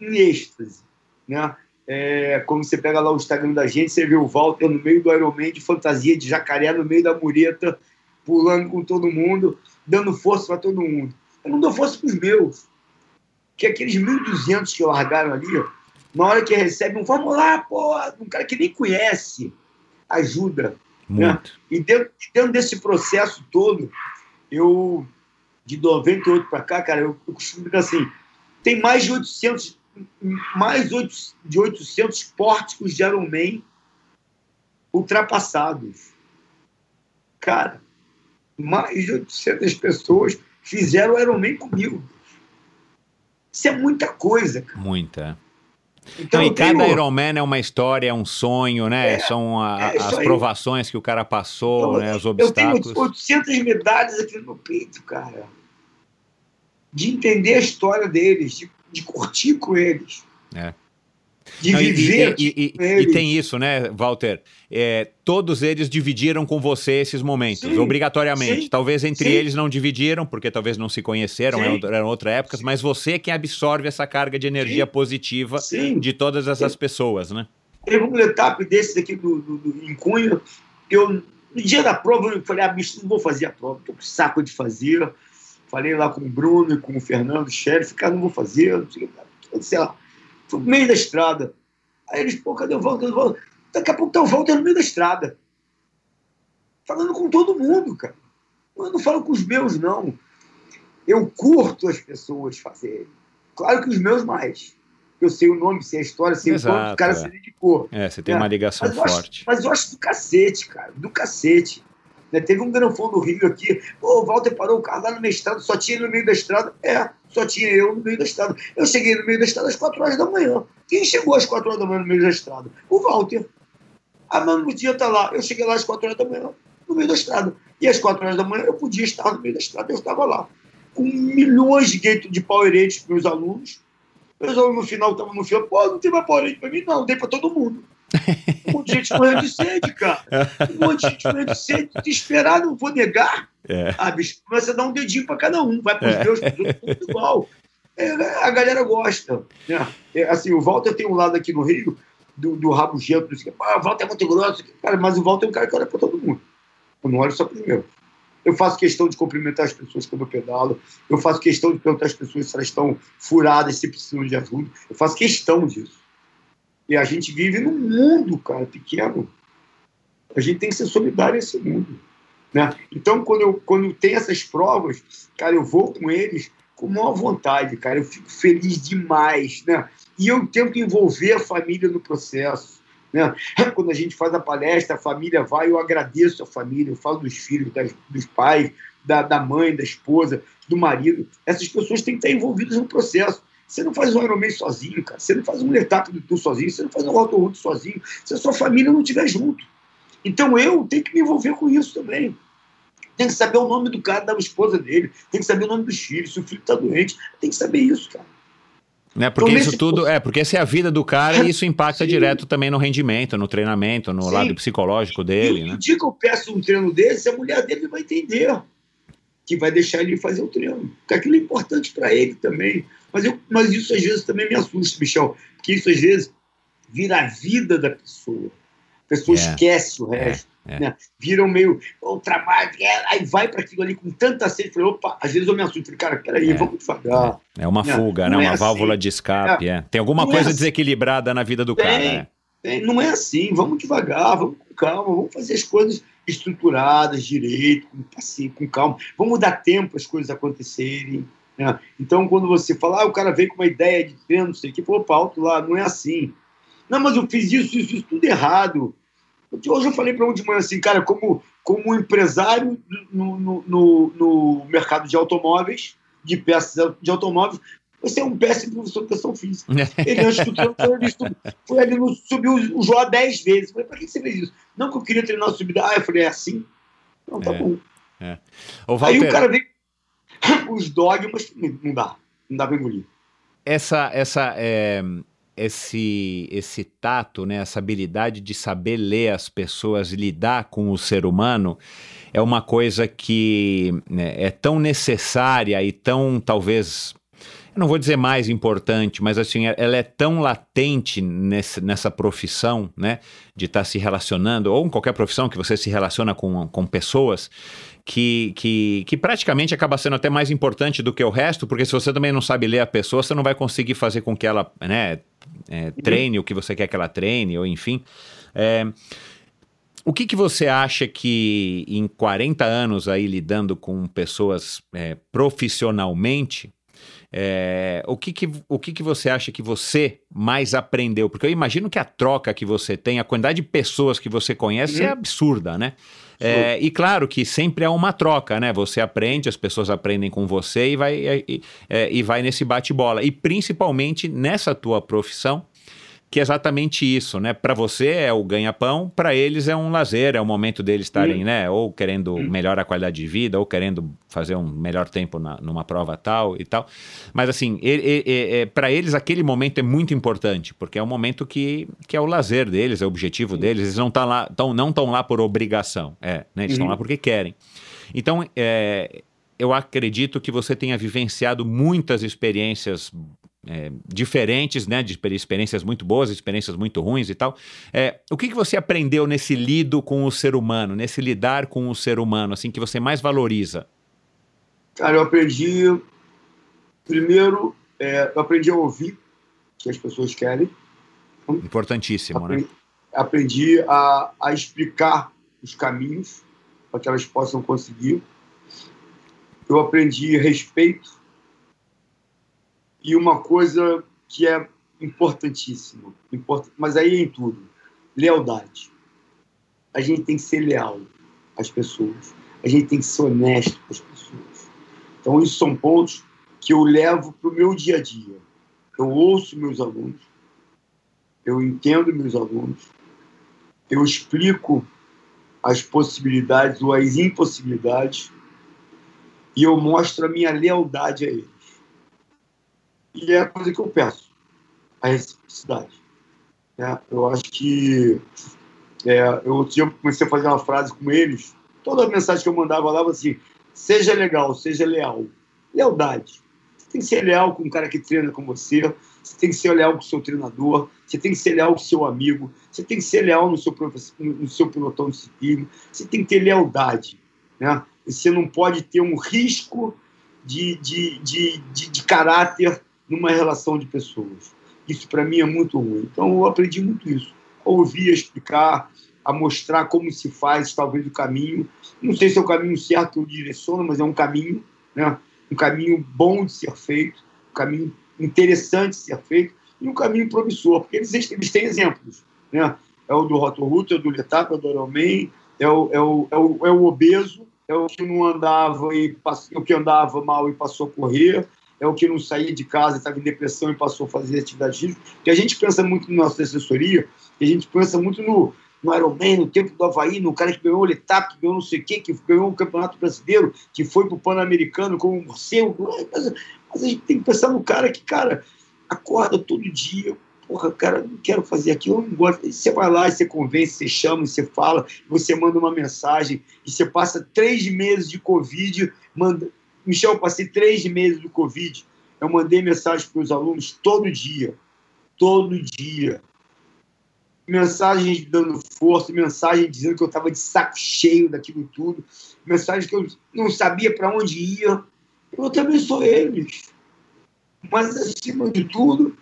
em êxtase. Né? É, você pega lá o Instagram da gente, você vê o Walter no meio do Ironman de fantasia de jacaré, no meio da mureta, pulando com todo mundo, dando força para todo mundo. Eu não dou força para os meus. Que aqueles 1.200 que largaram ali, ó, na hora que recebem um vamos lá, pô, um cara que nem conhece, ajuda. Muito. E dentro, dentro desse processo todo, eu, de 98 para cá, cara, eu, eu costumo dizer assim, tem mais de 800, mais oito- de 800 pórticos de Ironman ultrapassados. Cara, mais de 800 pessoas fizeram o Ironman comigo. Isso é muita coisa, cara. Muita. Então, Não, e eu tenho- cada Ironman é uma história, é um sonho, né? É, São a- é as aí. provações que o cara passou, Então, né? Os Eu tenho obstáculos. 800 medalhas aqui no peito, cara. De entender a história deles, de, de curtir com eles. É. De Não, e- viver e, e- e- e tem isso, né, Walter? É, todos eles dividiram com você esses momentos, Sim, obrigatoriamente. sim, talvez entre sim. eles não dividiram, porque talvez não se conheceram, eram, outras épocas, mas você que absorve essa carga de energia positiva de todas essas pessoas, né? Teve um etapa desses aqui do, do- do- em Cunha. Eu, no dia da prova, eu falei, ah, bicho, não vou fazer a prova, tô com saco de fazer. Falei lá com o Bruno e com o Fernando, o chefe, cara, não vou fazer, não sei lá. No meio da estrada. Aí eles, pô, cadê o Walter? Cadê o Walter? Daqui a pouco tá o Walter no meio da estrada. Falando com todo mundo, cara. Eu não falo com os meus, não. Eu curto as pessoas fazerem. Claro que os meus mais. Eu sei o nome, sei a história, sei Exato, o quanto o cara é. se dedicou. É, você tem É, uma ligação Mas eu, acho, forte. mas eu acho do cacete, cara. Do cacete. Né, Teve um granfão no Rio aqui. Pô, o Walter parou o carro lá no meio da estrada, só tinha ele no meio da estrada. É, só tinha eu no meio da estrada. Eu cheguei no meio da estrada às 4 horas da manhã. Quem chegou às 4 horas da manhã no meio da estrada? O Walter. A mano podia estar lá. Eu cheguei lá às 4 horas da manhã, no meio da estrada. E às 4 horas da manhã eu podia estar no meio da estrada, eu estava lá. Com milhões de gatos de Powerade para meus alunos. Meus alunos no final estavam no final, pô, não tem mais Powerade para mim? Não, dei para todo mundo. De gente morrendo de sede, cara. Um monte de gente morrendo de sede, desesperado, não vou negar. É. Ah, bicho, começa a dar um dedinho para cada um, vai para os É. meus, pros outros, igual. É, a galera gosta. Né? É, assim, o Walter tem um lado aqui no Rio, do, do rabo gento, não sei o quê. Ah, o Walter é muito grosso. Cara, mas o Walter é um cara que olha para todo mundo. Eu não olho só para os meus. Eu faço questão de cumprimentar as pessoas quando eu pedalo. Eu faço questão de perguntar às pessoas se elas estão furadas, se precisam de ajuda. Eu faço questão disso. E a gente vive num mundo, cara, pequeno. A gente tem que ser solidário a esse mundo. Né? Então, quando eu, quando tem essas provas, cara, eu vou com eles com maior vontade, cara. Eu fico feliz demais, né? E eu tento envolver a família no processo. Né? Quando a gente faz a palestra, a família vai, eu agradeço a família, eu falo dos filhos, das, dos pais, da, da mãe, da esposa, do marido. Essas pessoas têm que estar envolvidas no processo. Você não faz um Ironman sozinho, cara. Você não faz um etapa do tu sozinho. Você não faz um Roto sozinho. Se a sua família não estiver junto. Então eu tenho que me envolver com isso também. Tem que saber o nome do cara, da esposa dele. Tem que saber o nome dos filhos. Se o filho está doente, tem que saber isso, cara. Né, porque Então, isso tudo é porque essa é a vida do cara e isso impacta Sim. direto também no rendimento, no treinamento, no Sim. lado psicológico dele, e né? o dia que eu peço um treino desse, a mulher dele vai entender que vai deixar ele fazer o treino. Porque aquilo é importante para ele também. Mas, eu, mas isso às vezes também me assusta, Michel. Porque isso às vezes vira a vida da pessoa. A pessoa É. esquece o resto. é. Né? Viram meio o trabalho, é, aí vai para aquilo ali com tanta sede. Falei, opa, às vezes eu me assusto. Falei, cara, peraí, É. vamos devagar. É uma Não, fuga, não né? é Uma assim. válvula de escape, é. Tem alguma Não é coisa assim. desequilibrada na vida do Tem. cara, né? É, não é assim, vamos devagar, vamos com calma, vamos fazer as coisas estruturadas, direito, com, assim, com calma. Vamos dar tempo às coisas acontecerem. né? Então, quando você fala, ah, o cara veio com uma ideia de treino, não sei o que, pô, opa, alto lá, não é assim. Não, mas eu fiz isso, isso, isso, tudo errado. Hoje eu falei para um de manhã assim, cara, como, como empresário no, no, no, no mercado de automóveis, de peças de automóveis, você é um péssimo professor de educação física. Ele, antes do treino, foi no, subiu o Joá dez vezes. Eu falei, pra que você fez isso? Não, que eu queria treinar a subida. Ah, eu falei, é assim? Não, tá É. bom. Aí Walter, o cara vem os dogmas, não dá. Não dá pra engolir. essa, essa, é, esse, esse tato, né, essa habilidade de saber ler as pessoas, lidar com o ser humano, é uma coisa que né, é tão necessária e tão, talvez, eu não vou dizer mais importante, mas assim, ela é tão latente nesse, nessa profissão, né, de estar se relacionando, ou em qualquer profissão que você se relaciona com, com pessoas, que, que, que praticamente acaba sendo até mais importante do que o resto, porque se você também não sabe ler a pessoa, você não vai conseguir fazer com que ela né, é, treine o que você quer que ela treine, ou enfim. É, o que, que você acha que em 40 anos aí lidando com pessoas é, profissionalmente, é, o, que, que, o que, que você acha que você mais aprendeu? Porque eu imagino que a troca que você tem, a quantidade de pessoas que você conhece é Uhum. absurda, né? É, e claro que sempre é uma troca, né? Você aprende, as pessoas aprendem com você e vai, e, é, e vai nesse bate-bola. E principalmente nessa tua profissão, que é exatamente isso, né? Para você é o ganha-pão, para eles é um lazer, é o momento deles estarem, Hum. né? Ou querendo melhorar a qualidade de vida, ou querendo fazer um melhor tempo na, numa prova tal e tal. Mas assim, para eles aquele momento é muito importante, porque é um momento que, que é o lazer deles, é o objetivo deles. Eles não estão lá, tão, não estão lá por obrigação, é, né? Eles estão Uhum. lá porque querem. Então, é, eu acredito que você tenha vivenciado muitas experiências é, diferentes, né? De exper- experiências muito boas, experiências muito ruins e tal. É, o que, que você aprendeu nesse lido com o ser humano, nesse lidar com o ser humano, assim, que você mais valoriza? Cara, eu aprendi. Primeiro, é, eu aprendi a ouvir o que as pessoas querem. Importantíssimo, né? Aprendi, aprendi a, a explicar os caminhos para que elas possam conseguir. Eu aprendi respeito e uma coisa que é importantíssima, import... mas aí em tudo, lealdade. A gente tem que ser leal às pessoas, a gente tem que ser honesto com as pessoas. Então, isso são pontos que eu levo para o meu dia a dia. Eu ouço meus alunos, eu entendo meus alunos, eu explico as possibilidades ou as impossibilidades e eu mostro a minha lealdade a eles. E é a coisa que eu peço, a reciprocidade. É, eu acho que é, eu outro dia comecei a fazer uma frase com eles, toda a mensagem que eu mandava lá assim, seja legal, seja leal. Lealdade. Você tem que ser leal com o cara que treina com você, você tem que ser leal com o seu treinador, você tem que ser leal com o seu amigo, você tem que ser leal no seu, no seu pilotão de ciclismo, você tem que ter lealdade. Né? Você não pode ter um risco de, de, de, de, de caráter numa relação de pessoas. Isso, para mim, é muito ruim. Então, eu aprendi muito isso. Ouvir, a explicar, a mostrar como se faz, talvez, o caminho. Não sei se é o caminho certo que eu direciono, mas é um caminho, né? um caminho bom de ser feito, um caminho interessante de ser feito e um caminho promissor, porque eles, eles têm exemplos. Né? É o do Rotorruto, é o do Letap, é o do Ironman, é o, é, o, é, o, é o obeso, é o que não andava e passou, o que andava mal e passou a correr, é o que não saía de casa, estava em depressão e passou a fazer atividade física. Porque a gente pensa muito na nossa assessoria, a gente pensa muito no, no Ironman, no tempo do Havaí, no cara que ganhou o Letap, que ganhou não sei o quê, que ganhou o Campeonato Brasileiro, que foi para o Pan-Americano como morceu. Mas, mas a gente tem que pensar no cara que, cara, acorda todo dia, porra, cara, não quero fazer aquilo, eu não gosto. E você vai lá, você convence, você chama, você fala, você manda uma mensagem, e você passa três meses de Covid, manda. Michel, eu passei três meses do Covid, eu mandei mensagem para os alunos todo dia, todo dia. Mensagens dando força, mensagem dizendo que eu estava de saco cheio daquilo tudo, mensagem que eu não sabia para onde ia. Eu também sou eles. Mas, acima de tudo,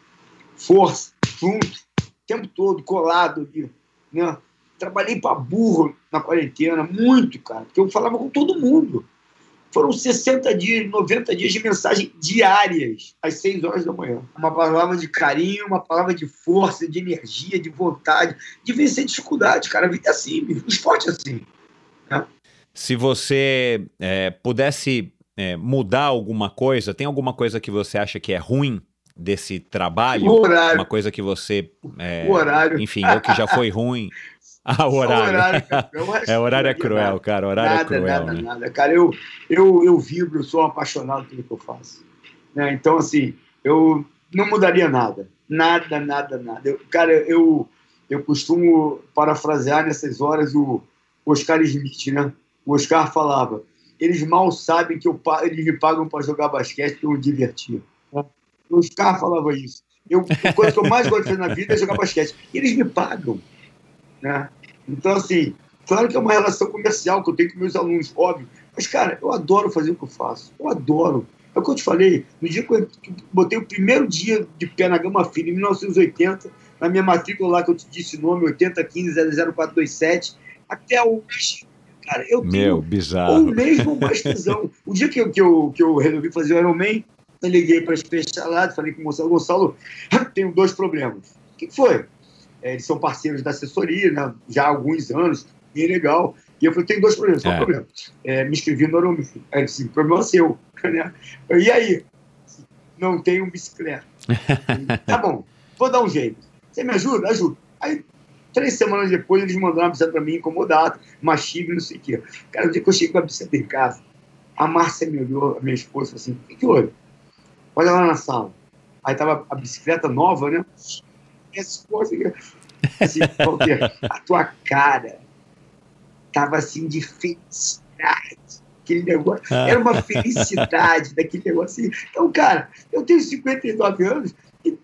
força, junto, o tempo todo, colado ali. Né? Trabalhei para burro na quarentena, muito, cara, porque eu falava com todo mundo. Foram 60 dias, 90 dias de mensagem diárias, às 6 horas da manhã. Uma palavra de carinho, uma palavra de força, de energia, de vontade, de vencer dificuldade, cara. A vida é assim, o esporte é assim. Né? Se você é, pudesse é, mudar alguma coisa, tem alguma coisa que você acha que é ruim desse trabalho? O horário. Uma coisa que você. É, O horário. Enfim, ou que já foi ruim. Ah, o horário. horário. Eu acho é, o horário é cruel, nada. cara. O horário nada, é cruel. nada, né? nada. Cara, eu, eu, eu vibro, eu sou apaixonado pelo que eu faço. Né? Então, assim, eu não mudaria nada. Nada, nada, nada. Eu, cara, eu, eu costumo parafrasear nessas horas o Oscar Smith, né? O Oscar falava: eles mal sabem que eu, eles me pagam para jogar basquete para eu me divertir. O Oscar falava isso. Eu, a coisa que eu mais gosto de fazer na vida é jogar basquete. E eles me pagam. Né? Então, assim, claro que é uma relação comercial que eu tenho com meus alunos, óbvio. Mas, cara, eu adoro fazer o que eu faço. Eu adoro. É o que eu te falei. No dia que eu botei o primeiro dia de pé na Gama Filha, em 1980, na minha matrícula lá que eu te disse o nome, 8015-00427, até hoje, cara, eu tenho Meu, ou bizarro. mesmo mais tesão. O dia que eu, que eu, que eu resolvi fazer o Ironman, eu liguei para Especialado, falei com o Gonçalo, Gonçalo, tenho dois problemas. O que foi? É, eles são parceiros da assessoria, né, já há alguns anos, bem legal. E eu falei, tem dois problemas, qual É. o problema? É, me inscrevi no Ironman. Aí o problema é seu. Né? E aí? Não tenho bicicleta. tá bom, vou dar um jeito. Você me ajuda? Ajuda. Aí, três semanas depois, eles mandaram uma bicicleta para mim, incomodado, machive, não sei o quê. Cara, o dia que eu cheguei com a bicicleta em casa, a Márcia me olhou, a minha esposa, falou assim: o que, que houve? Olha lá na sala. Aí tava a bicicleta nova, né? Minha esposa, assim, Walter, a tua cara tava assim de felicidade. Aquele negócio. Era uma felicidade daquele negócio assim. Então, cara, eu tenho 59 anos e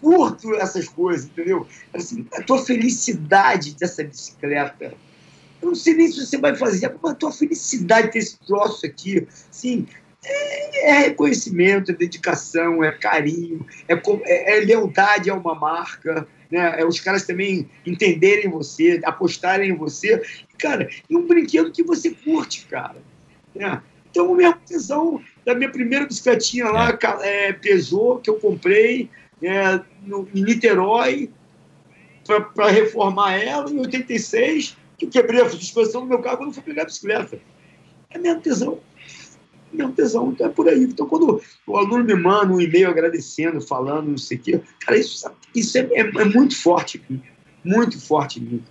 curto essas coisas, entendeu? Assim, a tua felicidade dessa bicicleta. Eu não sei nem se você vai fazer, mas a tua felicidade desse troço aqui, assim, é, é reconhecimento, é dedicação, é carinho, é, é- é lealdade a uma marca, né? É os caras também entenderem você, apostarem em você. Cara, e um brinquedo que você curte, cara. Né? Então, o meu tesão da minha primeira bicicletinha lá, é. Peugeot, que eu comprei é, no, em Niterói, para reformar ela, em 86, que eu quebrei a suspensão do meu carro quando fui pegar a bicicleta. É mesmo tesão. É mesmo tesão, então é por aí. Então, quando o aluno me manda um e-mail agradecendo, falando, não sei o quê, cara, isso, isso é, é, é muito forte muito forte em.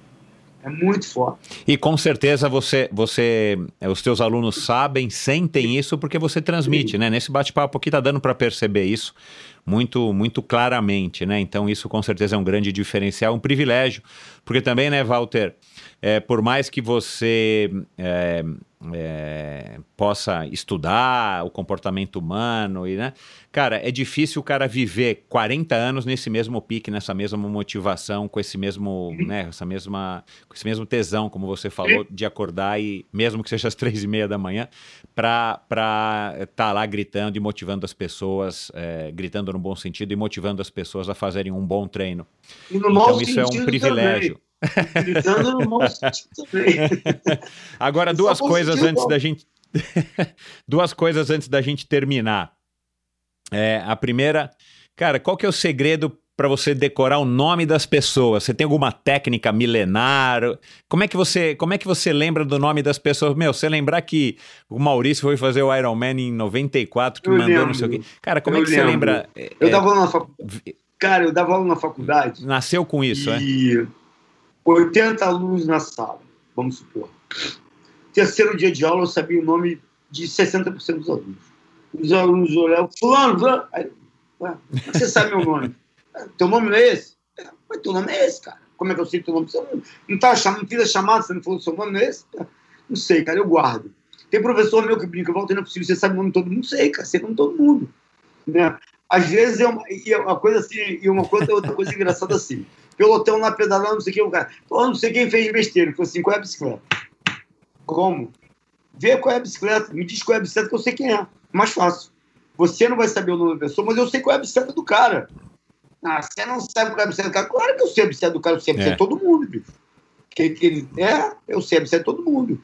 É muito forte. E com certeza você, você, eh, os teus alunos sabem, sentem isso porque você transmite, Sim. né? Nesse bate-papo aqui tá dando para perceber isso muito, muito claramente, né? Então isso com certeza é um grande diferencial, um privilégio, porque também, né, Walter, é, por mais que você é, é, possa estudar o comportamento humano e, né? Cara, é difícil o cara viver 40 anos nesse mesmo pique, nessa mesma motivação, com esse mesmo, né, essa mesma, com esse mesmo tesão, como você falou, de acordar e mesmo que seja às três e meia da manhã, para estar tá lá gritando e motivando as pessoas, é, gritando no bom sentido e motivando as pessoas a fazerem um bom treino. então isso é um privilégio. Também. Gritando no também. Agora, duas coisas antes bom. da gente. duas coisas antes da gente terminar. É, a primeira, cara, qual que é o segredo para você decorar o nome das pessoas? Você tem alguma técnica milenar? Como é que você, como é que você lembra do nome das pessoas? Meu, você lembrar que o Maurício foi fazer o Iron Man em 94, que eu mandou lembro. não sei o quê. Cara, como eu é que lembro. você lembra? Eu é, dava aula na faculdade. Cara, eu dava aula na faculdade. Nasceu com isso, e... é? 80 alunos na sala, vamos supor. Terceiro dia de aula, eu sabia o nome de 60% dos alunos. Os alunos olhavam, fulano, fulano. Aí, você sabe meu nome? Teu nome não é esse? Mas teu nome é esse, cara. Como é que eu sei teu nome? Você não, não, tá não fiz a chamada, você não falou seu nome, não é esse? Não sei, cara, eu guardo. Tem professor meu que brinca, Walter, não é possível, você sabe o nome de todo mundo? Sei, cara, sei o todo mundo. Né? Às vezes é uma, é uma coisa assim, e uma coisa, outra coisa engraçada assim pelotão lá pedalando, não sei o que, o cara, pô, não sei quem fez besteira. Ele falou assim, qual é a bicicleta? Como? Vê qual é a bicicleta, me diz qual é a bicicleta que eu sei quem é. Mais fácil. Você não vai saber o nome da pessoa, mas eu sei qual é a bicicleta do cara. Ah, você não sabe qual é a bicicleta do cara? Claro que eu sei a bicicleta do cara, eu sei a bicicleta é. de todo mundo, bicho. Que, que ele, é, eu sei a bicicleta de todo mundo.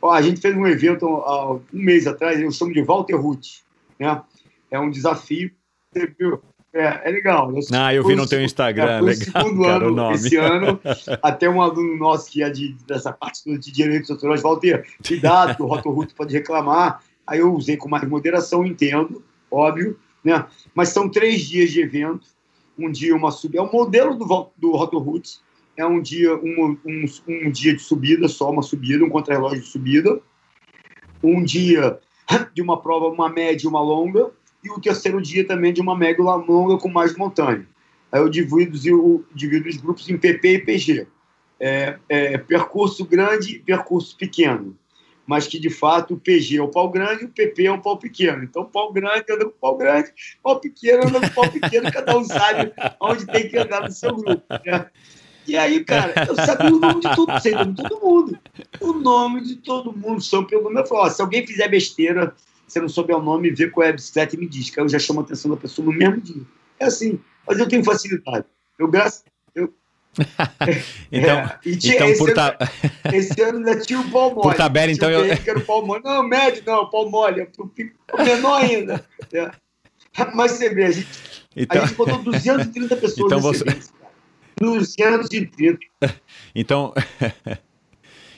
Ó, a gente fez um evento há um mês atrás, eu chamo de Walter Ruth. Né? É um desafio. É, é legal. Eu ah, eu vi no teu Instagram, é, legal. segundo cara, ano, esse ano, até um aluno nosso que é de, dessa parte de direitos autorais, Walter, cuidado, que o Rotorruto pode reclamar. Aí eu usei com mais moderação, entendo, óbvio, né? Mas são três dias de evento. Um dia uma subida. É o modelo do, do Rotorruto. É um dia, um, um, um dia de subida, só uma subida, um contrarrelógio de subida. Um dia de uma prova, uma média e uma longa e o terceiro dia também de uma média longa com mais montanha. Aí eu divido, eu divido os grupos em PP e PG. É, é, percurso grande percurso pequeno. Mas que, de fato, o PG é o pau grande e o PP é o pau pequeno. Então, pau grande anda com pau grande, pau pequeno anda com pau pequeno, cada um sabe onde tem que andar no seu grupo. Né? E aí, cara, eu sabia o nome de todo, sei o nome de todo mundo. O nome de todo mundo, só pelo nome. Eu falo, ó, se alguém fizer besteira, você não souber o nome, vê qual é a bicicleta e me diz, que aí eu já chamo a atenção da pessoa no mesmo dia. É assim, mas eu tenho facilidade. Eu, graças. Eu, então, é, tinha, então esse, por ano, ta... esse ano ainda tinha o pau mole. Por tabela, então eu. Era o pau mole. Não, médio, não, pau mole. O menor ainda. É. Mas você vê, a gente, então... a gente botou 230 pessoas então nesse você... evento, 230. Então.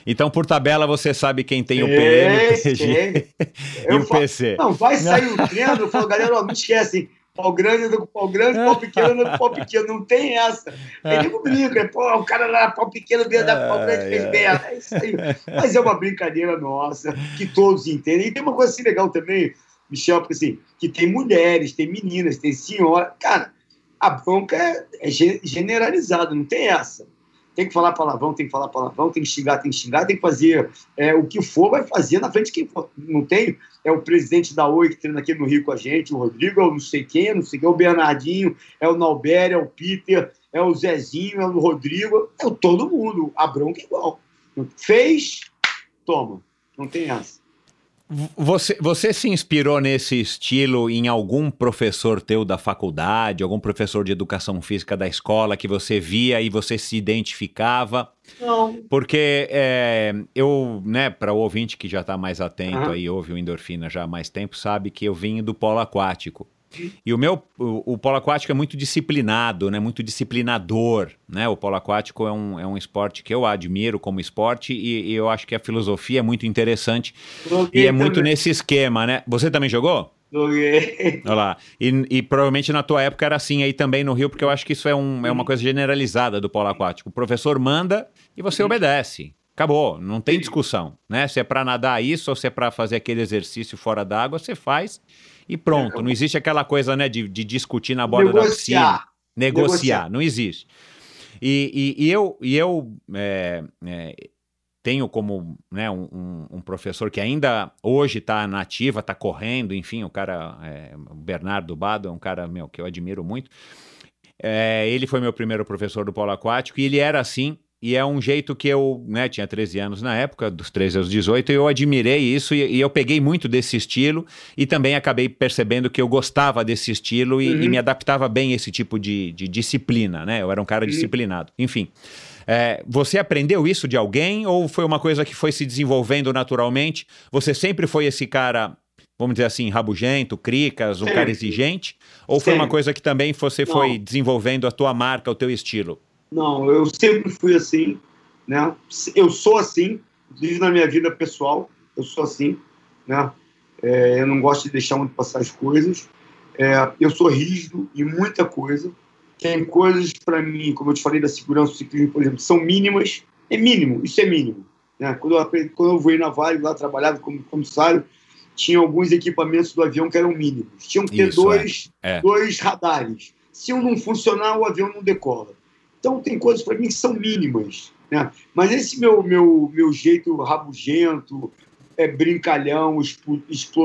Então, por tabela, você sabe quem tem o PM, o PG e o falo, PC. Não, vai sair o treino, eu falo, galera, ó, não esquecem, pau grande anda com pau grande, pau pequeno anda com pau pequeno, não tem essa. Aí nego brinca, pô, o cara lá, pau pequeno, veio dar pau grande, fez merda, é isso aí. Mas é uma brincadeira nossa, que todos entendem. E tem uma coisa assim legal também, Michel, porque assim, que tem mulheres, tem meninas, tem senhora, cara, a bronca é, é generalizada, não tem essa tem que falar palavrão, tem que falar palavrão, tem que xingar, tem que xingar, tem que fazer é, o que for, vai fazer na frente quem for. Não tem, é o presidente da Oi que treina aqui no Rio com a gente, o Rodrigo, é o não sei quem, não sei quem, é o Bernardinho, é o Nauber, é o Peter, é o Zezinho, é o Rodrigo, é o todo mundo. A bronca é igual. Fez, toma. Não tem essa. Você, você se inspirou nesse estilo em algum professor teu da faculdade, algum professor de educação física da escola que você via e você se identificava? Não. Porque é, eu, né, para o ouvinte que já está mais atento Aham. aí, ouve o Endorfina já há mais tempo, sabe que eu vim do polo aquático. E o meu, o, o polo aquático é muito disciplinado, né? Muito disciplinador, né? O polo aquático é um, é um esporte que eu admiro como esporte e, e eu acho que a filosofia é muito interessante Joguei e é muito também. nesse esquema, né? Você também jogou? Joguei. Olha lá. E, e provavelmente na tua época era assim aí também no Rio, porque eu acho que isso é, um, é uma coisa generalizada do polo aquático. O professor manda e você obedece. Acabou, não tem discussão, né? Se é para nadar isso ou se é para fazer aquele exercício fora d'água, você faz e pronto. Não existe aquela coisa, né, de, de discutir na borda da piscina. Negociar. Negociar, Negociar. não existe. E, e- e eu, e eu é, é, tenho como né, um, um- um professor que ainda hoje está na ativa, está correndo, enfim, o cara, é, o Bernardo Bado, é um cara meu, que eu admiro muito. É, ele foi meu primeiro professor do polo aquático e ele era assim. E é um jeito que eu, né, tinha 13 anos na época, dos 13 aos 18, e eu admirei isso e, e eu peguei muito desse estilo e também acabei percebendo que eu gostava desse estilo e, Uhum. e me adaptava bem a esse tipo de, de disciplina, né? Eu era um cara Uhum. disciplinado. Enfim, é, você aprendeu isso de alguém ou foi uma coisa que foi se desenvolvendo naturalmente? Você sempre foi esse cara, vamos dizer assim, rabugento, cricas, um Sempre. cara exigente? Ou foi uma coisa que também você Não. foi desenvolvendo a tua marca, o teu estilo? Não, eu sempre fui assim, né? Eu sou assim, inclusive na minha vida pessoal, eu sou assim, né? É, eu não gosto de deixar muito passar as coisas. É, eu sou rígido em muita coisa. Tem coisas para mim, como eu te falei da segurança do ciclismo, por exemplo, são mínimas. É mínimo, isso é mínimo. Né? Quando, eu, aprendi- quando eu voei na Vale, lá trabalhava como comissário, tinha alguns equipamentos do avião que eram mínimos. Tinham que ter Isso, dois, é. É. dois radares. Se um não funcionar, o avião não decola. Então, tem coisas para mim que são mínimas. Né? Mas esse meu, meu, meu jeito rabugento, é brincalhão,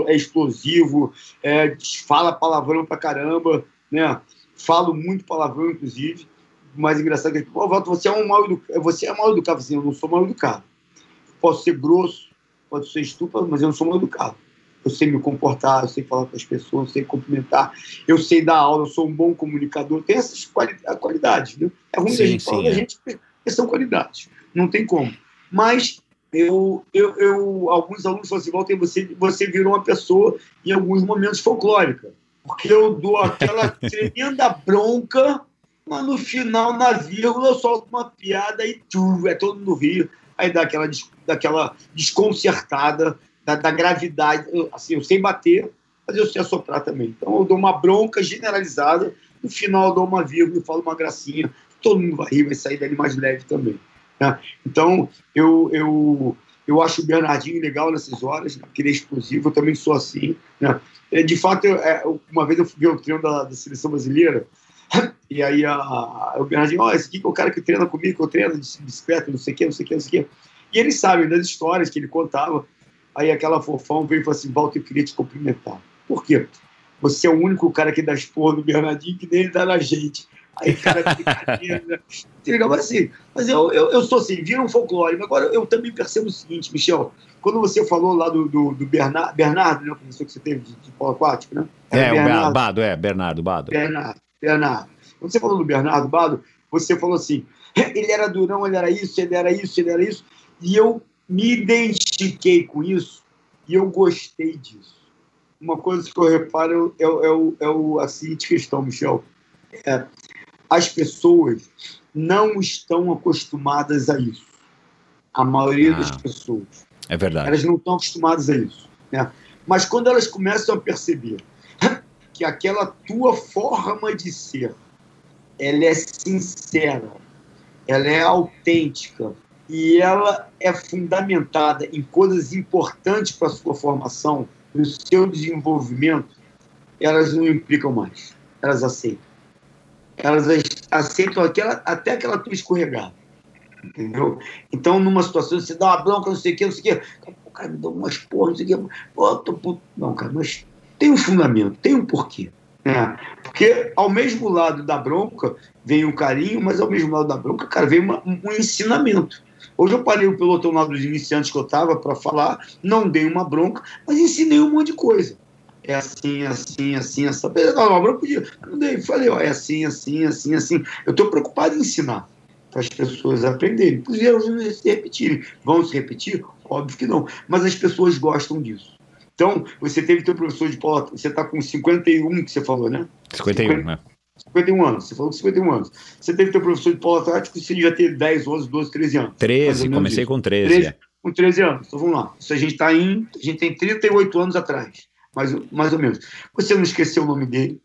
é explosivo, é, fala palavrão pra caramba, né? Falo muito palavrão, inclusive. O mais engraçado é que, pô, Walter, você é um mal educado. Você é mal educado. Assim, eu não sou mal educado. Posso ser grosso, posso ser estúpido, mas eu não sou mal educado. Eu sei me comportar, eu sei falar com as pessoas, eu sei cumprimentar, eu sei dar aula, eu sou um bom comunicador. Tem essas quali qualidades, né? É ruim Sim, a gente falar da é. gente, são qualidades. Não tem como. Mas eu, eu, eu alguns alunos falam assim, Walter, você, você virou uma pessoa, em alguns momentos, folclórica. Porque eu dou aquela tremenda bronca, mas no final, na vírgula, eu solto uma piada e tchum, é todo mundo rio. Aí dá aquela, des- daquela desconcertada da, da gravidade. Eu, assim, eu sei bater, mas eu sei assoprar também. Então eu dou uma bronca generalizada, no final eu dou uma vírgula e falo uma gracinha. Todo mundo vai rir, vai sair dali mais leve também. né? Então eu, eu, eu acho o Bernardinho legal nessas horas, né? porque ele é explosivo, eu também sou assim. Né? É, De fato, eu- é, uma vez eu ver o treino da, da seleção brasileira, e aí a, a, o Bernardinho, ó, esse aqui que é o cara que treina comigo, que eu treino de bicicleta, não sei o que, não sei o que, não sei o que. E eles sabem das histórias que ele contava. Aí aquela fofão veio e falou assim: Walter, eu queria te cumprimentar. Por quê? Você é o único cara que dá esporro no Bernardinho que nem ele dá na gente. Aí, cara, brincadeira. mas assim, mas eu, eu, eu sou assim, vira um folclore. Mas Agora, eu também percebo o seguinte, Michel, quando você falou lá do, do, do Bernardo, Bernardo, né, o professor que você teve de, de polo aquático, né? É, o Bernardo. Ba- Bado, é, Bernardo Bado. Bernardo, Bernardo. Quando você falou do Bernardo Bado, você falou assim: ele era durão, ele era isso, ele era isso, ele era isso. E eu me identifiquei com isso e eu gostei disso. Uma coisa que eu reparo é, é, o- é o- a seguinte questão, Michel. É, as pessoas não estão acostumadas a isso. A maioria Ah. das pessoas. É verdade. Elas não estão acostumadas a isso. Né? Mas quando elas começam a perceber que aquela tua forma de ser, ela é sincera, ela é autêntica e ela é fundamentada em coisas importantes para a sua formação, no seu desenvolvimento, elas não implicam mais. Elas aceitam. Elas aceitam aquela, até aquela tua escorregada. Entendeu? Então, numa situação, você dá uma bronca, não sei o que, não sei o que, o cara me dá umas porra, não sei o eu tô puto. Não, cara, mas tem um fundamento, tem um porquê. né? Porque ao mesmo lado da bronca vem o carinho, mas ao mesmo lado da bronca, cara, vem uma- um ensinamento. Hoje eu parei o pelotão lá dos iniciantes que eu estava para falar, não dei uma bronca, mas ensinei um monte de coisa. É assim, assim, assim, essa. Não, uma bronca podia. Não dei, falei, ó, é assim, assim, assim, assim. Eu estou preocupado em ensinar para as pessoas aprenderem. Puderam se repetirem. Vão se repetir? Óbvio que não. Mas as pessoas gostam disso. Então, você teve teu professor de polo, você está com 51 que você falou, né? 51, 50, né? 51 anos, você falou 51 anos. Você teve teu professor de polo atlético, você devia ter 10, 11, 12, 13 anos. 13, comecei com 13. 13 é. Com 13 anos, então vamos lá. Isso a gente está em. A gente tem 38 anos atrás, mais, mais ou menos. Você não esqueceu o nome dele,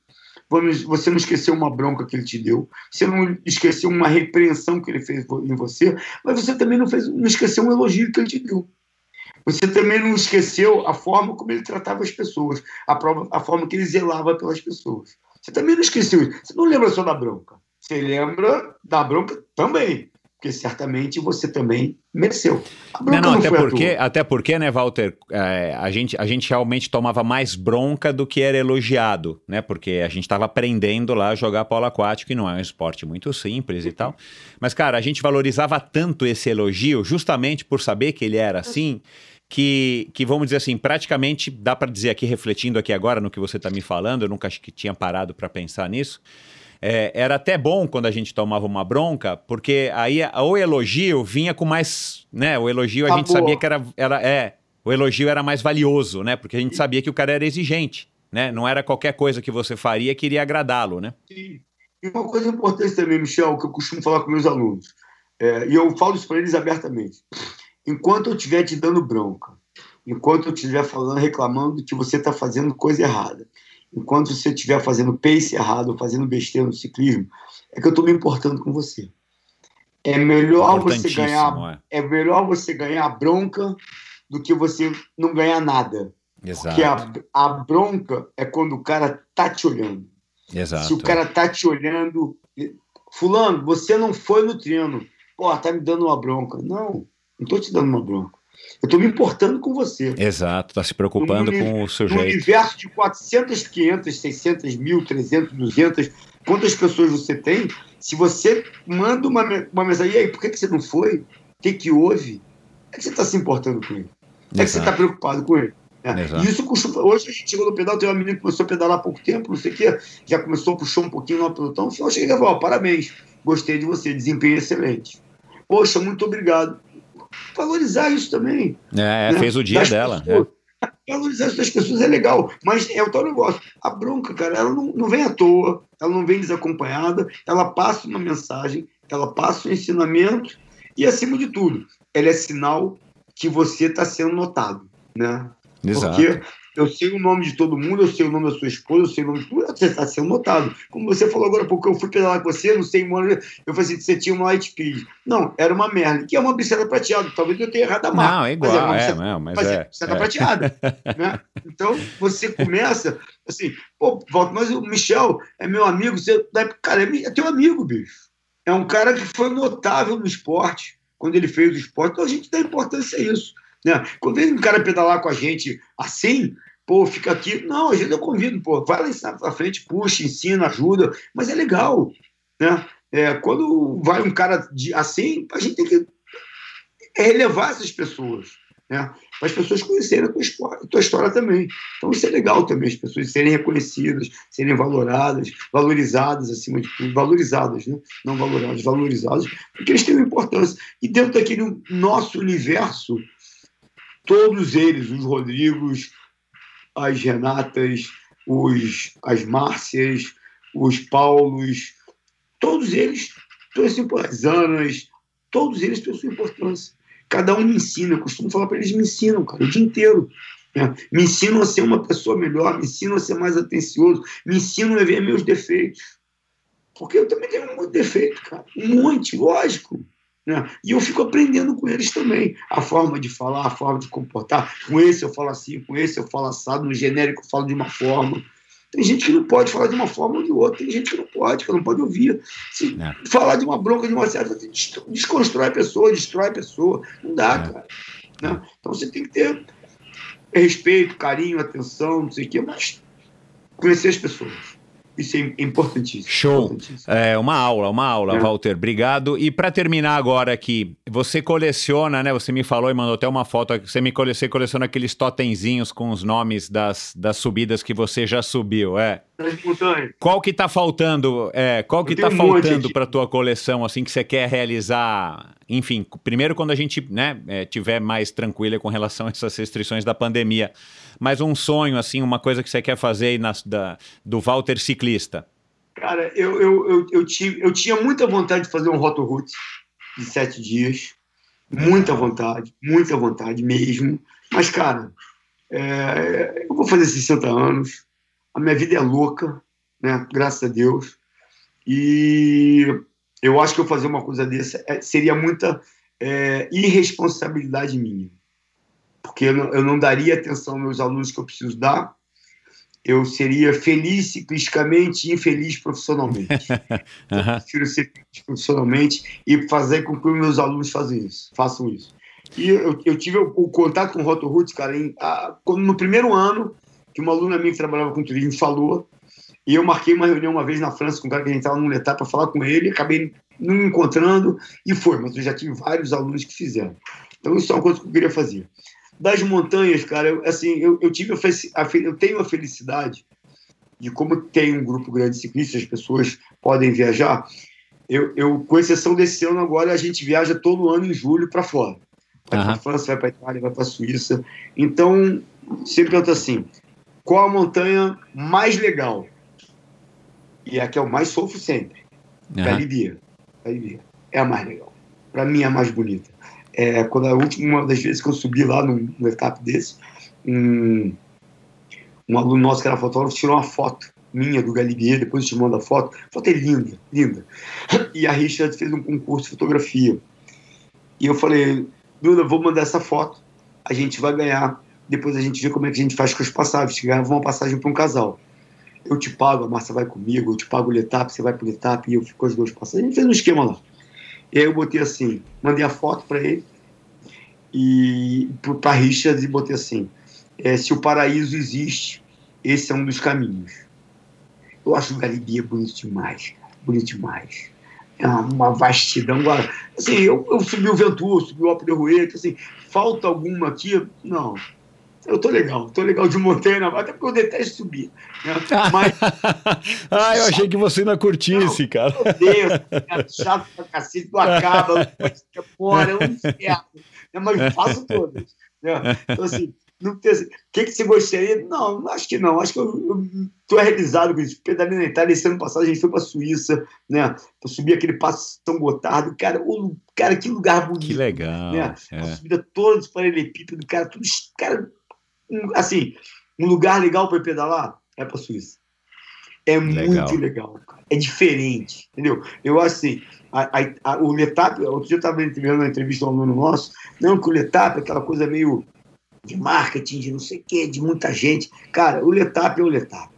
você não esqueceu uma bronca que ele te deu, você não esqueceu uma repreensão que ele fez em você, mas você também não, fez, não esqueceu um elogio que ele te deu. Você também não esqueceu a forma como ele tratava as pessoas, a, prova, a forma que ele zelava pelas pessoas. Você também não esqueceu isso. Você não lembra só da bronca. Você lembra da bronca também. Porque certamente você também mereceu. não, não, não até, porque, até porque, né, Walter, é, a, gente, a gente realmente tomava mais bronca do que era elogiado, né? Porque a gente estava aprendendo lá a jogar polo aquático, e não é um esporte muito simples e tal. Mas, cara, a gente valorizava tanto esse elogio, justamente por saber que ele era assim, que, que vamos dizer assim, praticamente dá para dizer aqui, refletindo aqui agora no que você está me falando, eu nunca acho que tinha parado para pensar nisso. É, era até bom quando a gente tomava uma bronca, porque aí o elogio vinha com mais, né? O elogio a gente sabia que era, era, é, o elogio era mais valioso, né? Porque a gente sabia que o cara era exigente, né? Não era qualquer coisa que você faria que iria agradá-lo, né? Sim. E uma coisa importante também, Michel, que eu costumo falar com meus alunos, é, e eu falo isso para eles abertamente. Enquanto eu estiver te dando bronca, enquanto eu estiver falando, reclamando que você está fazendo coisa errada, enquanto você estiver fazendo pace errado, fazendo besteira no ciclismo, é que eu estou me importando com você. É melhor você ganhar, é. é. melhor você ganhar bronca do que você não ganhar nada. Exato. Porque a, a bronca é quando o cara tá te olhando. Exato. Se o cara tá te olhando, fulano, você não foi no treino. Pô, tá me dando uma bronca. Não, não tô te dando uma bronca. Eu estou me importando com você. Exato, está se preocupando no, com o sujeito. No universo de 400, 500, 600 mil, 300, 200, quantas pessoas você tem? Se você manda uma, uma mensagem, e aí, por que, que você não foi? O que, que houve? É que você está se importando com ele. É Exato. que você está preocupado com ele. É. E isso costuma. Hoje a gente chegou no pedal, tem uma menina que começou a pedalar há pouco tempo, não sei o quê, já começou, puxou um pouquinho no pelotão. Eu cheguei e falei: parabéns, gostei de você, desempenho excelente. Poxa, muito obrigado valorizar isso também. É, né? fez o dia das dela. Pessoas, é. Valorizar isso das pessoas é legal, mas é o tal negócio. A bronca, cara, ela não, não vem à toa, ela não vem desacompanhada, ela passa uma mensagem, ela passa um ensinamento e, acima de tudo, ela é sinal que você está sendo notado, né? Exato. Porque eu sei o nome de todo mundo, eu sei o nome da sua esposa, eu sei o nome de tudo, você está sendo notado. Como você falou agora, porque eu fui pedalar com você, não sei, mano, eu falei assim, você tinha uma Light Speed. Não, era uma Merlin, que é uma bicicleta prateada. Talvez eu tenha errado a marca. Não, é igual, mas é, uma é, mas, mas é, bicicleta é. prateada. né? Então, você começa assim, pô, volta, mas o Michel é meu amigo, você, cara, é, é teu amigo, bicho. É um cara que foi notável no esporte, quando ele fez o esporte, então a gente dá importância a isso. Né? Quando vem um cara pedalar com a gente assim, pô, fica aqui. Não, às vezes eu convido, pô, vai lá na frente, puxa, ensina, ajuda, mas é legal, né? É, quando vai um cara de, assim, a gente tem que relevar essas pessoas, né? Para as pessoas conhecerem a tua, história, tua história também. Então isso é legal também, as pessoas serem reconhecidas, serem valoradas, valorizadas acima de tudo, valorizadas, né? Não valoradas, valorizadas, porque eles têm uma importância. E dentro daquele nosso universo, todos eles, os Rodrigos, as Renatas, os, as Márcias, os Paulos, todos eles sua importância. Anas, todos eles têm sua importância. Cada um me ensina, eu costumo falar para eles, me ensinam, cara, o dia inteiro. Né? Me ensinam a ser uma pessoa melhor, me ensinam a ser mais atencioso, me ensinam a ver meus defeitos. Porque eu também tenho um defeito, cara. Um monte, lógico. Né? E eu fico aprendendo com eles também. A forma de falar, a forma de comportar. Com esse eu falo assim, com esse eu falo assado, no genérico eu falo de uma forma. Tem gente que não pode falar de uma forma ou de outra, tem gente que não pode, que não pode ouvir. Se é. falar de uma bronca de uma certa, desconstrói a pessoa, destrói a pessoa. Não dá, é. cara. Né? Então você tem que ter respeito, carinho, atenção, não sei o quê, mas conhecer as pessoas. Isso é importantíssimo. Show. importantíssimo. É uma aula, uma aula, É. Walter. Obrigado. E para terminar agora aqui, você coleciona, né? Você me falou e mandou até uma foto. aqui, Você me cole- você coleciona aqueles totemzinhos com os nomes das, das subidas que você já subiu, é? Das montanhas. Qual que tá faltando? É, qual que tá um faltando para tua coleção assim que você quer realizar? Enfim, primeiro quando a gente, né, é, tiver mais tranquila com relação a essas restrições da pandemia, mas um sonho assim, uma coisa que você quer fazer aí nas- da, do Walter ciclista. Cara, eu, eu, eu, eu, tive, eu tinha muita vontade de fazer um Rotoroute de sete dias. Muita vontade, muita vontade mesmo. Mas, cara, é, eu vou fazer 60 anos. A minha vida é louca, né? Graças a Deus. E eu acho que eu fazer uma coisa dessa é, seria muita é, irresponsabilidade minha. Porque eu não, eu não daria atenção aos meus alunos que eu preciso dar. Eu seria feliz ciclisticamente e infeliz profissionalmente. Eu Aham. prefiro ser feliz profissionalmente e fazer com que os meus alunos façam isso, façam isso. E eu, eu tive o, o contato com o Roto Roots, cara, em, a- quando no primeiro ano, que uma aluna minha que trabalhava com turismo falou, e eu marquei uma reunião uma vez na França com um cara que a gente estava num etapa para falar com ele, acabei não me encontrando e foi, mas eu já tive vários alunos que fizeram. Então isso é uma coisa que eu queria fazer. Das montanhas, cara, eu, assim, eu, eu tive a, a eu tenho a felicidade de como tem um grupo grande de ciclistas, as pessoas podem viajar. Eu, eu, com exceção desse ano agora, a gente viaja todo ano em julho para fora. Vai para Aham. a França, vai para a Itália, vai para a Suíça. Então, sempre pergunta assim: qual a montanha mais legal? E a que eu mais sofro sempre. Aham. Galibier. Galibier. É a mais legal. Para mim, é a mais bonita. É, quando a última das vezes que eu subi lá num, num etapa desse, um, um aluno nosso que era fotógrafo tirou uma foto minha do Galibier, depois te mando a foto. A foto é linda, linda. E a Richard fez um concurso de fotografia. E eu falei, Duda, vou mandar essa foto, a gente vai ganhar, depois a gente vê como é que a gente faz com as passagens, ganhava uma passagem para um casal. Eu te pago, a Márcia vai comigo, eu te pago o Letap, você vai pro Letap e eu fico com as duas passagens. A gente fez um esquema lá. E aí eu botei assim, mandei a foto para ele e para Richard e botei assim: é, se o paraíso existe, esse é um dos caminhos. Eu acho o Galibier bonito demais, bonito demais. É uma, vastidão. Assim, eu, eu subi o Ventura, subi o Alpe de Rueta, assim, falta alguma aqui? Não. Eu tô legal, tô legal de montanha, até porque eu detesto subir. Né? Mas ah, eu achei que você ainda curtisse, cara. meu Deus, cara, chato pra cacete, não acaba, fica fora, é um inferno. Né? Mas eu faço todas. Né? Então, assim, não tem assim, o que, que você gostaria? Não, acho que não. Acho que eu estou realizado com isso. Pedalei na Itália, esse ano passado a gente foi para a Suíça, né? Para subir aquele passo São Gotardo. Cara, o, cara, que lugar bonito. Que legal. Né? é. A subida toda de paralelepípedo, cara, tudo. Cara, assim, um lugar legal para pedalar é para Suíça. É Legal. muito legal, cara. É diferente, entendeu? Eu acho assim, a, a- a- o Letap, outro dia eu estava vendo uma entrevista a um aluno nosso, não que o Letap é aquela coisa meio de marketing, de não sei o quê, de muita gente. Cara, o Letap é o Letap.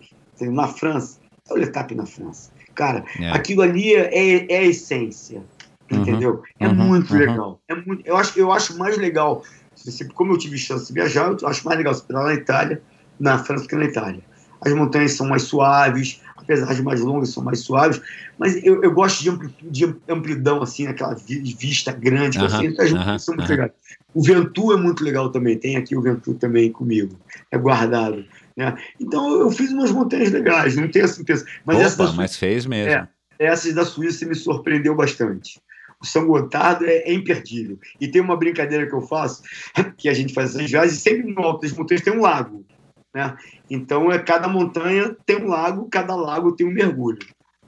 Na França, é o Letap na França. Cara, É. aquilo ali é, é a essência, Uhum, entendeu? É uhum, muito uhum. legal. É muito, eu, acho, eu acho mais legal, se como eu tive chance de viajar, eu acho mais legal você pedalar na Itália, na França que na Itália. As montanhas são mais suaves, apesar de mais longas, são mais suaves, mas eu, eu gosto de, ampli- de amplidão, assim, aquela vi- vista grande, que eu Aham, sinto, as montanhas são muito aham. legais. O Ventu é muito legal também, tem aqui o Ventu também comigo, é guardado. Né? Então eu fiz umas montanhas legais, não tenho certeza. Mas essa Opa, mas fez mesmo. É. Essas da Suíça me surpreendeu bastante. São Gotardo é, é imperdível. E tem uma brincadeira que eu faço, que a gente faz essas viagens, e sempre no alto das montanhas tem um lago. Né? Então, é, cada montanha tem um lago, cada lago tem um mergulho.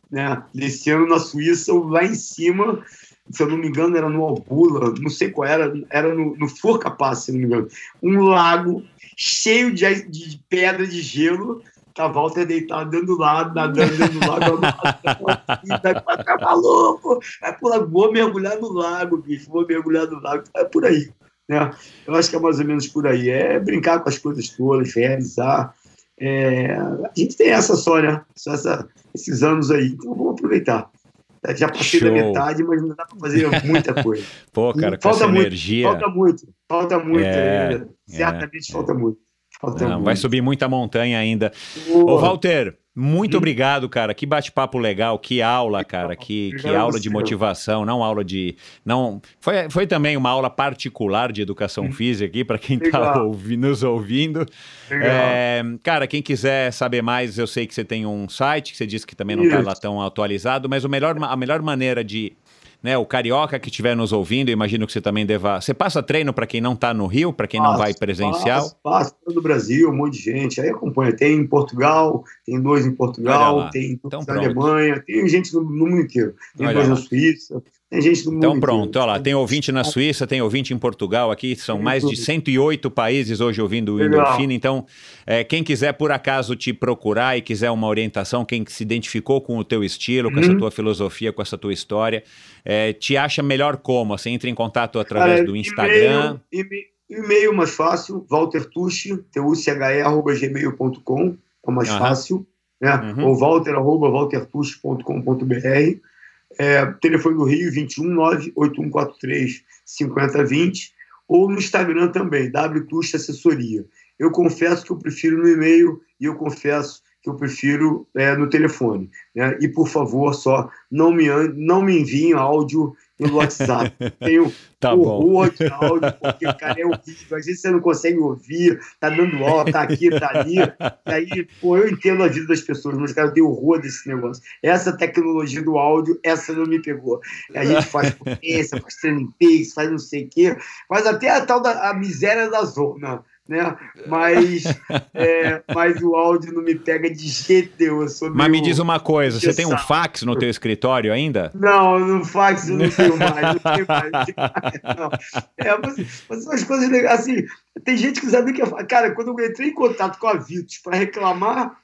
Né? Nesse ano, na Suíça, lá em cima, se eu não me engano, era no Albula, não sei qual era, era no, no Forcapaz, se não me engano. Um lago cheio de, de pedra de gelo, Tá Walter deitado dentro do lado, nadando dentro do lago, vai ficar maluco, vai pular, vou mergulhar no lago, bicho, vou mergulhar no lago, é por aí. Né? Eu acho que é mais ou menos por aí. É brincar com as coisas todas, realizar. É, a gente tem essa só, né? Só essa, esses anos aí, então vamos aproveitar. Já passei Show. da metade, mas não dá para fazer muita coisa. Pô, cara, com Falta muito, energia. Falta muito, falta muito É, ainda. Certamente é. falta muito. Não, vai subir muita montanha ainda. Ô, Ô, Walter, Muito Hum. obrigado, cara. Que bate-papo legal, que aula, cara. Que, que Obrigado aula de motivação, não aula de. não Foi, foi também uma aula particular de educação física aqui, para quem está Legal. nos ouvindo. É, cara, quem quiser saber mais, eu sei que você tem um site, que você disse que também não está lá tão atualizado, mas o melhor, a melhor maneira de. Né, o carioca que estiver nos ouvindo, imagino que você também deva. Você passa treino para quem não está no Rio, para quem não Passo, vai presencial? Passo, passo todo o Brasil, um monte de gente. Aí acompanha. Tem em Portugal, tem dois em Portugal, tem Então na pronto. Alemanha, tem gente no, no mundo inteiro. Tem Olha dois lá. na Suíça, tem gente no mundo Então inteiro. pronto, olha lá, tem ouvinte na Suíça, tem ouvinte em Portugal aqui, são mais de 108 países hoje ouvindo o. Endorfina, então é, quem quiser por acaso te procurar e quiser uma orientação, quem se identificou com o teu estilo, com essa Uhum. tua filosofia, com essa tua história, é, te acha melhor como? Assim, entra em contato através Cara, do Instagram, E-mail, e-mail mais fácil, Walter Tucci, T-U-C-H-E, arroba gmail.com, é o mais Aham. fácil, né? Uhum. Ou walter, arroba waltertucci.com.br. É, telefone do Rio, 21 98143 5020. Ou no Instagram também, wtucci Assessoria. Eu confesso que eu prefiro no e-mail e eu confesso que eu prefiro é, no telefone. Né? E, por favor, só não me, não me enviem áudio pelo WhatsApp. Tenho tá bom. horror de áudio, porque, cara, é horrível. Às vezes você não consegue ouvir, tá dando aula, tá aqui, tá ali. E aí, pô, eu entendo a vida das pessoas, mas, cara, eu tenho horror desse negócio. Essa tecnologia do áudio, essa não me pegou. A gente faz potência, faz training peaks, faz não sei o quê, faz até a tal da a miséria da zona. Né? Mas, é, mas o áudio não me pega de jeito nenhum. Mas me diz uma coisa, você tem um fax no teu escritório ainda? Não, no fax eu não tenho mais, não tenho mais. não tenho mais, não. É, mas, mas coisas legais. Assim, tem gente que sabe que. é- Cara, quando eu entrei em contato com a Vitos para reclamar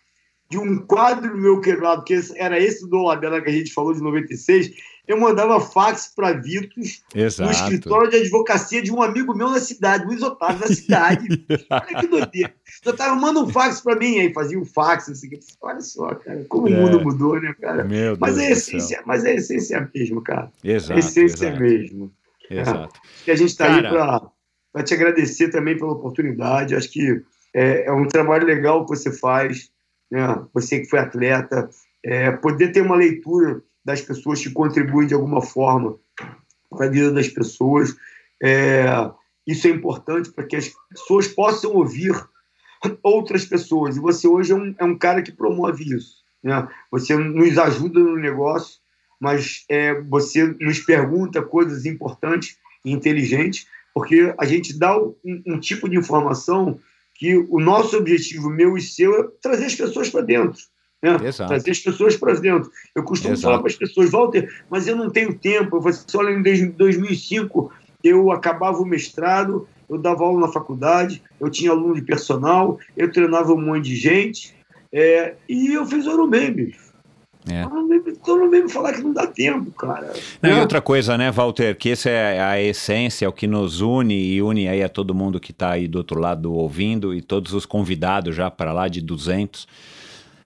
de um quadro meu quebrado, que era esse do Labela que a gente falou de 96, eu mandava fax para Vitos no Exato. escritório de advocacia de um amigo meu na cidade, Luiz Otávio, na cidade. Olha que doideira. O Otávio manda um fax para mim, aí fazia um fax, quê. Olha só, cara, como É. o mundo mudou, né, cara? Meu Mas Deus é, essência, mas é a essência mesmo, cara. a Exato, essência exato, mesmo. exato. E a gente está aí para te agradecer também pela oportunidade. Acho que é, é um trabalho legal que você faz, né? você que foi atleta, é, poder ter uma leitura das pessoas que contribuem de alguma forma para a vida das pessoas. É, isso é importante para que as pessoas possam ouvir outras pessoas. E você hoje é um, é um cara que promove isso. Né? Você nos ajuda no negócio, mas é, você nos pergunta coisas importantes e inteligentes, porque a gente dá um, um tipo de informação que o nosso objetivo, meu e seu, é trazer as pessoas para dentro. Né? Trazer as pessoas para dentro. Eu costumo Exato. falar para as pessoas, Walter, mas eu não tenho tempo. Você olha, em 2005, eu acabava o mestrado, eu dava aula na faculdade, eu tinha aluno de personal, eu treinava um monte de gente, é, e eu fiz Ironman, bicho. É. Então não vem me falar que não dá tempo, cara. Não, e outra coisa, né, Walter, que essa é a essência, é o que nos une e une aí a todo mundo que está aí do outro lado ouvindo e todos os convidados já para lá de 200.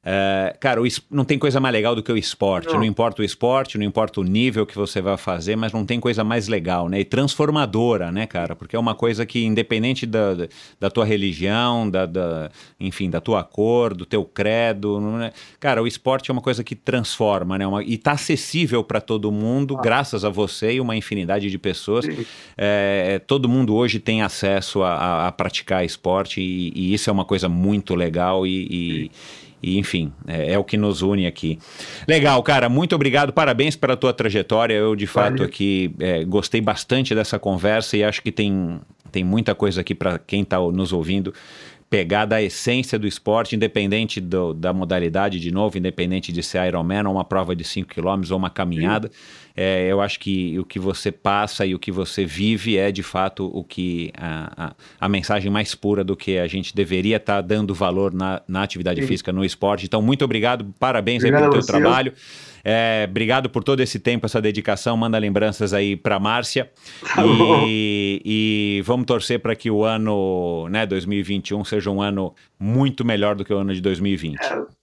É, cara, o não tem coisa mais legal do que o esporte. Não. Não. importa o esporte, não importa o nível que você vai fazer, mas não tem coisa mais legal, né? E transformadora, né, cara? Porque é uma coisa que, independente da, da- da tua religião, da, da- enfim, da tua cor, do teu credo, não é- cara, o esporte é uma coisa que transforma, né? Uma- e tá acessível para todo mundo, graças a você e uma infinidade de pessoas. É, todo mundo hoje tem acesso a, a- a praticar esporte e, e isso é uma coisa muito legal e, e- e, enfim, é, é o que nos une aqui. Legal, cara, muito obrigado, parabéns pela tua trajetória. Eu, de fato, Valeu. aqui é, gostei bastante dessa conversa e acho que tem, tem muita coisa aqui para quem está nos ouvindo pegar da essência do esporte, independente do- da modalidade, de novo, independente de ser Ironman ou uma prova de 5 km ou uma caminhada. É, eu acho que o que você passa e o que você vive é, de fato, o que a, a, a mensagem mais pura do que a gente deveria estar dando valor na, na atividade Sim. física, no esporte. Então, muito obrigado, parabéns aí Obrigado pelo teu você. trabalho. É, obrigado por todo esse tempo, essa dedicação. Manda lembranças aí para Márcia. Tá. E, e vamos torcer para que o ano né, 2021 seja um ano muito melhor do que o ano de 2020.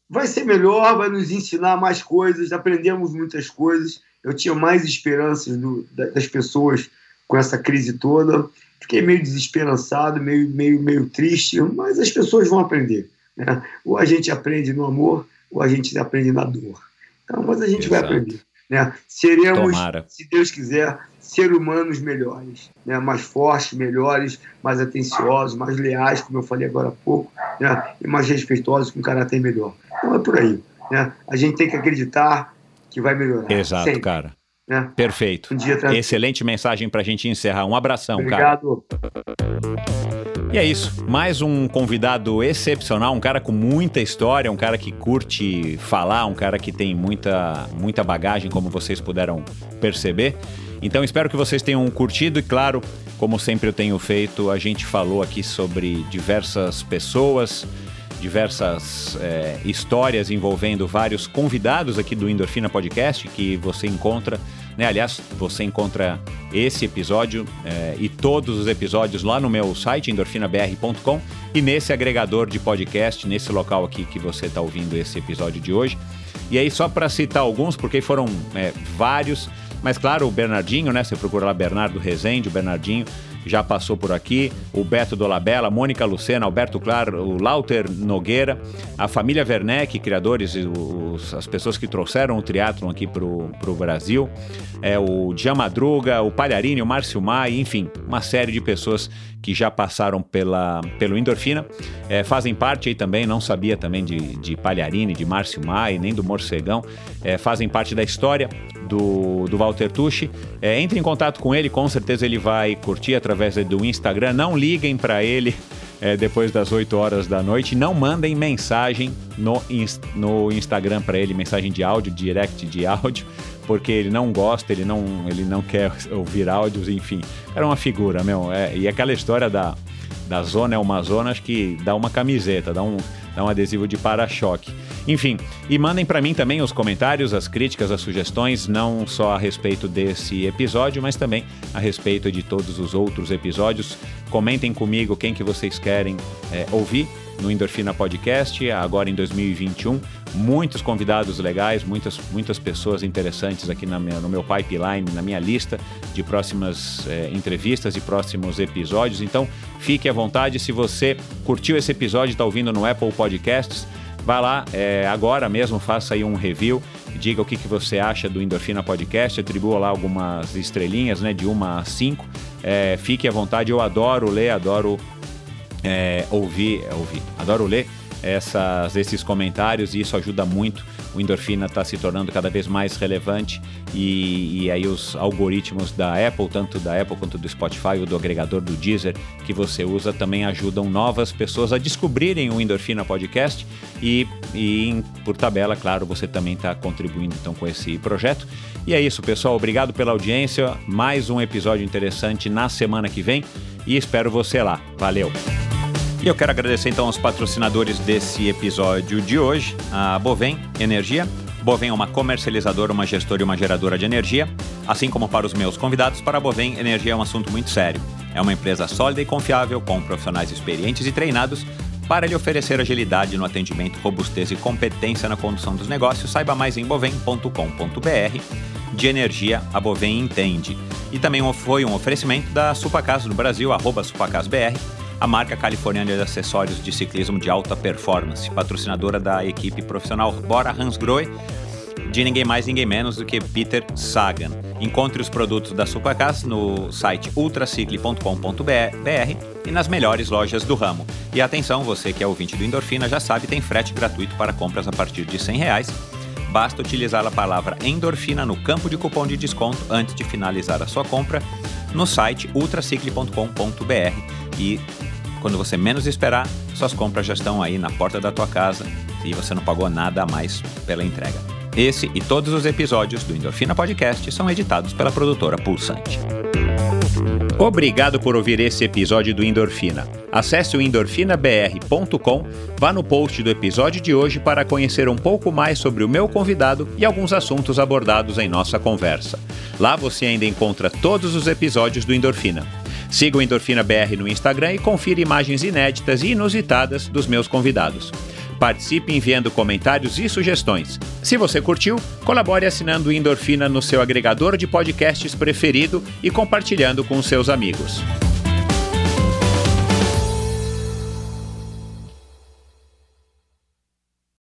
vai ser melhor, vai nos ensinar mais coisas, aprendemos muitas coisas. Eu tinha mais esperanças do- da- das pessoas com essa crise toda. Fiquei meio desesperançado, meio, meio, meio triste, mas as pessoas vão aprender. Né? Ou a gente aprende no amor, ou a gente aprende na dor. Então, mas a gente vai Exato. aprender. Né? Seremos, Tomara. se Deus quiser, ser humanos melhores, né? mais fortes, melhores, mais atenciosos, mais leais, como eu falei agora há pouco, né? e mais respeitosos, com caráter melhor. Então é por aí. Né? A gente tem que acreditar que vai melhorar. Exato, sempre, cara. Né? Perfeito. Um. Excelente mensagem pra gente encerrar. Um abração, cara. Obrigado. E é isso. Mais um convidado excepcional, um cara com muita história, um cara que curte falar, um cara que tem muita, muita bagagem, como vocês puderam perceber. Então espero que vocês tenham curtido e, claro, como sempre eu tenho feito, a gente falou aqui sobre diversas pessoas, diversas é, histórias envolvendo vários convidados aqui do Endorfina Podcast que você encontra, né? Aliás, você encontra esse episódio é, e todos os episódios lá no meu site endorfinabr.com e nesse agregador de podcast, nesse local aqui que você está ouvindo esse episódio de hoje. E aí, só para citar alguns, porque foram é, vários, mas claro, o Bernardinho, né? Você procura lá Bernardo Rezende, o Bernardinho já passou por aqui, o Beto Dolabella, Mônica Lucena, Alberto Claro, o Lauter Nogueira, a família Werneck, criadores as pessoas que trouxeram o triatlon aqui pro, pro Brasil, é, o Dia Madruga, o Palharini, o Márcio Mai, enfim, uma série de pessoas que já passaram pela, pelo Endorfina, é, fazem parte aí também, não sabia também de, de Palharini, de Márcio Mai, nem do Morcegão, é, fazem parte da história do, do Walter Tucci. É, entre em contato com ele, com certeza ele vai curtir através do Instagram. Não liguem para ele é, depois das 8 horas da noite. Não mandem mensagem no, no Instagram para ele, mensagem de áudio, direct de áudio, porque ele não gosta, ele não, ele não quer ouvir áudios, enfim. Era uma figura, meu. É, e aquela história da, da zona é uma zona, acho que dá uma camiseta, dá um, dá um adesivo de para-choque. Enfim, e mandem para mim também os comentários, as críticas, as sugestões, não só a respeito desse episódio, mas também a respeito de todos os outros episódios. Comentem comigo quem que vocês querem é, ouvir no Endorfina Podcast, agora em 2021. Muitos convidados legais, muitas, muitas pessoas interessantes aqui na minha- no meu pipeline, na minha lista de próximas eh, entrevistas e próximos episódios. Então, fique à vontade. Se você curtiu esse episódio e está ouvindo no Apple Podcasts, vá lá eh, agora mesmo, faça aí um review, diga o que, que você acha do Endorfina Podcast, atribua lá algumas estrelinhas, né, de uma a cinco. Eh, fique à vontade, eu adoro ler, adoro é, ouvir, é, ouvir, adoro ler essas, esses comentários e isso ajuda muito. O Endorfina está se tornando cada vez mais relevante e, e aí os algoritmos da Apple, tanto da Apple quanto do Spotify ou do agregador do Deezer que você usa, também ajudam novas pessoas a descobrirem o Endorfina Podcast e, e por tabela, claro, você também está contribuindo então com esse projeto. E é isso, pessoal. Obrigado pela audiência. Mais um episódio interessante na semana que vem e espero você lá. Valeu! E eu quero agradecer então aos patrocinadores desse episódio de hoje, a Bovem Energia. Bovem é uma comercializadora, uma gestora e uma geradora de energia. Assim como para os meus convidados, para a Bovem, energia é um assunto muito sério. É uma empresa sólida e confiável, com profissionais experientes e treinados para lhe oferecer agilidade no atendimento, robustez e competência na condução dos negócios. Saiba mais em bovem.com.br. De energia, a Bovem entende. E também foi um oferecimento da Supacas no Brasil, arroba SupacasBR, a marca californiana de acessórios de ciclismo de alta performance, patrocinadora da equipe profissional Bora Hansgrohe, de ninguém mais, ninguém menos do que Peter Sagan. Encontre os produtos da Supacas no site ultracicle.com.br e nas melhores lojas do ramo. E atenção, você que é ouvinte do Endorfina já sabe, tem frete gratuito para compras a partir de 100 reais. Basta utilizar a palavra endorfina no campo de cupom de desconto antes de finalizar a sua compra no site ultracicle.com.br e quando você menos esperar, suas compras já estão aí na porta da tua casa e você não pagou nada a mais pela entrega. Esse e todos os episódios do Endorfina Podcast são editados pela produtora Pulsante. Obrigado por ouvir esse episódio do Endorfina. Acesse o endorfinabr.com, vá no post do episódio de hoje para conhecer um pouco mais sobre o meu convidado e alguns assuntos abordados em nossa conversa. Lá você ainda encontra todos os episódios do Endorfina. Siga o Endorfina BR no Instagram e confira imagens inéditas e inusitadas dos meus convidados. Participe enviando comentários e sugestões. Se você curtiu, colabore assinando Endorfina no seu agregador de podcasts preferido e compartilhando com seus amigos.